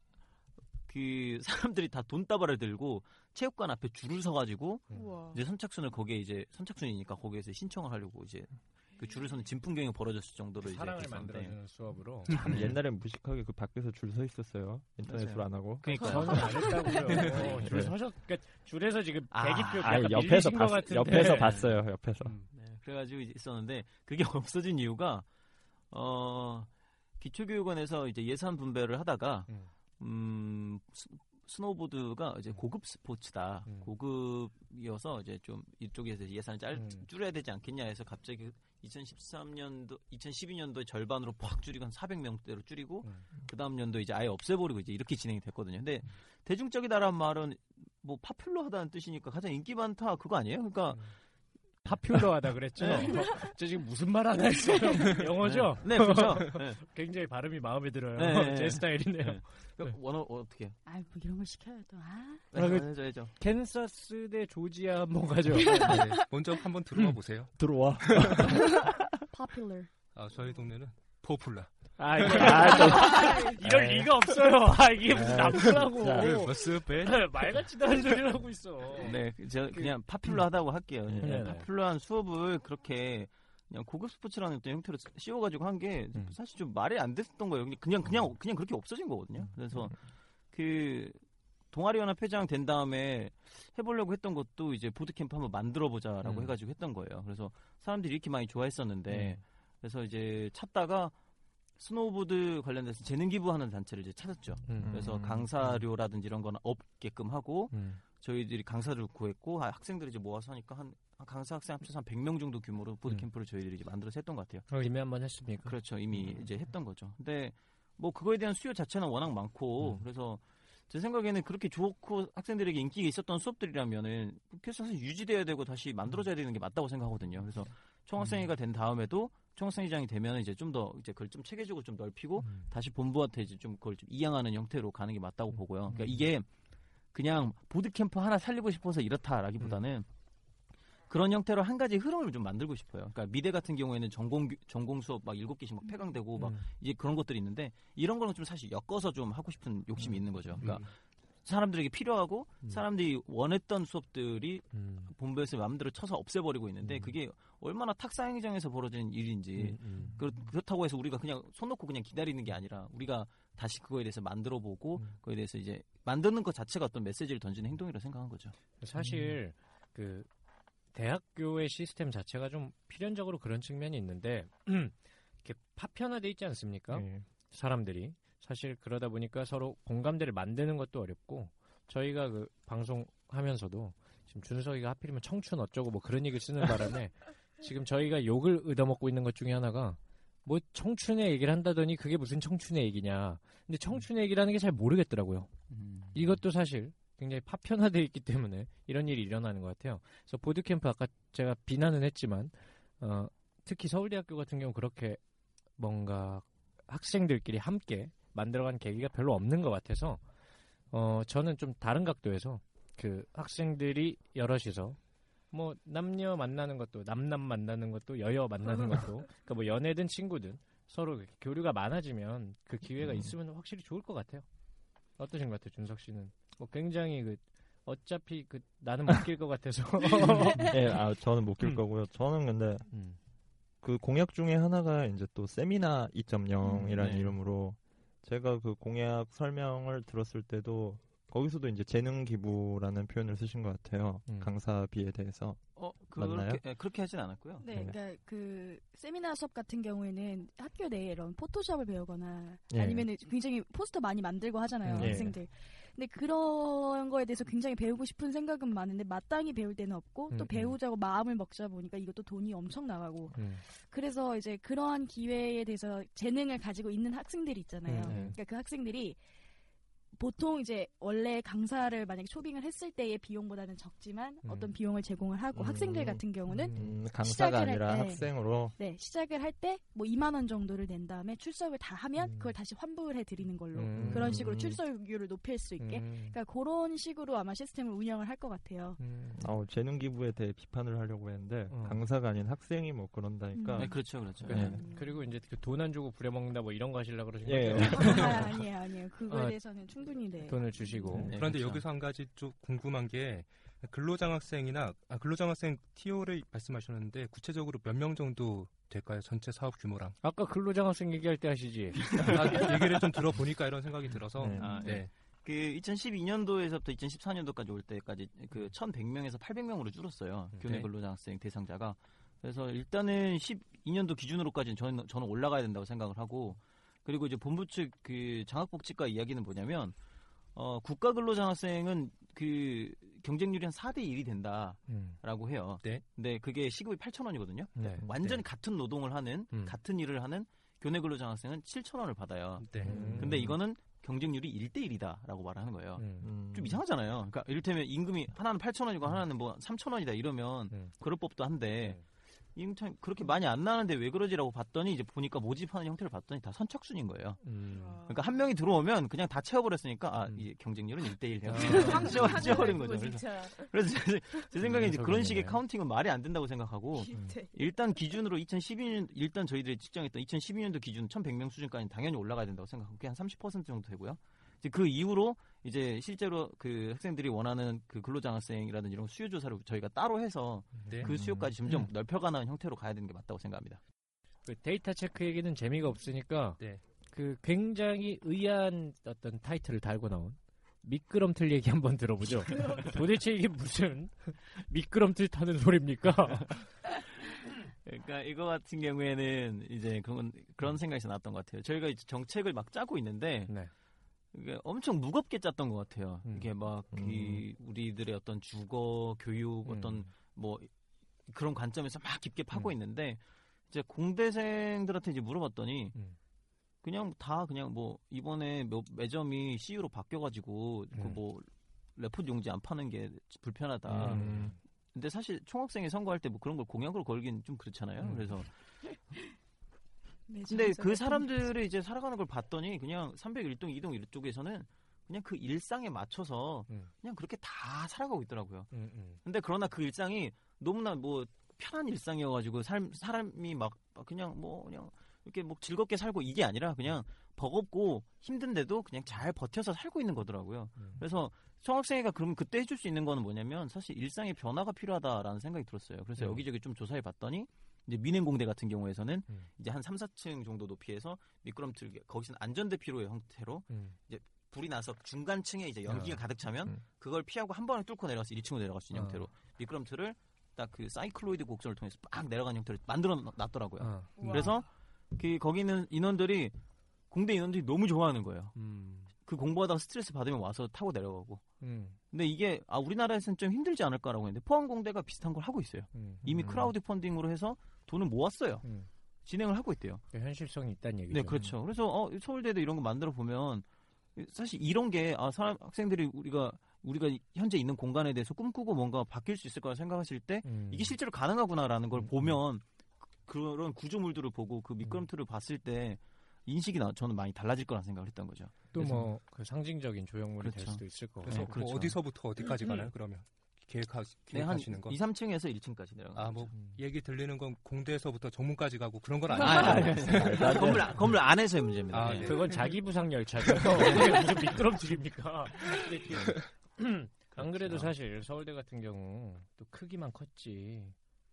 그 사람들이 다 돈다발을 들고 체육관 앞에 줄을 서가지고 우와. 이제 선착순을 거기에 이제 선착순이니까 거기에서 신청을 하려고 이제 그 줄을 서는 진풍경이 벌어졌을 정도로 이제 사랑을 됐었는데. 만들어주는 수업으로. 참 옛날엔 무식하게 그 밖에서 줄 서 있었어요. 인터넷으로. 안 하고. 그러니까 저는 안 했다고요. 줄 네. 서셨, 그러니까 줄에서 지금 아, 대기표 아, 약간 옆에서 봤, 같은데. 옆에서 봤어요. 옆에서. 음. 네, 그래가지고 이제 있었는데 그게 없어진 이유가 어 기초교육원에서 이제 예산 분배를 하다가 음. 음 스- 스노보드가 이제 고급 스포츠다 음. 고급이어서 이제 좀 이쪽에서 예산을 짤, 음. 줄여야 되지 않겠냐 해서 갑자기 2013년도 2012년도에 절반으로 팍 줄이고 한 400명대로 줄이고 음. 그 다음 연도 이제 아예 없애버리고 이제 이렇게 진행이 됐거든요. 근데 대중적이다라는 말은 뭐 파퓰러하다는 뜻이니까 가장 인기 많다 그거 아니에요? 그러니까 파퓰러하다 그랬죠. 저 지금 무슨 말 하나 했어요. 영어죠? 네, 네, 그렇죠. 네. 굉장히 발음이 마음에 들어요. 네, 네, 제 네. 스타일이네요. 네. 그 원어 어떻게? 아뭐 이런 걸 시켜야 또 아. 아, 그- 해줘 해줘. 캔사스 대 조지아 한번 가죠. 네, 먼저 한번 들어와 보세요. 들어와. popular. 아, 저희 동네는 popular. 아, 이거, 이럴 에이. 리가 없어요. 아, 이게 무슨 에이, 나쁘다고. 진짜. 머스 벤. 말 같지도 않은 소리를 하고 있어. 네, 제가 그 냥 popular하다고 할게요. 네, 네, 네. popular한 수업을 그렇게 그냥 고급 스포츠라는 어떤 형태로 씌워가지고 한게 음. 사실 좀 말이 안 됐었던 거예요. 그냥 그냥 그냥 그렇게 없어진 거거든요. 그래서 그 동아리 연합 회장 된 다음에 해보려고 했던 것도 이제 보드 캠프 한번 만들어 보자라고 음. 해가지고 했던 거예요. 그래서 사람들이 이렇게 많이 좋아했었는데 음. 그래서 이제 찾다가 스노우보드 관련돼서 재능 기부하는 단체를 이제 찾았죠. 음. 그래서 음. 강사료라든지 이런 거는 없게끔 하고 음. 저희들이 강사를 구했고 아, 학생들이 이제 모아서 하니까 한한 강사 학생 합쳐서 한 100명 정도 규모로 보드 음. 캠프를 저희들이 이제 만들어서 했던 것 같아요. 어, 이미 한 번 했습니까? 그렇죠. 이미 이제 했던 거죠. 근데 뭐 그거에 대한 수요 자체는 워낙 많고 음. 그래서 제 생각에는 그렇게 좋고 학생들에게 인기가 있었던 수업들이라면은 계속 사실 유지돼야 되고 다시 만들어져야 되는 게 맞다고 생각하거든요. 그래서 총학생회가 된 다음에도 총학생회장이 되면 이제 좀 더 이제 그걸 좀 체계적으로 좀 넓히고 음. 다시 본부한테 이제 좀 그걸 좀 이양하는 형태로 가는 게 맞다고 보고요. 그러니까 이게 그냥 보드 캠프 하나 살리고 싶어서 이렇다라기보다는 그런 형태로 한 가지 흐름을 좀 만들고 싶어요. 그러니까 미대 같은 경우에는 전공 규- 전공 수업 막 일곱 개씩 막 폐강되고 막 음. 이제 그런 것들이 있는데 이런 거는 좀 사실 엮어서 좀 하고 싶은 욕심이 있는 거죠. 그러니까 음. 사람들에게 필요하고 음. 사람들이 원했던 수업들이 음. 본부에서 마음대로 쳐서 없애버리고 있는데 음. 그게 얼마나 탁사행장에서 벌어진 일인지 음, 음. 그렇, 그렇 다고 해서 우리가 그냥 손 놓고 그냥 기다리는 게 아니라 우리가 다시 그거에 대해서 만들어 보고 음. 그거에 대해서 이제 만드는 것 자체가 어떤 메시지를 던지는 행동이라고 생각한 거죠. 사실 그 대학교의 시스템 자체가 좀 필연적으로 그런 측면이 있는데 이렇게 파편화돼 있지 않습니까? 네. 사람들이 사실 그러다 보니까 서로 공감대를 만드는 것도 어렵고 저희가 그 방송하면서도 지금 준석이가 하필이면 청춘 어쩌고 뭐 그런 얘기를 쓰는 바람에 지금 저희가 욕을 얻어먹고 있는 것 중에 하나가 뭐 청춘의 얘기를 한다더니 그게 무슨 청춘의 얘기냐. 근데 청춘의 얘기라는 게 잘 모르겠더라고요. 이것도 사실 굉장히 파편화되어 있기 때문에 이런 일이 일어나는 것 같아요. 그래서 보드캠프 아까 제가 비난은 했지만 어, 특히 서울대학교 같은 경우 그렇게 뭔가 학생들끼리 함께 만들어간 계기가 별로 없는 것 같아서 어, 저는 좀 다른 각도에서 그 학생들이 여럿이서 뭐 남녀 만나는 것도 남남 만나는 것도 여여 만나는 것도 그러니까 뭐 연애든 친구든 서로 교류가 많아지면 그 기회가 음. 있으면 확실히 좋을 것 같아요. 어떠신 것 같아요, 준석 씨는? 뭐 굉장히 그 어차피 그 나는 못 낄 것 같아서. 예, 아 저는 못낄 음. 거고요. 저는 근데 음. 그 공약 중에 하나가 이제 또 세미나 2.0이라는 음, 네. 이름으로 제가 그 공약 설명을 들었을 때도 거기서도 이제 재능 기부라는 표현을 쓰신 것 같아요. 음. 강사비에 대해서. 어, 맞나요? 그렇게, 예, 그렇게 하진 않았고요. 네, 네. 그러니까 그 세미나 수업 같은 경우에는 학교 내에 이런 포토샵을 배우거나 예. 아니면 굉장히 포스터 많이 만들고 하잖아요 음, 예. 학생들. 근데 그런 거에 대해서 굉장히 배우고 싶은 생각은 많은데 마땅히 배울 때는 없고 또 음, 음. 배우자고 마음을 먹자 보니까 이것도 돈이 엄청 나가고 음. 그래서 이제 그러한 기회에 대해서 재능을 가지고 있는 학생들이 있잖아요. 음, 음. 그러니까 그 학생들이 보통 이제 원래 강사를 만약에 초빙을 했을 때의 비용보다는 적지만 음. 어떤 비용을 제공을 하고 음. 학생들 같은 경우는 음, 강사가 시작을 할 아니라 때. 학생으로 네, 시작을 할 때 뭐 2만 원 정도를 낸 다음에 출석을 다 하면 음. 그걸 다시 환불을 해 드리는 걸로 음. 그런 식으로 음. 출석률을 높일 수 있게 음. 그러니까 그런 식으로 아마 시스템을 운영을 할 것 같아요. 음. 어, 재능 기부에 대해 비판을 하려고 했는데 어. 강사가 아닌 학생이 뭐 그런다니까 음. 네, 그렇죠, 그렇죠. 네. 예. 그리고 이제 그돈안 주고 부려먹는다 뭐 이런 거 하시려고 그러신 예. 거죠? 아, 아니에요, 아니에요. 그거에 아, 대해서는 충 분히 네. 돈을 주시고. 네, 그런데 그렇죠. 여기서 한 가지 좀 궁금한 게 근로장학생이나 아, 근로장학생 TO를 말씀하셨는데 구체적으로 몇 명 정도 될까요? 전체 사업 규모랑 아까 근로장학생 얘기할 때 하시지. 아, 얘기를 좀 들어보니까 이런 생각이 들어서 네. 아, 네. 네. 그 2012년도에서부터 2014년도까지 올 때까지 그 1,100명에서 800명으로 줄었어요. 교내 네. 근로장학생 대상자가. 그래서 일단은 12년도 기준으로까지는 저는 저는 올라가야 된다고 생각을 하고 그리고 이제 본부 측 그 장학복지과 이야기는 뭐냐면 어 국가 근로장학생은 그 경쟁률이 한 4대 1이 된다라고 음. 해요. 네. 근데 그게 시급이 8,000원이거든요. 네. 완전히 같은 노동을 하는 음. 같은 일을 하는 교내 근로장학생은 7,000원을 받아요. 네. 음. 근데 이거는 경쟁률이 1대 1이다라고 말하는 거예요. 음. 음. 좀 이상하잖아요. 그러니까 이를테면 임금이 하나는 8,000원이고 하나는 뭐 3,000원이다 이러면 음. 그럴 법도 한데 이참 그렇게 많이 안 나는데 왜 그러지라고 봤더니 이제 보니까 모집하는 형태를 봤더니 다 선착순인 거예요. 음. 그러니까 한 명이 들어오면 그냥 다 채워버렸으니까 아, 음. 이 경쟁률은 1대1 해요. 아. 찌워, 찌워버린 거죠. 그래서. 그래서 제, 제 생각에 음, 이제 그런 식의. 카운팅은 말이 안 된다고 생각하고 일단 기준으로 2012년 일단 저희들이 측정했던 2012년도 기준 1,100명 수준까지 당연히 올라가야 된다고 생각하고 그게 한 30% 정도 되고요. 이제 그 이후로 이제 실제로 그 학생들이 원하는 그 근로장학생이라든지 이런 수요 조사를 저희가 따로 해서 네. 그 수요까지 점점 음. 넓혀가는 형태로 가야 되는 게 맞다고 생각합니다. 그 데이터 체크 얘기는 재미가 없으니까 네. 그 굉장히 의아한 어떤 타이틀을 달고 나온 미끄럼틀 얘기 한번 들어보죠. 도대체 이게 무슨 미끄럼틀 타는 소리입니까? 그러니까 이거 같은 경우에는 이제 그런 그런 생각에서 나왔던 것 같아요. 저희가 이제 정책을 막 짜고 있는데 네. 이게 엄청 무겁게 짰던 것 같아요. 음. 이게 막 음. 이 우리들의 어떤 주거 교육 어떤 음. 뭐 그런 관점에서 막 깊게 파고 음. 있는데 이제 공대생들한테 이제 물어봤더니 음. 그냥 다 그냥 뭐 이번에 몇 매점이 CU로 바뀌어가지고 그 음. 뭐 레포드 용지 안 파는 게 불편하다. 음. 근데 사실 총학생회 선거할 때 뭐 그런 걸 공약으로 걸긴 좀 그렇잖아요. 음. 그래서 네, 근데 진짜 그 같은 사람들이 이제 살아가는 걸 봤더니 그냥 301동, 2동 이쪽에서는 그냥 그 일상에 맞춰서 음. 그냥 그렇게 다 살아가고 있더라고요. 음, 음. 근데 그러나 그 일상이 너무나 뭐 편한 일상이어가지고 삶, 사람이 막 그냥 뭐 그냥 이렇게 뭐 즐겁게 살고 이게 아니라 그냥 버겁고 힘든데도 그냥 잘 버텨서 살고 있는 거더라고요. 음. 그래서 총학생회가 그럼 그때 해줄 수 있는 거는 뭐냐면 사실 일상의 변화가 필요하다라는 생각이 들었어요. 그래서 음. 여기저기 좀 조사해 봤더니 이제 민행공대 같은 경우에서는 음. 이제 한 3, 4층 정도 높이에서 미끄럼틀 거기서는 안전대 피로의 형태로 음. 불이 나서 중간층에 이제 연기가 아. 가득 차면 음. 그걸 피하고 한 번에 뚫고 내려가서 1층으로 내려갈 수 있는 아. 형태로 미끄럼틀을 딱 그 사이클로이드 곡선을 통해서 빡 내려가는 형태로 만들어 놨더라고요. 아. 우와. 그래서 그 거기 있는 인원들이 공대 인원들이 너무 좋아하는 거예요. 음. 그 공부하다가 스트레스 받으면 와서 타고 내려가고. 음. 근데 이게 아 우리나라에서는 좀 힘들지 않을까라고 했는데 포항 공대가 비슷한 걸 하고 있어요. 음. 이미 음. 크라우드 펀딩으로 해서 돈을 모았어요. 음. 진행을 하고 있대요. 그 현실성이 있다는 얘기죠. 네, 그렇죠. 그래서 어, 서울대도 이런 거 만들어 보면 사실 이런 게 아, 사람 학생들이 우리가 우리가 현재 있는 공간에 대해서 꿈꾸고 뭔가 바뀔 수 있을 거라 생각하실 때 음. 이게 실제로 가능하구나라는 걸 음, 보면 그- 그런 구조물들을 보고 그 미끄럼틀을 봤을 때 인식이 나, 저는 많이 달라질 거라 생각을 했던 거죠. 또 뭐 그 상징적인 조형물이 될 그렇죠. 수도 있을 거고. 그래서 네, 그렇죠. 뭐 어디서부터 어디까지 가나요? 그러면 계획하, 네, 한 계획하시는 거? 2, 3층에서 1층까지 내려가는 아, 뭐 거죠. 얘기 들리는 건 공대에서부터 정문까지 가고 그런 건 아, 아니죠. 아니, 아니. 건물, 안- 건물 안에서의 문제입니다. 아, 네. 네. 그건 자기 부상 열차죠. 무슨 미끄럼틀입니까? 안 그래도 그렇죠. 사실 서울대 같은 경우 또 크기만 컸지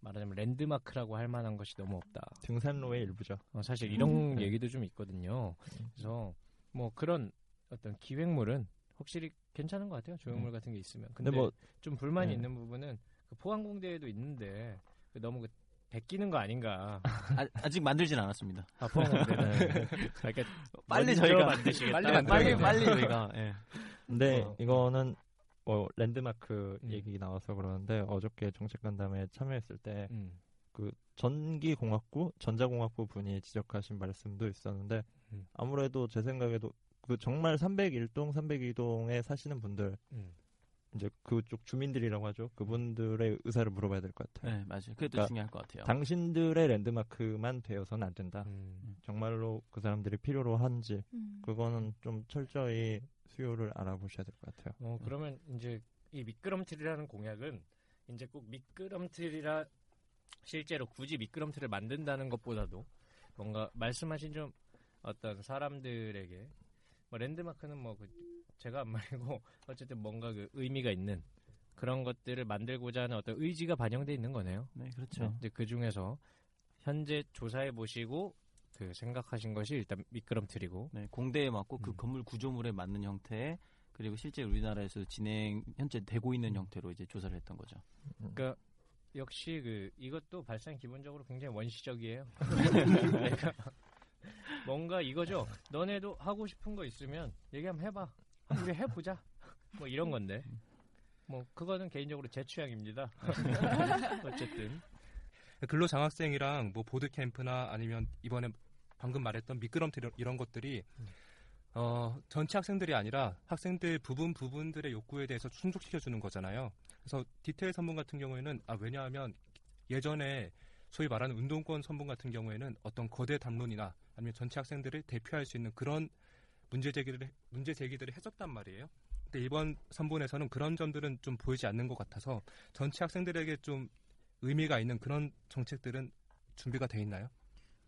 말하자면 랜드마크라고 할 만한 것이 너무 없다. 등산로의 일부죠. 어, 사실 이런 음. 얘기도 좀 있거든요. 그래서 뭐 그런 어떤 기획물은 확실히 괜찮은 것 같아요. 조형물 같은 게 있으면. 근데, 근데 뭐 좀 불만이 네. 있는 부분은 그 포항공대에도 있는데 그 너무 그 베끼는 거 아닌가. 아, 아직 만들진 않았습니다. 아, 포항공대는. 그러니까 빨리 저희가 만드시겠다. 빨리 빨리. 빨리 저희가 예. 근데 어. 이거는 뭐 랜드마크 음. 얘기 나와서 그러는데 어저께 정책 간담회에 참여했을 때 음. 그 전기공학부, 전자공학부 분이 지적하신 말씀도 있었는데 음. 아무래도 제 생각에도 그 정말 301동, 302동에 사시는 분들 음. 이제 그쪽 주민들이라고 하죠. 그분들의 의사를 물어봐야 될 것 같아요. 네, 맞아요. 그게 또 그러니까 중요할 것 같아요. 당신들의 랜드마크만 되어서는 안 된다. 음. 정말로 그 사람들이 필요로 한지 음. 그거는 좀 철저히 수요를 알아보셔야 될 것 같아요. 어 그러면 이제 이 미끄럼틀이라는 공약은 이제 꼭 미끄럼틀이라 실제로 굳이 미끄럼틀을 만든다는 것보다도 뭔가 말씀하신 좀 어떤 사람들에게 뭐 랜드마크는 뭐 그 제가 한 말이고 어쨌든 뭔가 그 의미가 있는 그런 것들을 만들고자 하는 어떤 의지가 반영돼 있는 거네요. 네, 그렇죠. 이제 그 중에서 현재 조사해 보시고 그 생각하신 것이 일단 미끄럼틀이고 네, 공대에 맞고 그 음. 건물 구조물에 맞는 형태 그리고 실제 우리나라에서 진행 현재 되고 있는 음. 형태로 이제 조사를 했던 거죠. 그러니까 역시 그 이것도 발상 기본적으로 굉장히 원시적이에요. 내가 뭔가 이거죠. 너네도 하고 싶은 거 있으면 얘기 한번 해봐. 한번 우리 해보자. 뭐 이런 건데. 뭐 그거는 개인적으로 제 취향입니다. 어쨌든 근로 장학생이랑 뭐 보드 캠프나 아니면 이번에 방금 말했던 미끄럼틀 이런- 것들이 음. 어, 전체 학생들이 아니라 학생들 부분 부분들의 욕구에 대해서 충족시켜 주는 거잖아요. 그래서 디테일 선분 같은 경우에는 아 왜냐하면 예전에 소위 말하는 운동권 선분 같은 경우에는 어떤 거대 담론이나 아니면 전체 학생들을 대표할 수 있는 그런 문제 제기를 문제 제기들을 했었단 말이에요. 근데 이번 선분에서는 그런 점들은 좀 보이지 않는 것 같아서 전체 학생들에게 좀 의미가 있는 그런 정책들은 준비가 돼 있나요?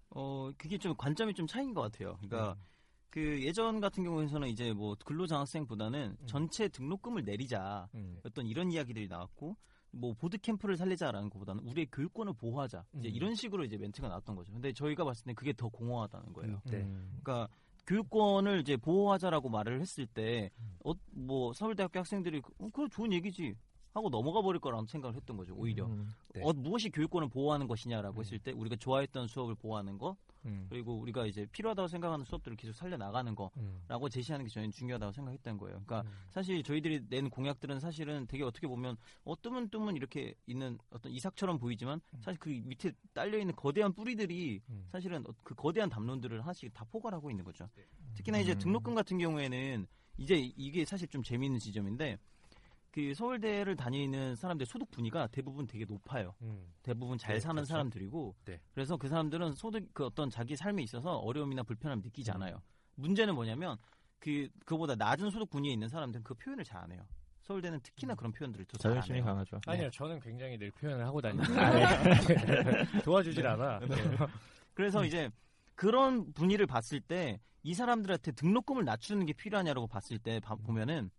어, 그게 좀 관점이 좀 차이인 것 같아요. 그러니까 음. 그 예전 같은 경우에는 이제 뭐 근로장학생보다는 음. 전체 등록금을 내리자 음. 어떤 이런 이야기들이 나왔고 뭐 보드 캠프를 살리자라는 것보다는 우리의 교육권을 보호하자 이제 음. 이런 식으로 이제 멘트가 나왔던 거죠. 근데 저희가 봤을 때 그게 더 공허하다는 거예요. 네. 음. 그러니까 교육권을 이제 보호하자라고 말을 했을 때, 음. 어, 뭐 서울대학교 학생들이 그- 어, 그래 좋은 얘기지 하고 넘어가 버릴 거라는 생각을 했던 거죠. 오히려 음. 네. 어, 무엇이 교육권을 보호하는 것이냐라고 음. 했을 때 우리가 좋아했던 수업을 보호하는 거 음. 그리고 우리가 이제 필요하다고 생각하는 수업들을 계속 살려 나가는 음. 거라고 제시하는 게 저희는 중요하다고 생각했던 거예요. 그러니까 음. 사실 저희들이 낸 공약들은 사실은 되게 어떻게 보면 어 뜨문뜨문 이렇게 있는 어떤 이삭처럼 보이지만 사실 그 밑에 딸려 있는 거대한 뿌리들이 음. 사실은 어- 그 거대한 담론들을 하나씩 다 포괄하고 있는 거죠. 특히나 이제 음. 등록금 같은 경우에는 이제 이게 사실 좀 재미있는 지점인데 그 서울대를 다니는 사람들 소득 분위가 대부분 되게 높아요. 음. 대부분 잘 네, 사는 그렇죠. 사람들이고 네. 그래서 그 사람들은 소득 그 어떤 자기 삶에 있어서 어려움이나 불편함 느끼지 음. 않아요. 문제는 뭐냐면 그 그보다 낮은 소득 분위에 있는 사람들은 그 표현을 잘 안 해요. 서울대는 특히나 그런 표현들을 더잘안 자존심이 해요. 강하죠. 아니요, 저는 굉장히 늘 표현을 하고 다니는데 도와주질 않아. 네. 그래서 이제 그런 분위를 봤을 때 이 사람들한테 등록금을 낮추는 게 필요하냐라고 봤을 때 봐- 보면은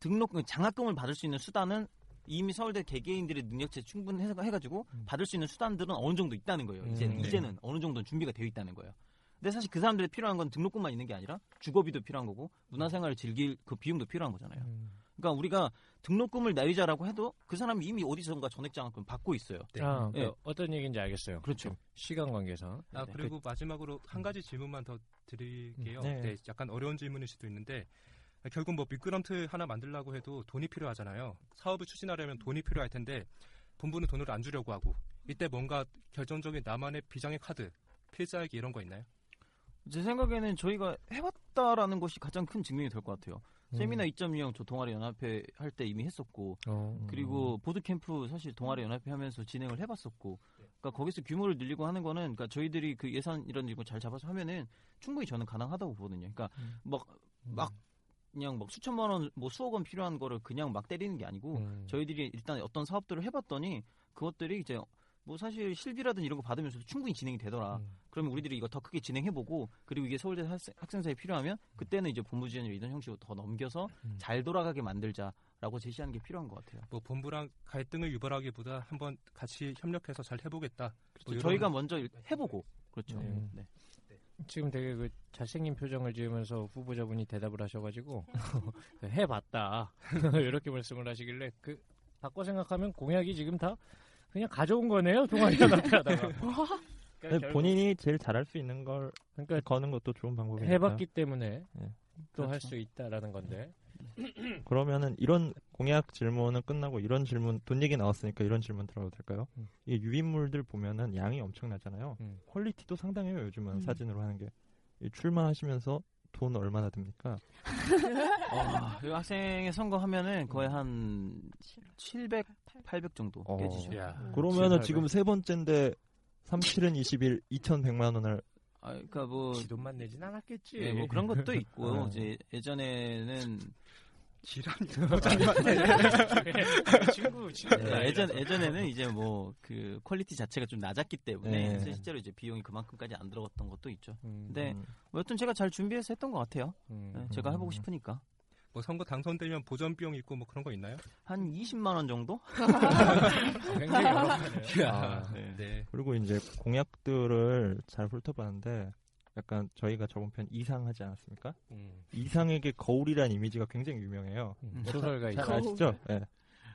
등록금 장학금을 받을 수 있는 수단은 이미 서울대 개개인들의 능력치 충분해가지고 음. 받을 수 있는 수단들은 어느 정도 있다는 거예요. 이제 음. 이제는 어느 정도 준비가 되어 있다는 거예요. 근데 사실 그 사람들이 필요한 건 등록금만 있는 게 아니라 주거비도 필요한 거고 문화생활을 즐길 그 비용도 필요한 거잖아요. 음. 그러니까 우리가 등록금을 내리자라고 해도 그 사람이 이미 어디선가 전액 장학금 받고 있어요. 네. 아, 예. 그 어떤 얘기인지 알겠어요. 그렇죠. 시간 관계상. 아 네. 그리고 마지막으로 한 가지 질문만 더 드릴게요. 음, 네. 네, 약간 어려운 질문일 수도 있는데 결국 뭐 미끄럼틀 하나 만들려고 해도 돈이 필요하잖아요. 사업을 추진하려면 돈이 필요할 텐데 본부는 돈을 안 주려고 하고 이때 뭔가 결정적인 나만의 비장의 카드, 필살기 이런 거 있나요? 제 생각에는 저희가 해봤다라는 것이 가장 큰 증명이 될 것 같아요. 음. 세미나 2.0 저 동아리 연합회 할 때 이미 했었고 어. 그리고 보드 캠프 사실 동아리 연합회 하면서 진행을 해봤었고 그러니까 거기서 규모를 늘리고 하는 거는 그러니까 저희들이 그 예산 이런 거잘 잡아서 하면은 충분히 저는 가능하다고 보거든요. 그러니까 음. 막 막 그냥 막 수천만 원, 뭐 수억 원 필요한 거를 그냥 막 때리는 게 아니고 음. 저희들이 일단 어떤 사업들을 해봤더니 그것들이 이제 뭐 사실 실비라든 이런 거 받으면서 충분히 진행이 되더라. 음. 그러면 우리들이 이거 더 크게 진행해보고 그리고 이게 서울대 학생, 학생사에 필요하면 그때는 이제 본부 지원이나 이런 형식으로 더 넘겨서 음. 잘 돌아가게 만들자라고 제시하는 게 필요한 것 같아요. 뭐 본부랑 갈등을 유발하기보다 한번 같이 협력해서 잘 해보겠다. 뭐 이런- 저희가 먼저 해보고 그렇죠. 네. 네. 지금 되게 그 잘생긴 표정을 지으면서 후보자분이 대답을 하셔가지고 해봤다 이렇게 말씀을 하시길래 그 바꿔 생각하면 공약이 지금 다 그냥 가져온 거네요 동아리 연합회 하다가 그러니까 본인이 제일 잘할 수 있는 걸 그러니까 거는 것도 좋은 방법이니까. 해봤기 때문에 네. 또할 그렇죠. 수 있다라는 건데 그러면은 이런 공약 질문은 끝나고 이런 질문 돈 얘기 나왔으니까 이런 질문 들어도 될까요? 음. 이게 유인물들 보면은 양이 엄청나잖아요. 음. quality도 상당해요 요즘은 음. 사진으로 하는 게. 이 출마하시면서 돈 얼마나 듭니까? 어, 그 학생의 선거 하면은 거의 한 700, 800 정도 어. 깨지죠. 야. 그러면은 700. 지금 세 번째인데 37은 21 2,100만 원을 아, 그러니까 뭐, 지 돈만 내진 않았겠지 예, 뭐 그런 것도 있고 네. 이제 예전에는 지랄이 친구 친구 네, 예전 예전에는 이제 뭐 그 quality 자체가 좀 낮았기 때문에 네. 실제로 이제 비용이 그만큼까지 안 들어갔던 것도 있죠. 음, 네. 음. 뭐 여튼 제가 잘 준비해서 했던 것 같아요. 음. 네, 제가 해보고 음. 싶으니까 뭐 선거 당선되면 보전 비용 있고 뭐 그런 거 있나요? 한 20만 원 정도? 굉장히 열악하네요 아, 네. 네. 그리고 이제 공약들을 잘 훑어봤는데 약간 저희가 저번 편 이상하지 않았습니까? 음. 이상에게 거울이란 이미지가 굉장히 유명해요. 음. 소설가 잘 아시죠? 예.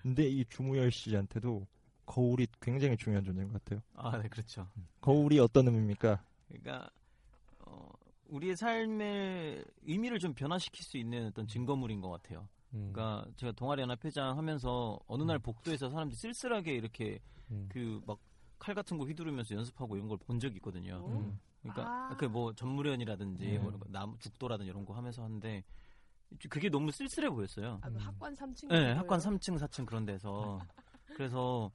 근데 이 주무열 씨한테도 거울이 굉장히 중요한 존재인 것 같아요. 아, 네, 그렇죠. 거울이 어떤 의미입니까? 그러니까 어, 우리의 삶의 의미를 좀 변화시킬 수 있는 어떤 증거물인 것 같아요. 음. 그러니까 제가 동아리 연합 회장 하면서 어느 날 복도에서 사람들이 쓸쓸하게 이렇게 음. 그막 칼 같은 거 휘두르면서 연습하고 이런 걸 본 적이 있거든요. 음. 그러니까 아. 그뭐 전무련이라든지 음. 뭐 이런 거, 나무 죽도라든지 이런 거 하면서 하는데 그게 너무 쓸쓸해 보였어요. 아, 그 음. 학관 3층. 네, 학관 3층, 4층 그런 데서 그래서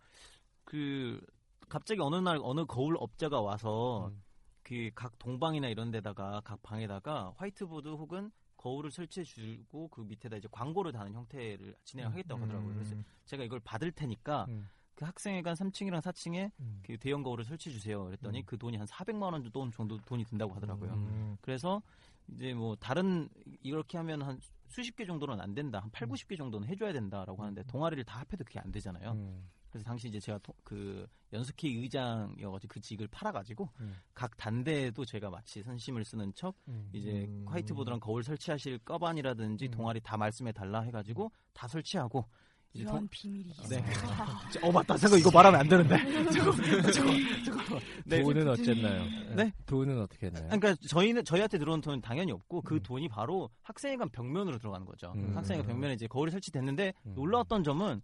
그 갑자기 어느 날 어느 거울 업자가 와서 음. 그각 동방이나 이런 데다가 각 방에다가 화이트보드 혹은 거울을 설치해 주고 그 밑에다 이제 광고를 다는 형태를 진행하겠다고 하더라고요. 그래서 음, 제가 이걸 받을 테니까 음. 그 학생회관 3층이랑 4층에 음. 그 대형 거울을 설치해 주세요. 그랬더니 음. 그 돈이 한 400만 원 정도 정도 돈이 든다고 하더라고요. 음. 그래서 이제 뭐 다른 이렇게 하면 한 수십 개 정도는 안 된다. 한 8, 90개 정도는 해줘야 된다라고 하는데 동아리를 다 합해도 그게 안 되잖아요. 음. 그래서 당시 이제 제가 도- 그 연수회 의장이어가지고 그 직을 팔아가지고 음. 각 단대에도 제가 마치 선심을 쓰는 척 음. 이제 음. 화이트보드랑 거울 설치하실 꺼반이라든지 음. 동아리 다 말씀해 달라 해가지고 다 설치하고 이런 동- 비밀이 네. 있어. 어 맞다 생각 이거 말하면 안 되는데 저거 저거 저거 네. 돈은 어쨌나요? 네? 돈은 어떻게 했나요? 그러니까 저희는 저희한테 들어온 돈은 당연히 없고 그 음. 돈이 바로 학생회관 벽면으로 들어가는 거죠. 음. 학생회관 벽면에 이제 거울이 설치됐는데 음. 놀라웠던 점은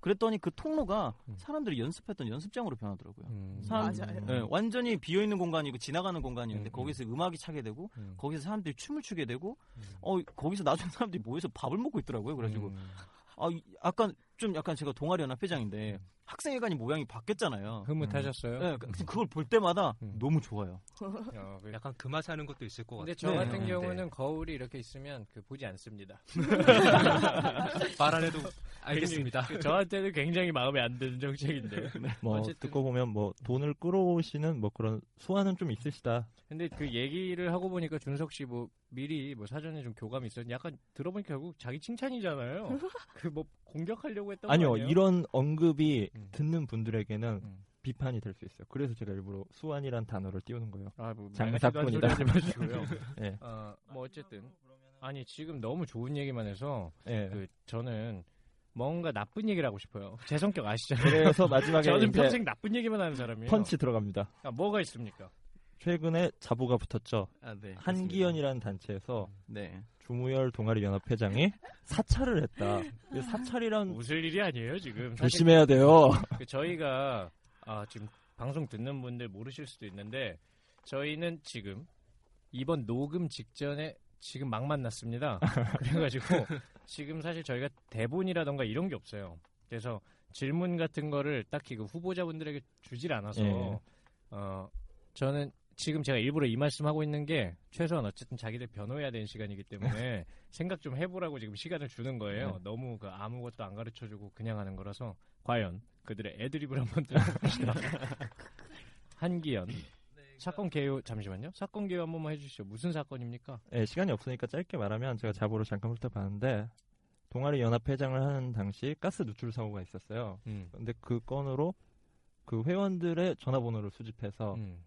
그랬더니 그 통로가 음. 사람들이 연습했던 연습장으로 변하더라고요. 음. 사람- 맞아요. 네, 완전히 비어 있는 공간이고 지나가는 공간이었는데 음, 거기서 음악이 차게 되고 음. 거기서 사람들이 춤을 추게 되고 음. 어 거기서 나중에 사람들이 모여서 밥을 먹고 있더라고요. 그래가지고 음. 아 이- 약간 좀 약간 제가 동아리 연합 회장인데 음. 학생회관이 모양이 바뀌었잖아요. 흐뭇하셨어요? 네, 그- 그걸 볼 때마다 음. 너무 좋아요. 어, 그- 약간 그 맛에 하는 것도 있을 것 근데 같아요. 저 네. 같은 네. 경우는 거울이 이렇게 있으면 그 보지 않습니다. 말 안 해도 알겠습니다. 그 저한테는 굉장히 마음에 안 드는 정책인데. 뭐 어쨌든. 듣고 보면 뭐 돈을 끌어오시는 뭐 그런 수완은 좀 있으시다. 근데 그 얘기를 하고 보니까 준석 씨 뭐 미리 뭐 사전에 좀 교감이 있었는데 약간 들어보니까 결국 자기 칭찬이잖아요. 그 뭐 공격하려고 했던 아니요, 거 아니에요? 이런 언급이 음. 듣는 분들에게는 음. 비판이 될 수 있어요. 그래서 제가 일부러 수완이란 단어를 띄우는 거예요. 아, 뭐 장사꾼이다. 마시고요. 예. 어, 뭐 어쨌든 아니 지금 너무 좋은 얘기만 해서 예. 그 저는 뭔가 나쁜 얘기를 하고 싶어요. 제 성격 아시잖아요. 그래서 마지막에 저는 평생 나쁜 얘기만 하는 사람이에요. 펀치 들어갑니다. 아, 뭐가 있습니까? 최근에 자부가 붙었죠. 아, 네. 한기현이라는 단체에서 네. 주무열 동아리 연합 회장이 사찰을 했다. 이 사찰이란 웃을 일이 아니에요 지금. 조심해야 돼요. 그 저희가 아, 지금 방송 듣는 분들 모르실 수도 있는데 저희는 지금 이번 녹음 직전에 지금 막 만났습니다. 그래가지고 지금 사실 저희가 대본이라던가 이런 게 없어요. 그래서 질문 같은 거를 딱히 그 후보자분들에게 주질 않아서 예. 어 저는 지금 제가 일부러 이 말씀하고 있는 게 최소한 어쨌든 자기들 변호해야 되는 시간이기 때문에 생각 좀 해보라고 지금 시간을 주는 거예요. 네. 너무 그 아무것도 안 가르쳐주고 그냥 하는 거라서 과연 그들의 애드립을 한번 들어봅시다. 한기현 사건 개요 잠시만요. 사건 개요 한 번만 해주시죠. 무슨 사건입니까? 예, 시간이 없으니까 짧게 말하면 제가 자보로 잠깐 훑어봤는데 동아리 연합 회장을 하는 당시 가스 누출 사고가 있었어요. 음. 근데 그 건으로 그 회원들의 전화번호를 수집해서 음.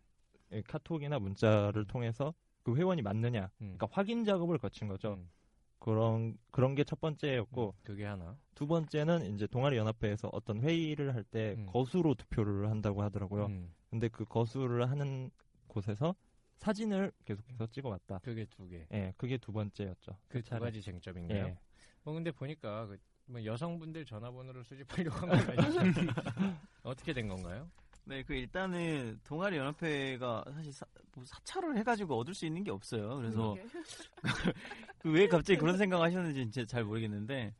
예, 카톡이나 문자를 통해서 그 회원이 맞느냐, 음. 그러니까 확인 작업을 거친 거죠. 음. 그런 그런 게 첫 번째였고 그게 하나. 두 번째는 이제 동아리 연합회에서 어떤 회의를 할때 음. 거수로 투표를 한다고 하더라고요. 음. 근데 그 거수를 하는 곳에서 사진을 계속해서 찍어왔다. 그게 두 개. 예, 그게 두 번째였죠. 그두 차례. 가지 쟁점인가요? 예. 어 근데 보니까 그, 뭐 여성분들 전화번호를 수집하려고 한 건 아니죠? 어떻게 된 건가요? 네, 그 일단은 동아리 연합회가 사실 사, 뭐 사찰을 해가지고 얻을 수 있는 게 없어요. 그래서 그 왜 갑자기 그런 생각하셨는지 진짜 잘 모르겠는데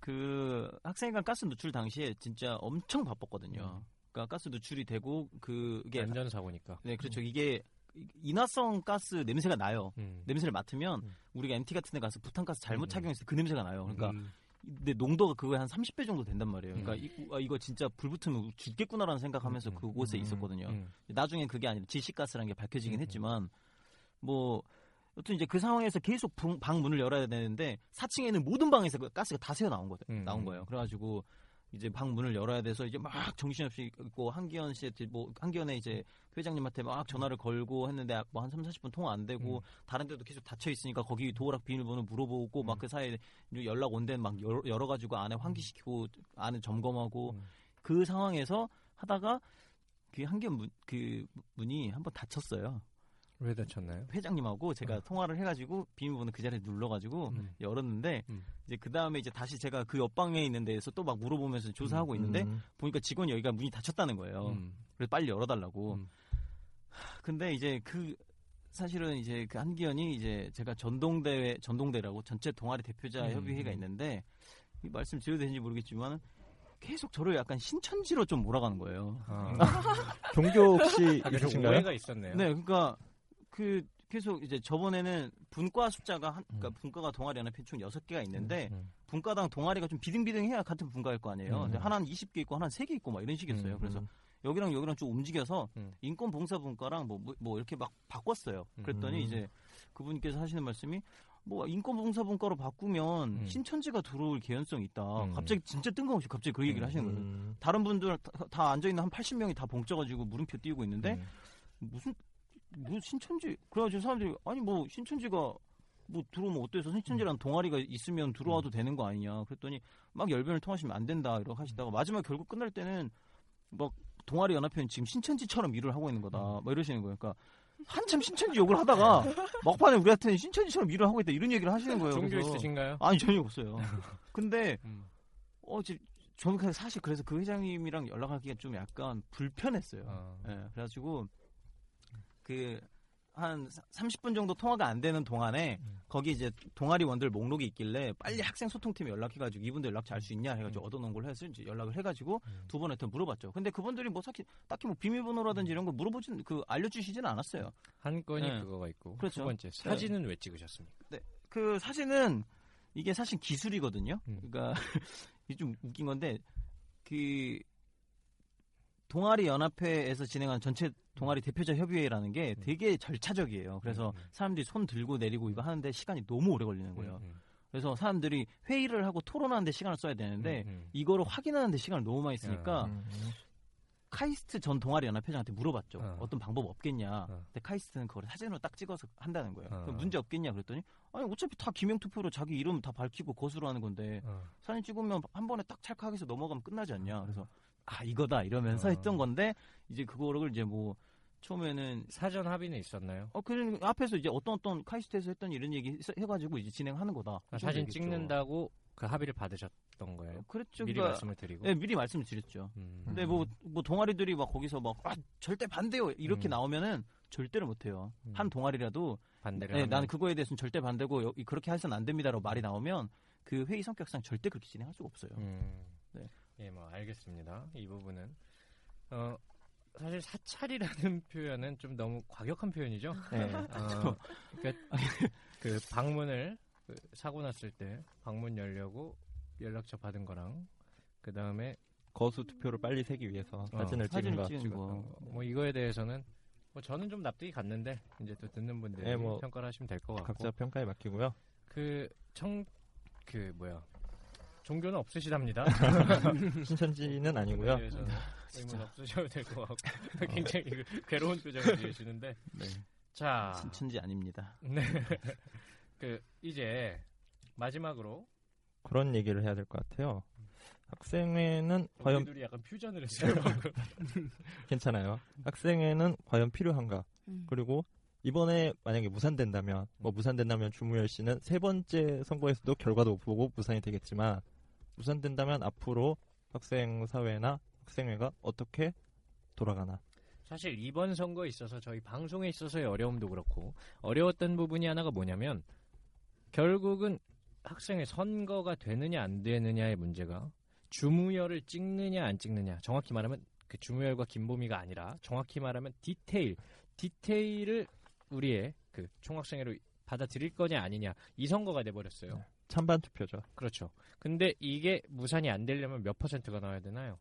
그 학생회관 가스 누출 당시에 진짜 엄청 바빴거든요. 그러니까 가스 누출이 되고 그게 안전 사고니까. 네, 그렇죠. 이게 인화성 가스 냄새가 나요. 음. 냄새를 맡으면 음. 우리가 MT 같은 데 가서 부탄가스 잘못 음. 착용했을 때그 냄새가 나요. 그러니까 음. 근데 농도가 그거에 한 30배 정도 된단 말이에요. 그러니까 음. 이, 아, 이거 진짜 불 붙으면 죽겠구나라는 생각하면서 음, 음, 그곳에 음, 있었거든요. 음. 나중엔 그게 아니라 질식가스라는 게 밝혀지긴 음, 음. 했지만 뭐 여튼 이제 그 상황에서 계속 붕- 방 문을 열어야 되는데 4층에는 모든 방에서 그 가스가 다 새어 나온 거예요. 음, 나온 음. 거예요. 그래가지고 이제 방 문을 열어야 돼서 이제 막 정신없이 있고 한기현 씨한테 뭐 한기현의 이제 회장님한테 막 전화를 걸고 했는데 뭐 한 3, 40분 통화 안 되고 음. 다른 데도 계속 닫혀 있으니까 거기 도어락 비밀번호 물어보고 막 음. 그 사이에 연락 온 데는 막 열어, 열어 가지고 안에 환기시키고 안에 점검하고 음. 그 상황에서 하다가 그 한기현 문, 그 문이 한번 닫혔어요. 왜 다쳤나요? 회장님하고 제가 어. 통화를 해가지고 비밀번호 그 자리에 눌러가지고 음. 열었는데 음. 이제 그 다음에 이제 다시 제가 그 옆방에 있는 데에서 또 막 물어보면서 조사하고 있는데 음, 보니까 직원이 여기가 문이 닫혔다는 거예요. 음. 그래서 빨리 열어달라고. 음. 하, 근데 이제 그 사실은 이제 그 한기현이 이제 제가 전동대회 전동대라고 전체 동아리 대표자 음, 협의회가 음. 있는데 이 말씀 드려도 되는지 모르겠지만 계속 저를 약간 신천지로 좀 몰아가는 거예요. 아. 종교 혹시 약간 좀 있으신가요? 오해가 있었네요. 네, 그러니까 그 계속 이제 저번에는 분과 숫자가 한 그러니까 음. 분과가 동아리 연합회 총 6개가 있는데 음. 분과당 동아리가 좀 비등비등해야 같은 분과일 거 아니에요. 음. 근데 하나는 20개 있고 하나는 3개 있고 막 이런 식이었어요. 음, 그래서 음. 여기랑 여기랑 좀 움직여서 음. 인권 봉사 분과랑 뭐, 뭐, 뭐 이렇게 막 바꿨어요. 그랬더니 음. 이제 그분께서 하시는 말씀이 뭐 인권봉사분과로 바꾸면 음. 신천지가 들어올 개연성이 있다. 음. 갑자기 진짜 뜬금없이 갑자기 그 얘기를 하시는 거예요. 음, 다른 분들 다, 다 앉아있는 한 80명이 다 봉쪄가지고 물음표 띄우고 있는데 음. 무슨 뭐 신천지. 그래가지고 사람들이 아니 뭐 신천지가 뭐 들어오면 어때서? 신천지라는 동아리가 있으면 들어와도 되는 거 아니냐? 그랬더니 막 열변을 통하시면 안 된다 이러고 하시다가 마지막 결국 끝날 때는 막 동아리 연합회는 지금 신천지처럼 일을 하고 있는 거다. 막 이러시는 거예요. 그러니까 한참 신천지 욕을 하다가 막판에 우리한테는 신천지처럼 일을 하고 있다 이런 얘기를 하시는 거예요 종교 그래서. 있으신가요? 아니 전혀 없어요. 근데 음. 어 지- 저는 사실 그래서 그 회장님이랑 연락하기가 좀 약간 불편했어요. 아. 예, 그래가지고 그 한 30분 정도 통화가 안 되는 동안에 음. 거기 이제 동아리 원들 목록이 있길래 빨리 학생 소통팀에 연락해가지고 이분들 연락처 알 수 있냐 해가지고 음. 얻어놓은 걸 해서 이제 연락을 해가지고 음. 두 번한테 물어봤죠. 근데 그분들이 뭐 딱히, 딱히 뭐 비밀번호라든지 이런 거 물어보진 그 알려주시지는 않았어요. 한 건이 네. 그거가 있고 그렇죠. 두 번째 사진은 왜 찍으셨습니까? 그 사진은 이게 사실 기술이거든요. 음. 그러니까 이게 좀 웃긴 건데 그 동아리 연합회에서 진행한 전체 동아리 대표자 협의회라는 게 음. 되게 절차적이에요. 그래서 음, 음. 사람들이 손 들고 내리고 이거 하는데 시간이 너무 오래 걸리는 거예요. 그래서 사람들이 회의를 하고 토론하는데 시간을 써야 되는데. 이거를 확인하는데 시간을 너무 많이 쓰니까 음, 카이스트 전 동아리 연합회장한테 물어봤죠. 어. 어. 떤 방법 없겠냐. 어. 근데 카이스트는 그걸 사진으로 딱 찍어서 한다는 거예요. 어. 그럼 문제 없겠냐 그랬더니 아니 어차피 다 기명 투표로 자기 이름 다 밝히고 거수로 하는 건데 어. 사진 찍으면 한 번에 딱 찰칵해서 넘어가면 끝나지 않냐. 그래서 아 이거다 이러면서 어. 했던 건데 이제 그거를 이제 뭐 처음에는 사전 합의는 있었나요? 어 그냥 앞에서 이제 어떤 어떤 카이스트에서 했던 이런 얘기 해가지고 이제 진행하는 거다. 아, 사진 얘기했죠. 찍는다고 그 합의를 받으셨던 거예요? 그랬죠. 미리 그러니까 말씀을 드리고. 네, 미리 말씀을 드렸죠. 음. 근데 뭐, 뭐 동아리들이 막 거기서 막 아, 절대 반대요 이렇게 음. 나오면은 절대로 못해요. 음. 한 동아리라도 반대를 네, 하면 나는 그거에 대해서는 절대 반대고 여- 그렇게 해서는 안 됩니다라고 말이 나오면 그 회의 성격상 절대 그렇게 진행할 수가 없어요. 음. 네. 예, 뭐 알겠습니다. 이 부분은 어 사실 사찰이라는 표현은 좀 너무 과격한 표현이죠. 네. 어, 그러니까 그 방문을 그 사고 났을 때 방문 열려고 연락처 받은 거랑 그 다음에 거수 투표를 빨리 세기 위해서 어, 사진을 찍은 사진을 거. 찍은 거. 뭐 이거에 대해서는 뭐 저는 좀 납득이 갔는데 이제 또 듣는 분들이 네, 뭐 평가를 하시면 될 것 같고 각자 평가에 맡기고요. 그 청그 뭐야 종교는 없으시답니다. 신천지는 아니고요. 대해서는 의문 없으셔도 될 것 같고 굉장히 그 괴로운 표정을 지으시는데 네. 자 신천지 아닙니다. 네. 그 이제 마지막으로 그런 얘기를 해야 될 것 같아요. 학생회는 과연 우리들이 약간 퓨전을 했어요. 괜찮아요. 학생회는 과연 필요한가? 음. 그리고 이번에 만약에 무산된다면 뭐 무산된다면 주무열 씨는 세 번째 선거에서도 결과도 보고 무산이 되겠지만 무산된다면 앞으로 학생 사회나 학생회가 어떻게 돌아가나? 사실 이번 선거에 있어서 저희 방송에 있어서의 어려움도 그렇고 어려웠던 부분이 하나가 뭐냐면 결국은 학생의 선거가 되느냐 안 되느냐의 문제가 주무열을 찍느냐 안 찍느냐 정확히 말하면 그 주무열과 김보미가 아니라 정확히 말하면 디테일 디테일을 우리의 그 총학생회로 받아들일 거냐 아니냐 이 선거가 돼버렸어요. 찬반 투표죠. 그렇죠. 근데 이게 무산이 안 되려면 몇 퍼센트가 나와야 되나요?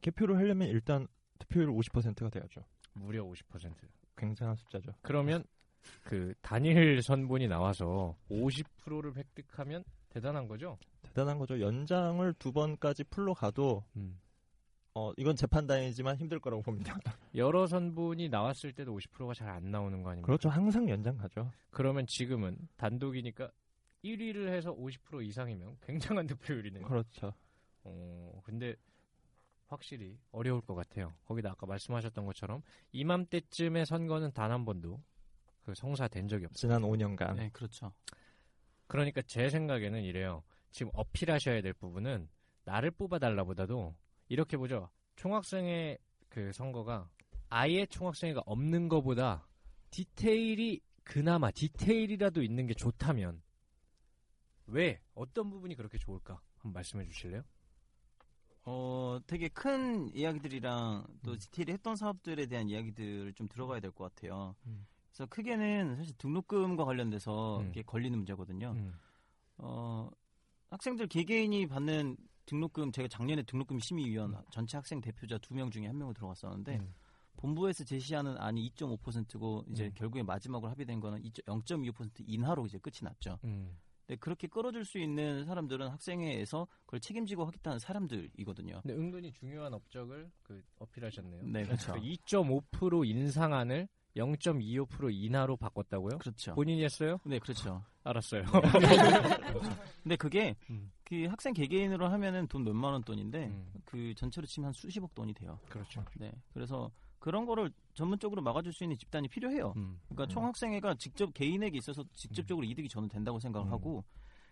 개표를 하려면 일단 투표율 50%가 돼야죠. 무려 50%. 굉장한 숫자죠. 그러면 그 단일 선본이 나와서 50%를 획득하면 대단한 거죠. 대단한 거죠. 연장을 두 번까지 풀로 가도 음. 어 이건 재판단이지만 힘들 거라고 봅니다. 여러 선본이 나왔을 때도 50%가 잘 안 나오는 거 아닙니까? 그렇죠. 항상 연장 가죠. 그러면 지금은 단독이니까 1위를 해서 50% 이상이면 굉장한 득표율이네요. 그렇죠. 어, 근데 확실히 어려울 것 같아요. 거기다 아까 말씀하셨던 것처럼 이맘때쯤의 선거는 단 한 번도 그 성사된 적이 없어요. 지난 5년간 네, 그렇죠. 그러니까 제 생각에는 이래요. 지금 어필하셔야 될 부분은 나를 뽑아달라보다도 이렇게 보죠. 총학생회 그 선거가 아예 총학생회가 없는 것보다 디테일이 그나마 디테일이라도 있는 게 좋다면 왜 어떤 부분이 그렇게 좋을까? 한번 말씀해 주실래요? 어, 되게 큰 이야기들이랑 또 디테일이 했던 사업들에 대한 이야기들을 좀 들어가야 될 것 같아요. 음. 그래서 크게는 사실 등록금과 관련돼서 음. 이게 걸리는 문제거든요. 음. 어, 학생들 개개인이 받는 등록금, 제가 작년에 등록금 심의위원 전체 학생 대표자 두 명 중에 한 명으로 들어갔었는데, 음. 본부에서 제시하는 안이 2.5%고 이제 음. 결국에 마지막으로 합의된 거는 0.25% 인하로 이제 끝이 났죠. 음. 근데 그렇게 끌어줄 수 있는 사람들은 학생회에서 그걸 책임지고 하겠다는 사람들이거든요. 근데 은근히 중요한 업적을 그 어필하셨네요. 네, 그렇죠. 2.5% 인상안을 0.25% 인하로 바꿨다고요? 그렇죠. 본인이 했어요? 네, 그렇죠. 알았어요. 근데 그게 음. 그 학생 개개인으로 하면은 돈 몇만 원 돈인데 음. 그 전체로 치면 한 수십억 돈이 돼요. 그렇죠. 네. 그래서 그런 거를 전문적으로 막아줄 수 있는 집단이 필요해요. 음. 그러니까 총학생회가 직접 개인에게 있어서 직접적으로 이득이 저는 된다고 생각을 음. 하고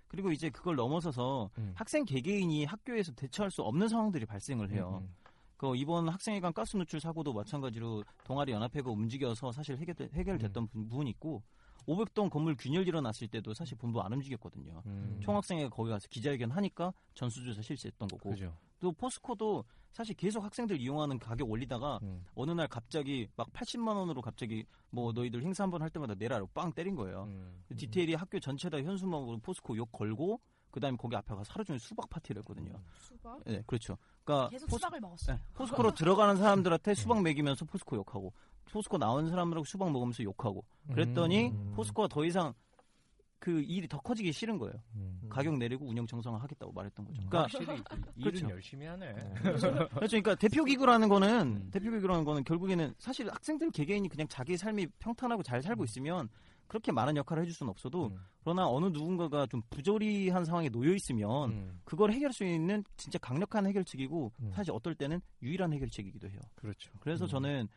그리고 이제 그걸 넘어서서 음. 학생 개개인이 학교에서 대처할 수 없는 상황들이 발생을 해요. 음, 그 이번 학생회관 가스 누출 사고도 마찬가지로 동아리 연합회가 움직여서 사실 해결 해결됐던 부- 부분이 있고 500동 건물 균열 일어났을 때도 사실 본부 안 움직였거든요. 음. 총학생회가 거기 가서 기자회견 하니까 전수조사 실시했던 거고 그죠. 또 포스코도 사실 계속 학생들 이용하는 가격 올리다가 음. 어느 날 갑자기 막 80만 원으로 갑자기 뭐 너희들 행사 한 번 할 때마다 내라로 빵 때린 거예요. 음. 디테일이 학교 전체다 현수막으로 포스코 욕 걸고 그다음에 거기 앞에 가서 하루 종일 수박 파티를 했거든요. 수박? 네, 그렇죠. 그러니까 계속 포스- 수박을 먹었어. 네, 포스코로 들어가는 사람들한테 수박 먹이면서 포스코 욕하고 포스코 나온 사람들하고 수박 먹으면서 욕하고 그랬더니 음. 포스코가 더 이상 그 일이 더 커지기 싫은 거예요. 음. 가격 내리고 운영 정상화하겠다고 말했던 거죠. 그러니까 확실히 이- 일은 그렇죠. 열심히 하네. 그렇죠. 그러니까 대표 기구라는 거는 음. 대표 기구라는 거는 결국에는 사실 학생들 개개인이 그냥 자기 삶이 평탄하고 잘 살고 있으면 그렇게 많은 역할을 해줄 수는 없어도 음. 그러나 어느 누군가가 좀 부조리한 상황에 놓여 있으면 음. 그걸 해결할 수 있는 진짜 강력한 해결책이고 음. 사실 어떨 때는 유일한 해결책이기도 해요. 그렇죠. 그래서 음. 저는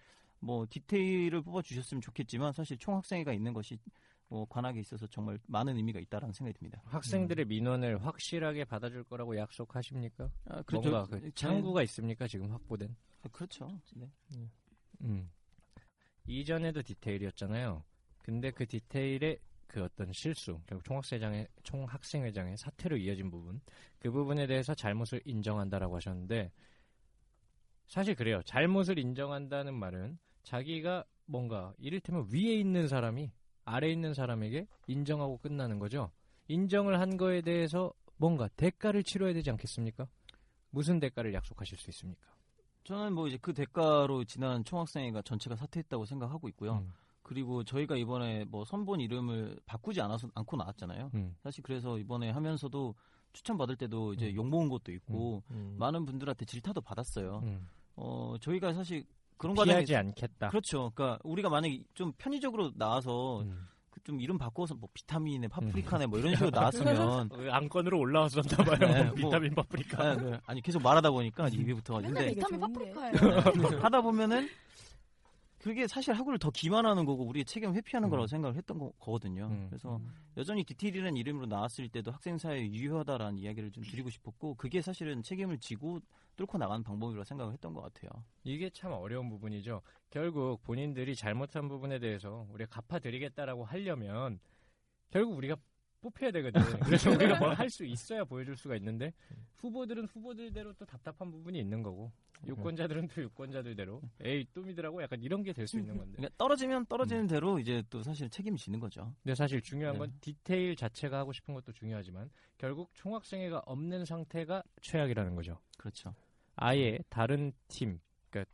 뭐 디테일을 뽑아 주셨으면 좋겠지만 사실 총학생회가 있는 것이 뭐 관학에 있어서 정말 많은 의미가 있다라는 생각이 듭니다. 학생들의 민원을 확실하게 받아줄 거라고 약속하십니까? 아, 뭔가 그 제- 창구가 있습니까? 지금 확보된. 아, 그렇죠. 네. 음. 이전에도 디테일이었잖아요. 근데 그 디테일의 그 어떤 실수, 결국 총학생회장의 총학생회장의 사태로 이어진 부분, 그 부분에 대해서 잘못을 인정한다라고 하셨는데 사실 그래요. 잘못을 인정한다는 말은 자기가 뭔가 이를테면 위에 있는 사람이 아래 있는 사람에게 인정하고 끝나는 거죠. 인정을 한 거에 대해서 뭔가 대가를 치러야 되지 않겠습니까? 무슨 대가를 약속하실 수 있습니까? 저는 뭐 이제 그 대가로 지난 총학생회가 전체가 사퇴했다고 생각하고 있고요. 음, 그리고 저희가 이번에 뭐 선본 이름을 바꾸지 않아서 않고 나왔잖아요. 음, 사실 그래서 이번에 하면서도 추천 받을 때도 이제 음. 욕 먹은 것도 있고 음. 많은 분들한테 질타도 받았어요. 음. 어 저희가 사실 그런 피하지 과정에 않겠다. 그렇죠. 그러니까 우리가 만약에 좀 편의적으로 나와서 음. 그좀 이름 바꿔서 뭐 비타민에 파프리카네 뭐 이런 식으로 나왔으면 어, 안건으로 올라왔었나 봐요. 네, 뭐- 비타민 파프리카. 아, 네. 아니 계속 말하다 보니까 입에 붙어가지고 근데 비타민. 파프리카예요. 하다 보면은 그게 사실 학우를 더 기만하는 거고 우리의 책임 회피하는 음. 거라고 생각을 했던 거, 거든요 음. 그래서 여전히 디테일이라는 이름으로 나왔을 때도 학생 사회에 유효하다라는 이야기를 좀 드리고 싶었고 그게 사실은 책임을 지고 뚫고 나가는 방법이라고 생각을 했던 것 같아요. 이게 참 어려운 부분이죠. 결국 본인들이 잘못한 부분에 대해서 우리가 갚아드리겠다라고 하려면 결국 우리가 뽑혀야 되거든. 그래서 우리가 뭘 할 수 있어야 보여줄 수가 있는데 후보들은 후보들대로 또 답답한 부분이 있는 거고 유권자들은 또 유권자들대로 에이 또 믿으라고 약간 이런 게 될 수 있는 건데. 그러니까 떨어지면 떨어지는 대로 이제 또 사실 책임지는 거죠. 근데 사실 중요한 건 네. 디테일 자체가 하고 싶은 것도 중요하지만 결국 총학생회가 없는 상태가 최악이라는 거죠. 그렇죠. 아예 다른 팀, 그러니까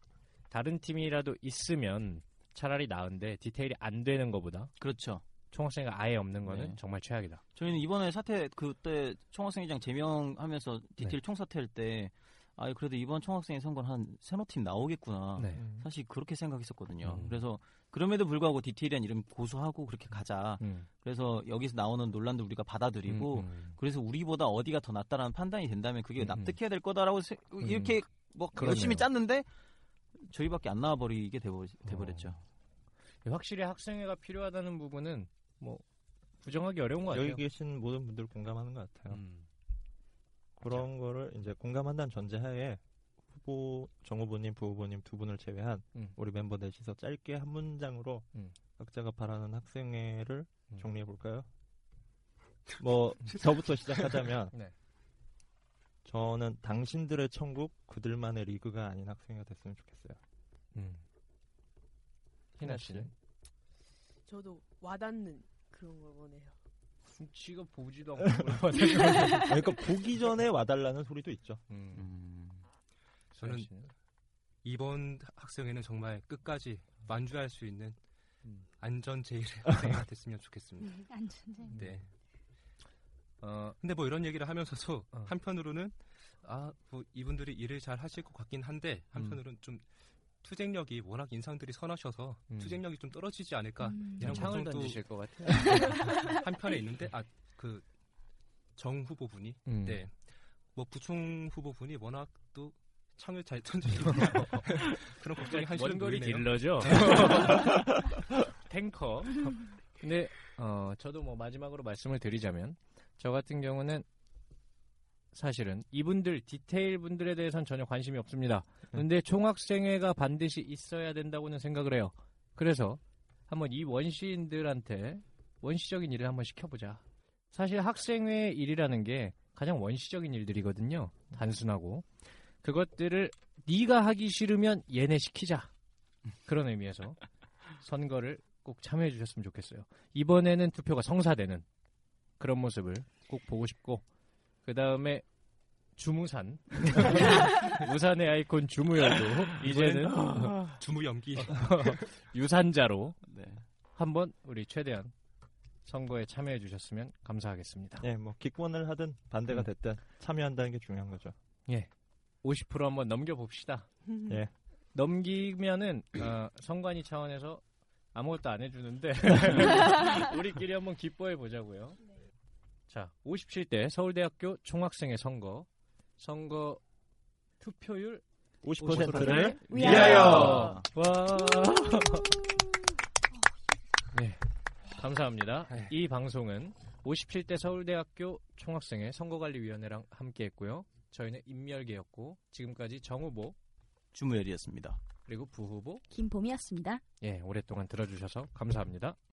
다른 팀이라도 있으면 차라리 나은데 디테일이 안 되는 것보다 그렇죠. 총학생회가 아예 없는 거는 네. 정말 최악이다. 저희는 이번에 사태 그때 총학생회장 제명하면서 디테일 총사퇴할 때 아, 그래도 이번 총학생회 선거는 한 세노 팀 나오겠구나. 네. 음. 사실 그렇게 생각했었거든요. 음. 그래서 그럼에도 불구하고 디테일한 이름 고수하고 그렇게 가자. 음. 그래서 여기서 나오는 논란도 우리가 받아들이고 음, 음. 그래서 우리보다 어디가 더 낫다라는 판단이 된다면 그게 음, 음. 납득해야 될 거다라고 세- 이렇게 뭐 그러네요. 열심히 짰는데 저희밖에 안 나와버리게 돼버, 돼버렸죠. 어. 확실히 학생회가 필요하다는 부분은 뭐 부정하기 어려운 것 같아요. 여기 계신 모든 분들 공감하는 것 같아요. 음. 그런 거를 이제 공감한다는 전제하에 후보 정 후보님, 부 후보님 두 분을 제외한 음. 우리 멤버 넷이서 짧게 한 문장으로 음. 각자가 바라는 학생회를 음. 정리해 볼까요? 뭐 저부터 시작하자면 네. 저는 당신들의 천국 그들만의 리그가 아닌 학생회가 됐으면 좋겠어요. 음. 희나 씨는 저도 와닿는 그런 걸 원해요. 지가 보지도 않고 그러니까 보기 전에 와달라는 소리도 있죠. 음. 음. 저는 이번 학생회는 정말 끝까지 완주할 수 있는 음. 안전 제일의 학생회가 됐으면 좋겠습니다. 안전제. 네. 어, 근데 뭐 이런 얘기를 하면서도 어. 한편으로는 아, 뭐 이분들이 일을 잘 하실 것 같긴 한데 한편으로는 좀 투쟁력이 워낙 인상들이 선하셔서 음. 투쟁력이 좀 떨어지지 않을까 음. 이런 창을 걱정도 던지실 것 같아요. 한편에 있는데 아 그 정 후보분이 음. 네. 뭐 부총 후보분이 워낙 또 창을 잘 던지시고 그런 걱정이 한시름 원거리. 딜러죠. 탱커. 근데 어, 저도 뭐 마지막으로 말씀을 드리자면 저 같은 경우는 사실은 이분들 디테일 분들에 대해서는 전혀 관심이 없습니다. 근데 총학생회가 반드시 있어야 된다고는 생각을 해요. 그래서 한번 이 원시인들한테 원시적인 일을 한번 시켜보자. 사실 학생회 일이라는 게 가장 원시적인 일들이거든요. 단순하고 그것들을 네가 하기 싫으면 얘네 시키자. 그런 의미에서 선거를 꼭 참여해 주셨으면 좋겠어요. 이번에는 투표가 성사되는 그런 모습을 꼭 보고 싶고 그 다음에 주무산 무산의 아이콘 주무열도 이제는 주무 연기 유산자로 네. 한번 우리 최대한 선거에 참여해 주셨으면 감사하겠습니다. 예, 뭐 기권을 하든 반대가 음. 됐든 참여한다는 게 중요한 거죠. 50% 한번 넘겨봅시다. 예. 넘기면은 어, 선관위 차원에서 아무것도 안 해주는데 우리끼리 한번 기뻐해 보자고요. 자, 57대 서울대학교 총학생회 선거 선거 투표율 50%를 위하여. 와. 네, 감사합니다. 네. 이 방송은 57대 서울대학교 총학생회 선거관리위원회랑 함께했고요. 저희는 임멸계였고 지금까지 정후보 주무열이었습니다. 그리고 부후보 김봄이었습니다. 예 오랫동안 들어주셔서 감사합니다.